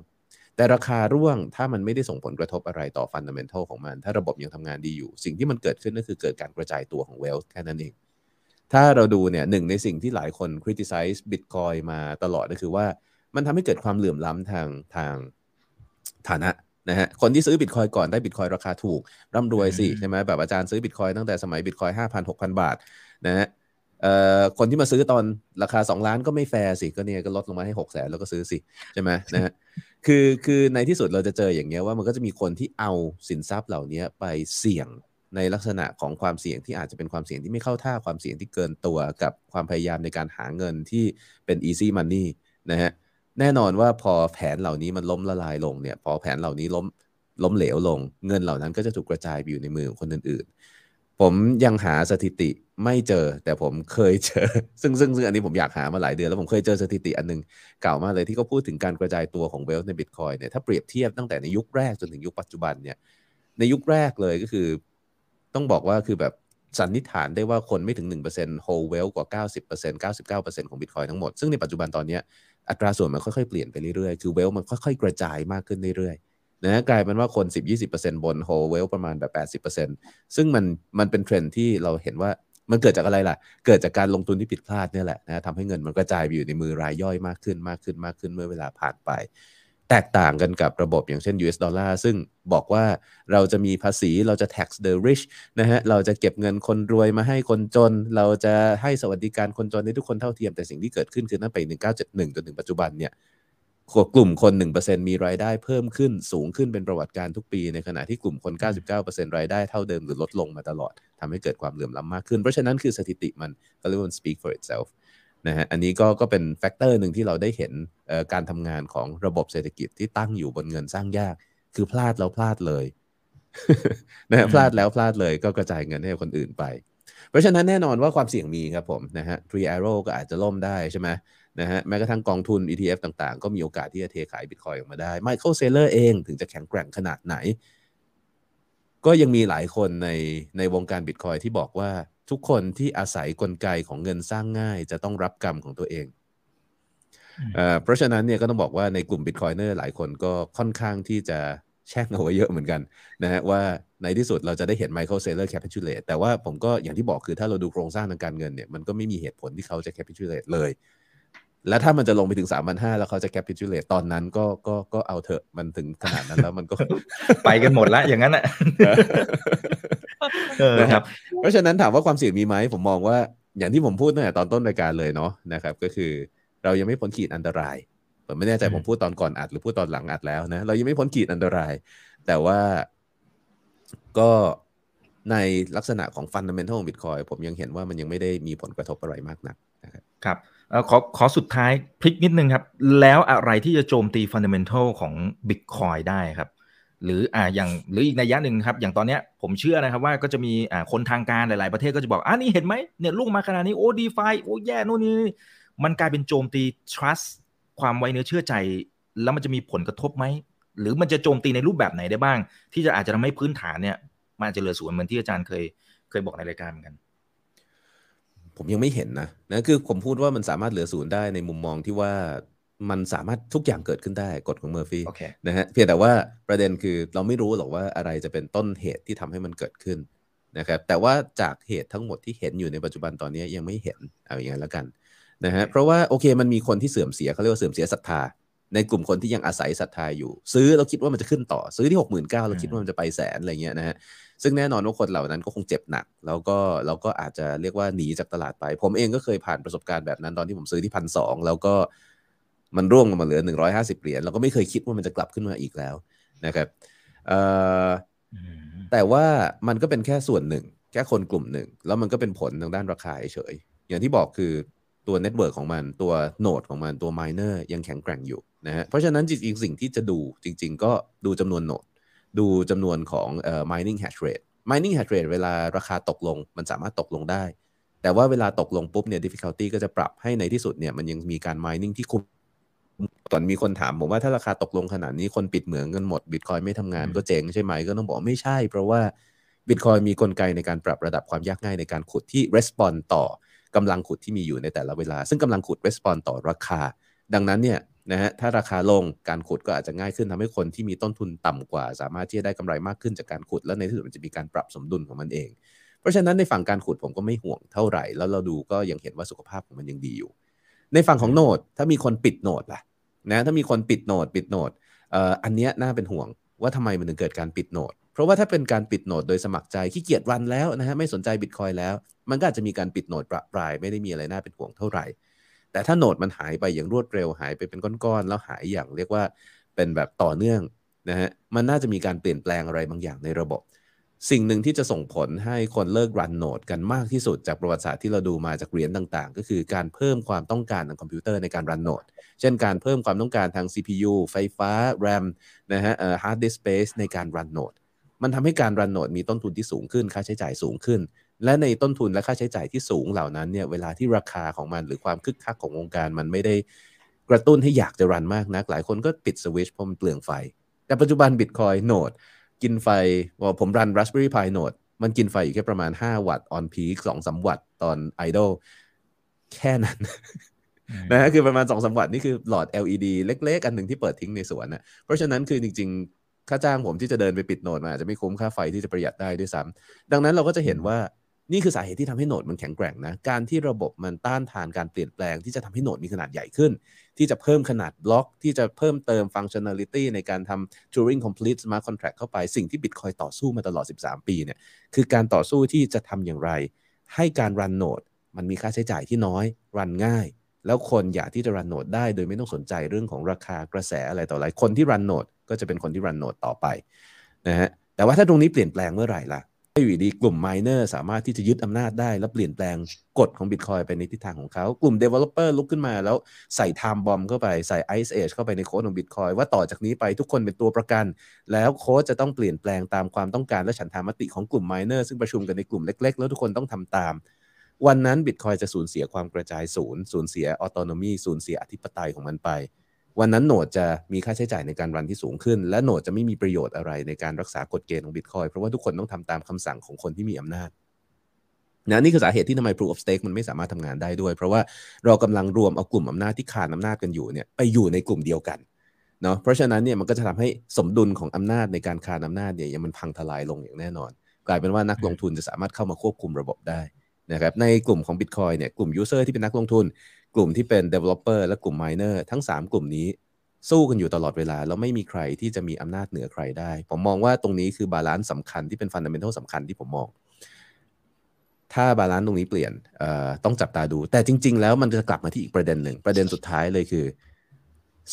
Speaker 3: แต่ราคาร่วงถ้ามันไม่ได้ส่งผลกระทบอะไรต่อฟันดัมเ n นทัลของมัน ถ้าระบบยังทำงานดีอยู่ สิ่งที่มันเกิดขึ้นก็คือเกิดการกระจายตัวของเวลส์แค่นั้นเอง ถ้าเราดูเนี่ยหนึ่งในสิ่งที่หลายคน criticize Bitcoin มาตลอดก็คือว่ามันทำให้เกิดความเหลื่อมล้ำทางทางฐานะนะฮะคนที่ซื้อบิตคอยก่อนได้บิตคอยราคาถูกร่ำรวยสิใช่ไหมแบบอาจารย์ซื้อบิตคอยตั้งแต่สมัยบิตคอยห้าพันหกพันบาทนะฮะเอ่อ คนที่มาซื้อตอนราคา 2 ล้านก็ไม่แฟร์สิก็เนี่ยก็ลดลงมาให้6 แสนแล้วก็ซื้อสิใช่ไหมนะฮะคือคือในที่สุดเราจะเจออย่างเงี้ยว่ามันก็จะมีคนที่เอาสินทรัพย์เหล่านี้ไปเสี่ยงในลักษณะของความเสี่ยงที่อาจจะเป็นความเสี่ยงที่ไม่เข้าท่าความเสี่ยงที่เกินตัวกับความพยายามในการหาเงินที่เป็น easy money นะฮะแน่นอนว่าพอแผนเหล่านี้มันล้มละลายลงเนี่ย พอแผนเหล่านี้ล้มล้มเหลวลง เงินเหล่านั้นก็จะถูกกระจายไปอยู่ในมือของคนอื่นๆ ผมยังหาสถิติ ไม่เจอแต่ผมเคยเจอ ซึ่งซึ่งซึ่งอันนี้ผมอยากหามาหลายเดือน แล้วผมเคยเจอสถิติอันนึงเก่ามากเลยที่เขาพูดถึงการกระจายตัวของเวลในบิตคอยเนี่ยถ้าเปรียบเทียบตั้งแต่ในยุคแรกจนถึงยุคปัจจุบันเนี่ยในยุคแรกเลยก็คือ ต้องบอกว่าคือแบบสันนิษฐานได้ว่าคนไม่ถึง 1% hold wealth กว่า 90% 99%ของบิตคอยทั้งหมด ซึ่งในปัจจุบันตอนนี้อัตราส่วนมันค่อยๆ เปลี่ยนไปเรื่อยๆ คือ wealth มันค่อยๆ กระจายมากขึ้นเรื่อยๆนะกลายเป็นว่าคน 10-20%บนโฮเวลประมาณแบบ 80%ซึ่งมันมันเป็นเทรนที่เราเห็นว่า มันเกิดจากอะไรล่ะ เกิดจากการลงทุนที่ผิดพลาดนี่แหละนะทำให้เงินมันกระจายไปอยู่ในมือรายย่อยมากขึ้นมากขึ้นมากขึ้นเมื่อเวลาผ่านไป แตกต่างกันกับระบบอย่างเช่น US ดอลลาร์ซึ่งบอกว่าเราจะมีภาษีเราจะ tax the rich นะฮะเราจะเก็บเงินคนรวยมาให้คนจน เราจะให้สวัสดิการคนจนให้ทุกคนเท่าเทียมแต่สิ่งที่เกิดขึ้นคือนั่นไป 1971 จนถึงปัจจุบันเนี่ย กลุ่มคน 1%มีรายได้เพิ่มขึ้นสูงขึ้นเป็นประวัติการทุกปี ในขณะที่กลุ่มคน 99%รายได้เท่าเดิมหรือลดลงมาตลอดทำให้เกิดความเหลื่อมล้ำมากขึ้น เพราะฉะนั้นคือสถิติมันก็เรียกว่า speak for itself นะฮะอันนี้ก็ก็เป็น factor หนึ่งที่เราได้เห็นการทำงานของระบบเศรษฐกิจที่ตั้งอยู่บนเงินสร้างยาก คือพลาดแล้วพลาดเลยนะฮะพลาดแล้วพลาดเลยก็กระจายเงินให้คนอื่นไป เพราะฉะนั้นแน่นอนว่าความเสี่ยงมีครับผมนะฮะ Three Arrows ก็อาจจะล่มได้ใช่ไหม นะฮะแม้กระทั่งกองทุน ETF ต่างๆ ก็มีโอกาสที่จะเทขายบิตคอยออกมาได้ Michael Saylor เองถึงจะแข็งแกร่งขนาดไหน ก็ยังมีหลายคนในในวงการบิตคอยที่บอกว่าทุกคนที่อาศัยกลไกของเงินสร้างง่าย จะต้องรับกรรมของตัวเองเพราะฉะนั้นเนี่ยก็ต้องบอกว่าในกลุ่ม Bitcoiner หลายคนก็ค่อนข้างที่จะแช่งเอาไว้เยอะเหมือนกันนะฮะว่าในที่สุดเราจะได้เห็น Michael Saylor capitulate แต่ว่าผมก็อย่างที่บอกคือถ้าเราดูโครงสร้างทางการเงินเนี่ยมันก็ไม่มีเหตุผลที่เขาจะ capitulate เลย และถ้ามันจะลงไปถึงสามพันห้าแล้วเขาจะ capitulate ตอนนั้นก็ก็ก็เอาเถอะมันถึงขนาดนั้นแล้วมันก็
Speaker 1: ไปกันหมดแล้วอย่างนั้นอะ
Speaker 3: นะครับเพราะฉะนั้นถามว่าความเสี่ยงมีไหมผมมองว่าอย่างที่ผมพูดตั้งแต่ตอนต้นรายการเลยเนาะนะครับ ก็คือเรายังไม่พ้นขีดอันตรายผมไม่แน่ใจผมพูดตอนก่อนอัดหรือพูดตอนหลังอัดแล้วนะเรายังไม่พ้นขีดอันตราย แต่ว่าก็ในลักษณะของฟันดัมเบลของบิตคอยผมยังเห็นว่ามันยังไม่ได้มีผลกระทบอะไรมากนักนะครับ
Speaker 1: ครับขอขอสุดท้ายพลิกนิดนึงครับ แล้วอะไรที่จะโจมตีฟันเดัมเบลของบิตคอยได้ครับ หรืออ่าอย่างหรืออีกนัยยะหนึ่งครับ อย่างตอนเนี้ยผมเชื่อนะครับว่าก็จะมีอ่าคนทางการหลาย ๆ ประเทศก็จะบอกอ่านี่เห็นไหมเนี่ยลุกมาขนาดนี้โอ้ดีฟาโอ้แย่นู่นนี่มันกลายเป็นโจมตี trust ความไว้เนื้อเชื่อใจ แล้วมันจะมีผลกระทบไหม หรือมันจะโจมตีในรูปแบบไหนได้บ้าง ที่จะอาจจะทำให้พื้นฐานเนี่ยมันจะเหลือศูนย์เหมือนที่อาจารย์เคยเคยบอกในรายการเหมือนกัน
Speaker 3: ผมยังไม่เห็นนะนะคือผมพูดว่ามันสามารถเหลือศูนย์ได้ในมุมมองที่ว่ามันสามารถทุกอย่างเกิดขึ้นได้กฎของเมอร์ฟี่นะฮะเพียงแต่ว่าประเด็นคือเราไม่รู้หรอกว่าอะไรจะเป็นต้นเหตุที่ทำให้มันเกิดขึ้นนะครับแต่ว่าจากเหตุทั้งหมดที่เห็นอยู่ในปัจจุบันตอนนี้ยังไม่เห็นเอาอย่างนั้นแล้วกันนะฮะเพราะว่าโอเคมันมีคนที่เสื่อมเสียเขาเรียกว่าเสื่อมเสียศรัทธา ในกลุ่มคนที่ยังอาศัยศรัทธาอยู่ ซื้อเราคิดว่ามันจะขึ้นต่อ ซื้อที่หกหมื่นเก้าเราคิดว่ามันจะไปแสนอะไรเงี้ยนะฮะ ซึ่งแน่นอนว่าคนเหล่านั้นก็คงเจ็บหนัก แล้วก็เราก็อาจจะเรียกว่าหนีจากตลาดไป ผมเองก็เคยผ่านประสบการณ์แบบนั้นตอนที่ผมซื้อที่พันสองแล้วก็มันร่วงลงมาเหลือ 150 เหรียญเราก็ไม่เคยคิดว่ามันจะกลับขึ้นมาอีกแล้วนะครับแต่ว่ามันก็เป็นแค่ส่วนหนึ่ง แค่คนกลุ่มหนึ่ง แล้วมันก็เป็นผลทางด้านราคาเฉยอย่างที่บอกคือตัว network ของมันตัว node ของมันตัว miner ยังแข็งแกร่งอยู่นะฮะเพราะฉะนั้นจริงๆสิ่งที่จะดูจริง ๆ ก็ดูจำนวนโนด ดูจำนวนของเอ่อ mining hash rate mining hash rate เวลาราคาตกลงมันสามารถตกลงได้ แต่ว่าเวลาตกลงปุ๊บเนี่ย difficulty ก็จะปรับให้ในที่สุดเนี่ยมันยังมีการ mining ที่คุ้มตอนมีคนถามผมว่าถ้าราคาตกลงขนาดนี้คนปิดเหมืองกันหมดบิตคอยไม่ทำงานก็เจ๊งใช่ไหมก็ต้องบอกไม่ใช่ เพราะว่าบิตคอยมีกลไกในการปรับระดับความยากง่ายในการขุดที่ respond ต่อกำลังขุดที่มีอยู่ในแต่ละเวลา ซึ่งกำลังขุด respond ต่อราคา ดังนั้นเนี่ย นะฮะถ้าราคาลงการขุดก็อาจจะง่ายขึ้นทำให้คนที่มีต้นทุนต่ำกว่า สามารถที่จะได้กำไรมากขึ้นจากการขุด แล้วในที่สุดมันจะมีการปรับสมดุลของมันเอง เพราะฉะนั้นในฝั่งการขุดผมก็ไม่ห่วงเท่าไหร่ แล้วเราดูก็ยังเห็นว่าสุขภาพของมันยังดีอยู่ ในฝั่งของโนดถ้ามีคนปิดโนดล่ะนะถ้ามีคนปิดโนดปิดโนดเอ่ออันเนี้ยน่าเป็นห่วงว่าทำไมมันถึงเกิดการปิดโนดเพราะว่าถ้าเป็นการปิดโนดโดยสมัครใจขี้เกียจรันแล้วนะฮะไม่สนใจบิตคอยแล้ว มันก็อาจจะมีการปิดโนดประปรายไม่ได้มีอะไรน่าเป็นห่วงเท่าไหร่ แต่ถ้าโหนดมันหายไปอย่างรวดเร็วหายไปเป็นก้อนๆแล้วหายอย่างเรียกว่าเป็นแบบต่อเนื่องนะฮะมันน่าจะมีการเปลี่ยนแปลงอะไรบางอย่างในระบบ สิ่งหนึ่งที่จะส่งผลให้คนเลิกรันโหนดกันมากที่สุดจากประวัติศาสตร์ที่เราดูมาจากเหรียญต่างๆ ก็คือการเพิ่มความต้องการทางคอมพิวเตอร์ในการรันโหนด เช่นการเพิ่มความต้องการทาง CPU ไฟฟ้า RAM นะฮะเอ่อ hard disk space ในการรันโหนดมันทำให้การรันโหนดมีต้นทุนที่สูงขึ้น ค่าใช้จ่ายสูงขึ้น และในต้นทุนและค่าใช้จ่ายที่สูงเหล่านั้นเนี่ยเวลาที่ราคาของมันหรือความคึกคักของวงการมันไม่ได้กระตุ้นให้อยากจะรันมากนัก หลายคนก็ปิดสวิตช์เพราะมันเปลืองไฟ แต่ปัจจุบัน Bitcoin โหนดกินไฟว่าผมรัน Raspberry Pi โหนดมันกินไฟอยู่แค่ประมาณ 5 วัตต์ on peak 2-3วัตต์ตอน idle แค่นั้นนะฮะคือประมาณ2อสวัตต์นี่คือหลอด LED เล็ก ๆ อันหนึ่งที่เปิดทิ้งในสวนนะเพราะฉะนั้นคือจริง ๆ ค่าจ้างผมที่จะเดินไปปิดโหนดมาอาจจะไม่คุ้มค่าไฟที่จะประหยัดได้ด้วยซ้ำดังนั้นเราก็จะเห็นว่า นี่คือสาเหตุที่ทำให้โหนดมันแข็งแกร่งนะ การที่ระบบมันต้านทานการเปลี่ยนแปลง ที่จะทำให้โหนดมีขนาดใหญ่ขึ้น ที่จะเพิ่มขนาดบล็อก ที่จะเพิ่มเติมฟังชั่น a l i t y ในการทำ Turing Complete Smart Contract เข้าไป สิ่งที่ Bitcoin ต่อสู้มาตลอด 13 ปีเนี่ย คือการต่อสู้ที่จะทำอย่างไร ให้การรันโหนดมันมีค่าใช้จ่ายที่น้อย รันง่าย แล้วคนอยากที่จะรันโนดได้ โดยไม่ต้องสนใจเรื่องของราคากระแสอะไรต่ออะไร คนที่รันโนดก็จะเป็นคนที่รันโนดต่อไปนะฮะ แต่ว่าถ้าตรงนี้เปลี่ยนแปลงเมื่อไหร่ล่ะ อยู่ดีกลุ่ม miner สามารถที่จะยึดอำนาจได้ แล้วเปลี่ยนแปลงกฎของ Bitcoin ไปในทิศทางของเขา กลุ่ม Developer ลุกขึ้นมาแล้วใส่ Time Bomb เข้าไปใส่ Ice Age เข้าไปในโค้ดของ Bitcoin ว่าต่อจากนี้ไปทุกคนเป็นตัวประกัน แล้วโค้ดจะต้องเปลี่ยนแปลงตามความต้องการและฉันทามติของกลุ่ม miner ซึ่งประชุมกันในกลุ่มเล็ก ๆ แล้วทุกคนต้องทำตาม วันนั้นบิตคอยจะสูญเสียความกระจายศูนย์สูญเสีย autonomy สูญเสียอธิปไตยของมันไป วันนั้นโหนดจะมีค่าใช้จ่ายในการรันที่สูงขึ้น และโหนดจะไม่มีประโยชน์อะไรในการรักษากฎเกณฑ์ของบิตคอยเพราะว่าทุกคนต้องทำตามคำสั่งของคนที่มีอำนาจนะนี่คือสาเหตุที่ทำไม proof of stake มันไม่สามารถทำงานได้ด้วย เพราะว่าเรากำลังรวมเอากลุ่มอำนาจที่ขาดอำนาจกันอยู่เนี่ยไปอยู่ในกลุ่มเดียวกันเนาะเพราะฉะนั้นเนี่ยมันก็จะทำให้สมดุลของอำนาจในการขาดอำนาจเนี่ยยังมันพังทลายลงอย่างแน่นอน กลายเป็นว่านักลงทุนจะสามารถเข้ามาควบคุมระบบได้นะครับในกลุ่มของ Bitcoin เนี่ยกลุ่ม User ที่เป็นนักลงทุน กลุ่มที่เป็น Developer และกลุ่ม Miner ทั้ง 3 กลุ่มนี้ สู้กันอยู่ตลอดเวลา แล้วไม่มีใครที่จะมีอำนาจเหนือใครได้ ผมมองว่าตรงนี้คือ balance สำคัญที่เป็น fundamental สำคัญที่ผมมอง ถ้า balance ตรงนี้เปลี่ยนต้องจับตาดู แต่จริง ๆ แล้วมันจะกลับมาที่อีกประเด็นหนึ่ง ประเด็นสุดท้ายเลยคือ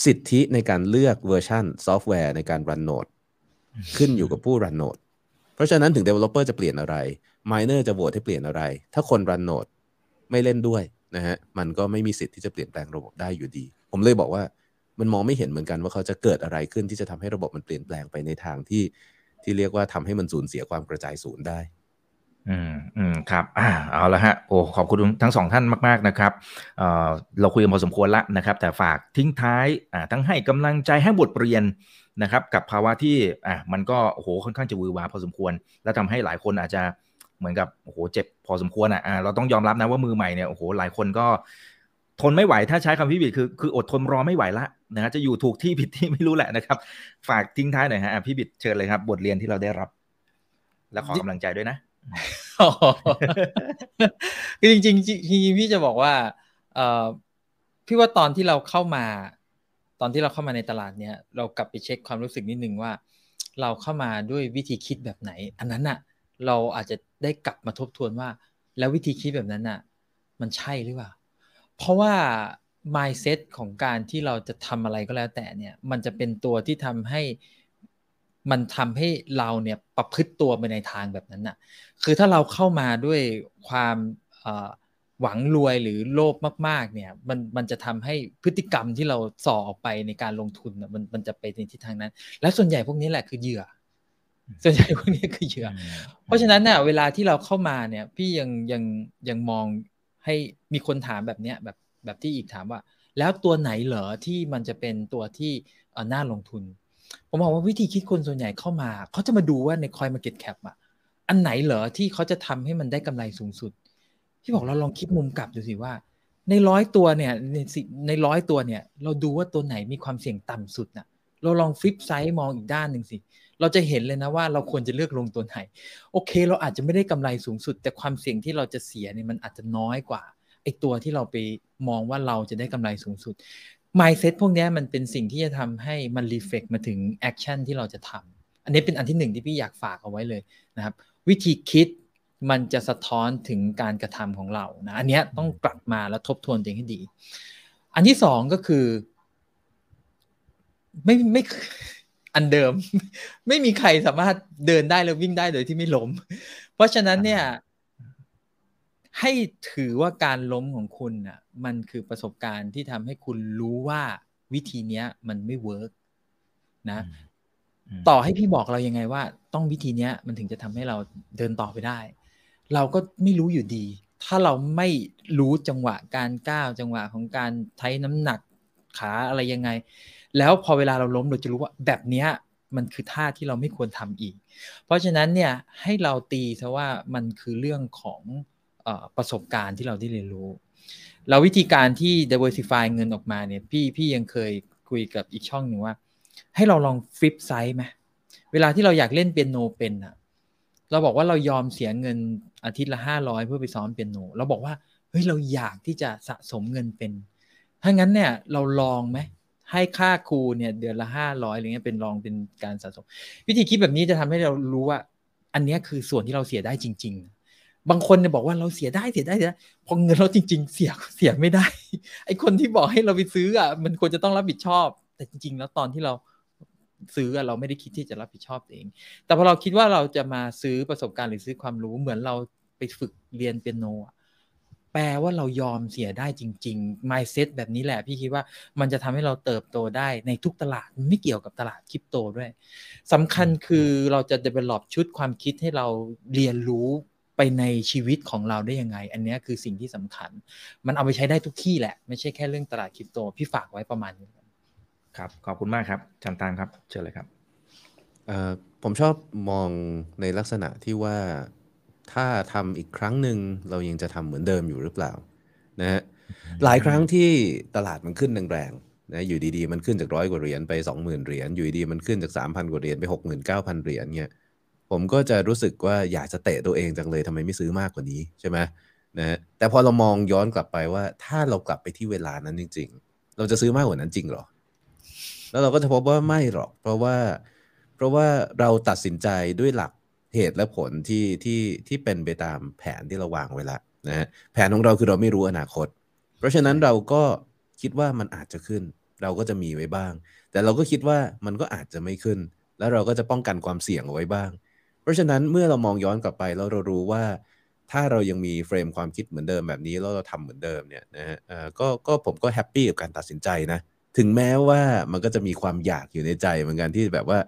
Speaker 3: สิทธิในการเลือกเวอร์ชันซอฟต์แวร์ในการ run node ขึ้นอยู่กับผู้ run node เพราะฉะนั้นถึง Developer จะเปลี่ยนอะไร Miner จะโหวตให้เปลี่ยนอะไร ถ้าคนรันโนดไม่เล่นด้วย นะฮะมันก็ไม่มีสิทธิ์ที่จะเปลี่ยนแปลงระบบได้อยู่ดี ผมเลยบอกว่ามันมองไม่เห็นเหมือนกันว่าเขาจะเกิดอะไรขึ้นที่จะทำให้ระบบมันเปลี่ยนแปลงไปในทางที่ที่เรียกว่าทำให้มันสูญเสียความกระจายศูนย์ได้
Speaker 1: อืมอืมครับ อ่า เอาละฮะ โอ้ ขอบคุณทั้งสองท่านมาก ๆ นะครับ เอ่อ เราคุยกันพอสมควรละนะครับ แต่ฝากทิ้งท้าย อ่า ทั้งให้กำลังใจให้บทเรียนนะครับ กับภาวะที่ อะมันก็ โอ้โห ค่อนข้างจะวือวาพอสมควร แล้วทำให้หลายคนอาจจะ เหมือนกับโอ้โหเจ็บพอสมควรอะเราต้องยอมรับนะว่ามือใหม่เนี่ยโอ้โหหลายคนก็ทนไม่ไหวถ้าใช้คำพิบิดคือคืออดทนรอไม่ไหวละนะฮะจะอยู่ถูกที่ผิดที่ไม่รู้แหละนะครับ ฝากทิ้งท้ายหน่อยฮะพี่บิดเชิญเลยครับ บทเรียนที่เราได้รับ และขอกำลังใจด้วยนะ
Speaker 2: คือจริงจริงพี่จะบอกว่าเออพี่ว่าตอนที่เราเข้ามา ตอนที่เราเข้ามาในตลาดเนี้ยเรากลับไปเช็คความรู้สึกนิดนึงว่า เราเข้ามาด้วยวิธีคิดแบบไหน อันนั้นอะ เราอาจจะได้กลับมาทบทวนว่า แล้ววิธีคิดแบบนั้นน่ะ มันใช่หรือเปล่า เพราะว่า mindset ของการที่เราจะทำอะไรก็แล้วแต่เนี่ย มันจะเป็นตัวที่ทำให้มันทำให้เราเนี่ยประพฤติตัวไปในทางแบบนั้นน่ะ คือถ้าเราเข้ามาด้วยความหวังรวยหรือโลภมาก ๆ เนี่ย มันมันจะทำให้พฤติกรรมที่เราส่อออกไปในการลงทุนมันมันจะไปในทิศทางนั้น และส่วนใหญ่พวกนี้แหละคือเหยื่อ ส่วนใหญ่พวกนี้คือเหยื่อ เพราะฉะนั้นเนี่ยเวลาที่เราเข้ามาเนี่ย พี่ยังยังยังมองให้มีคนถามแบบเนี้ยแบบแบบที่อีกถามว่า แล้วตัวไหนเหรอที่มันจะเป็นตัวที่น่าลงทุน ผมบอกว่าวิธีคิดคนส่วนใหญ่เข้ามาเขาจะมาดูว่าในคอยมาเก็ตแคปอะอันไหนเหรอที่เขาจะทำให้มันได้กำไรสูงสุด พี่บอกเราลองคิดมุมกลับดูสิว่า ในร้อยตัวเนี่ยในในร้อยตัวเนี่ย เราดูว่าตัวไหนมีความเสี่ยงต่ำสุดน่ะ เราลอง flip side มองอีกด้านหนึ่งสิ เราจะเห็นเลยนะว่าเราควรจะเลือกลงตัวไหน โอเค เราอาจจะไม่ได้กำไรสูงสุด แต่ความเสี่ยงที่เราจะเสียเนี่ยมันอาจจะน้อยกว่าไอตัวที่เราไปมองว่าเราจะได้กำไรสูงสุด mindset พวกนี้มันเป็นสิ่งที่จะทำให้มัน reflect มาถึง action ที่เราจะทำอันนี้เป็นอันที่หนึ่งที่พี่อยากฝากเอาไว้เลยนะครับ วิธีคิดมันจะสะท้อนถึงการกระทำของเรานะอันนี้ต้องกลับมาแล้วทบทวนตัวเองให้ดี อันที่สองก็คือ ไม่ไม่ อันเดิม ไม่มีใครสามารถเดินได้แล้ววิ่งได้โดยที่ไม่ล้ม เพราะฉะนั้นเนี่ย ให้ถือว่าการล้มของคุณอะ มันคือประสบการณ์ที่ทำให้คุณรู้ว่าวิธีเนี้ย มันไม่เวิร์กนะ ต่อให้พี่บอกเรายังไงว่า ต้องวิธีเนี้ย มันถึงจะทำให้เราเดินต่อไปได้ เราก็ไม่รู้อยู่ดี ถ้าเราไม่รู้จังหวะการก้าวจังหวะของการใช้น้ำหนักขาอะไรยังไง แล้วพอเวลาเราล้มเราจะรู้ว่าแบบเนี้ยมันคือท่าที่เราไม่ควรทำอีก เพราะฉะนั้นเนี่ยให้เราตีซะว่ามันคือเรื่องของอประสบการณ์ที่เราได้เรียนรู้ เราวิธีการที่ diversify เงินออกมาเนี่ยพี่พี่ยังเคยคุยกับอีกช่องหนึ่งว่า ให้เราลองฟลิปไซส์ไหมเวลาที่เราอยากเล่นเปียโนเป็นอะเราบอกว่าเรายอมเสียเงินอาทิตย์ละห้าร้อยเพื่อไปซ้อมเปียโนเราบอกว่าเฮ้ยเราอยากที่จะสะสมเงินเป็นถ้างั้นเนี่ยเราลองไหม ให้ค่าครูเนี่ยเดือนละห้าร้อยอะไรเงี้ยเป็นรองเป็นการสะสม วิธีคิดแบบนี้จะทำให้เรารู้ว่า อันนี้คือส่วนที่เราเสียได้จริง ๆ บางคนเนี่ยบอกว่าเราเสียได้เสียได้เสียพอเงินเราจริง ๆ เสียเสียไม่ได้ ไอคนที่บอกให้เราไปซื้ออะมันควรจะต้องรับผิดชอบ แต่จริง ๆ แล้วตอนที่เราซื้อเราไม่ได้คิดที่จะรับผิดชอบเอง แต่พอเราคิดว่าเราจะมาซื้อประสบการณ์หรือซื้อความรู้เหมือนเราไปฝึกเรียนเปียโน แปลว่าเรายอมเสียได้จริง ๆ mindset แบบนี้แหละพี่คิดว่ามันจะทำให้เราเติบโตได้ในทุกตลาดไม่เกี่ยวกับตลาดคริปโตด้วยสำคัญคือเราจะ develop ชุดความคิดให้เราเรียนรู้ไปในชีวิตของเราได้ยังไง อันนี้คือสิ่งที่สำคัญ มันเอาไปใช้ได้ทุกที่แหละ ไม่ใช่แค่เรื่องตลาดคริปโต พี่ฝากไว้ประมาณนี้
Speaker 1: ครับ ขอบคุณมากครับจันตานครับ เชิญเลยครับ
Speaker 3: ผมชอบมองในลักษณะที่ว่า ถ้าทำอีกครั้งหนึ่งเรายังจะทำเหมือนเดิมอยู่หรือเปล่านะฮะหลายครั้งที่ตลาดมันขึ้นแรงๆนะอยู่ดีๆ มันขึ้นจากร้อยกว่าเหรียญไปสองหมื่นเหรียญอยู่ดีๆมันขึ้นจากสามพันกว่าเหรียญไปหกหมื่นเก้าพันเหรียญเนี่ยผมก็จะรู้สึกว่าอยากจะเตะตัวเองจังเลยทำไมไม่ซื้อมากกว่านี้ใช่ไหมนะแต่พอเรามองย้อนกลับไปว่า ถ้าเรากลับไปที่เวลานั้นจริง ๆ เราจะซื้อมากกว่านั้นจริงหรอ แล้วเราก็จะพบว่าไม่หรอก เพราะว่า เพราะว่าเราตัดสินใจด้วยหลัก เหตุและผลที่ที่ที่เป็นไปตามแผนที่เราวางไว้แล้วนะฮะแผนของเราคือเราไม่รู้อนาคต เพราะฉะนั้นเราก็คิดว่ามันอาจจะขึ้น เราก็จะมีไว้บ้าง แต่เราก็คิดว่ามันก็อาจจะไม่ขึ้น แล้วเราก็จะป้องกันความเสี่ยงเอาไว้บ้าง เพราะฉะนั้นเมื่อเรามองย้อนกลับไปแล้วเรารู้ว่า ถ้าเรายังมี frame ความคิดเหมือนเดิมแบบนี้แล้วเราทำเหมือนเดิมเนี่ยนะฮะก็ก็ผมก็ happy กับการตัดสินใจนะ ถึงแม้ว่ามันก็จะมีความอยากอยู่ในใจเหมือนกันที่แบบว่า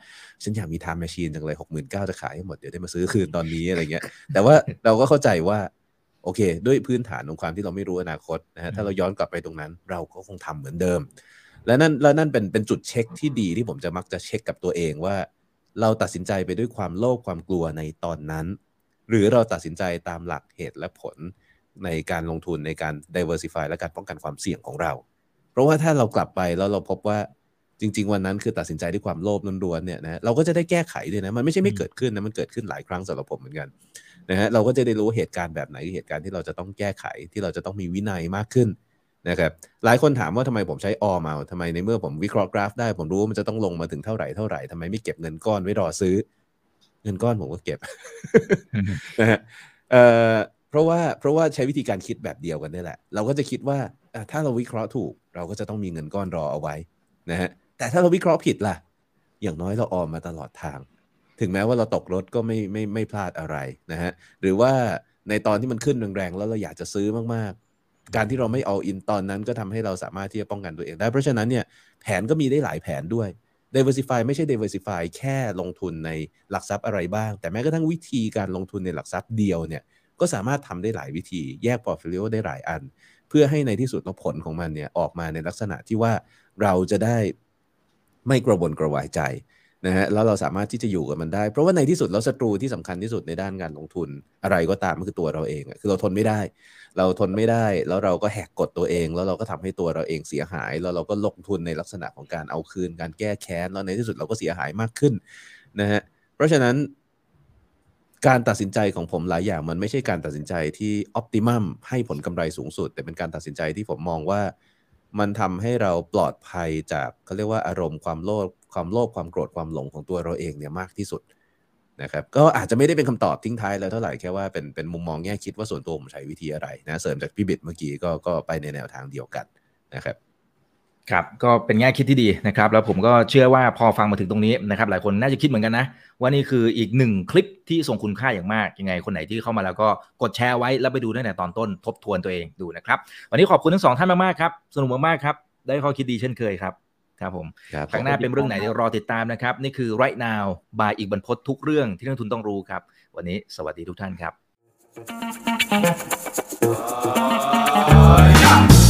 Speaker 3: ฉันอยากมี time machine จังเลยหกหมื่นเก้าจะขายให้หมด เดี๋ยวได้มาซื้อคืนตอนนี้อะไรเงี้ย แต่ว่าเราก็เข้าใจว่า โอเค ด้วยพื้นฐานของความที่เราไม่รู้อนาคตนะฮะถ้าเราย้อนกลับไปตรงนั้น เราก็คงทำเหมือนเดิม และนั่นแล้วนั่นเป็นเป็นจุดเช็คที่ดีที่ผมจะมักจะเช็คกับตัวเองว่า เราตัดสินใจไปด้วยความโลภความกลัวในตอนนั้น หรือเราตัดสินใจตามหลักเหตุและผลในการลงทุนในการ diversify และการป้องกันความเสี่ยงของเรา เพราะว่าถ้าเรากลับไปแล้วเราพบว่าจริง ๆ วันนั้นคือตัดสินใจด้วยความโลภล้วนๆเนี่ยนะเราก็จะได้แก้ไขด้วยนะมันไม่ใช่ไม่เกิดขึ้นนะมันเกิดขึ้นหลายครั้งสำหรับผมเหมือนกันนะฮะเราก็จะได้รู้เหตุการณ์แบบไหนเหตุการณ์ที่เราจะต้องแก้ไขที่เราจะต้องมีวินัยมากขึ้นนะครับหลายคนถามว่าทำไมผมใช้ออมาทำไมในเมื่อผมวิเคราะห์กราฟได้ ผมรู้ว่ามันจะต้องลงมาถึงเท่าไหร่เท่าไหร่ทำไมไม่เก็บเงินก้อนไว้รอซื้อ เงินก้อนผมก็เก็บนะฮะเอ่อเพราะว่าเพราะว่าใช้วิธีการคิดแบบเดียวกันนี่แหละ เราก็จะคิดว่า ถ้าเราวิเคราะห์ถูกเราก็จะต้องมีเงินก้อนรอเอาไว้นะฮะแต่ถ้าเราวิเคราะห์ผิดล่ะ อย่างน้อยเราออมมาตลอดทาง ถึงแม้ว่าเราตกรถก็ไม่ไม่ไม่พลาดอะไรนะฮะหรือว่าในตอนที่มันขึ้นแรงๆแล้วเราอยากจะซื้อมากๆ การที่เราไม่เอาอินตอนนั้นก็ทำให้เราสามารถที่จะป้องกันตัวเองได้เพราะฉะนั้นเนี่ยแผนก็มีได้หลายแผนด้วย diversify ไม่ใช่ diversify แค่ลงทุนในหลักทรัพย์อะไรบ้าง แต่แม้กระทั่งวิธีการลงทุนในหลักทรัพย์เดียวเนี่ยก็สามารถทำได้หลายวิธี แยก portfolio ได้หลายอัน เพื่อให้ในที่สุดผลของมันเนี่ยออกมาในลักษณะที่ว่าเราจะได้ไม่กระวนกระวายใจนะฮะแล้วเราสามารถที่จะอยู่กับมันได้ เพราะว่าในที่สุดแล้วศัตรูที่สำคัญที่สุดในด้านการลงทุนอะไรก็ตามมันคือตัวเราเองคือเราทนไม่ได้ เราทนไม่ได้ แล้วเราก็แหกกฎตัวเอง แล้วเราก็ทำให้ตัวเราเองเสียหาย แล้วเราก็ลงทุนในลักษณะของการเอาคืน การแก้แค้นแล้วในที่สุดเราก็เสียหายมากขึ้นนะฮะเพราะฉะนั้น การตัดสินใจของผมหลายอย่างมันไม่ใช่การตัดสินใจที่ออพติมัมให้ผลกำไรสูงสุด แต่เป็นการตัดสินใจที่ผมมองว่ามันทำให้เราปลอดภัยจากเขาเรียกว่าอารมณ์ความโลภความโลภความโกรธความหลงของตัวเราเองเนี่ยมากที่สุดนะครับก็อาจจะไม่ได้เป็นคำตอบทิ้งท้ายแล้วเท่าไหร่แค่ว่าเป็นเป็นมุมมองแง่คิดว่าส่วนตัวผมใช้วิธีอะไรนะเสริมจากพี่บิดเมื่อกี้ก็ก็ไปในแนวทางเดียวกันนะครับ
Speaker 1: ครับก็เป็นแง่คิดที่ดีนะครับ แล้วผมก็เชื่อว่าพอฟังมาถึงตรงนี้นะครับ หลายคนน่าจะคิดเหมือนกันนะ ว่านี่คืออีกหนึ่งคลิปที่ทรงคุณค่าอย่างมาก ยังไงคนไหนที่เข้ามาแล้วก็กดแชร์ไว้แล้วไปดูตั้งแต่ตอนต้นทบทวนตัวเองดูนะครับ วันนี้ขอบคุณทั้งสองท่านมากๆครับ สนุกมากๆครับ ได้ข้อคิดดีเช่นเคยครับครับผมครั้งหน้าเป็นเรื่องไหนเดี๋ยวรอติดตามนะครับ นี่คือ right now บายอีกบรรพททุกเรื่องที่นักทุนต้องรู้ครับ วันนี้สวัสดีทุกท่านครับ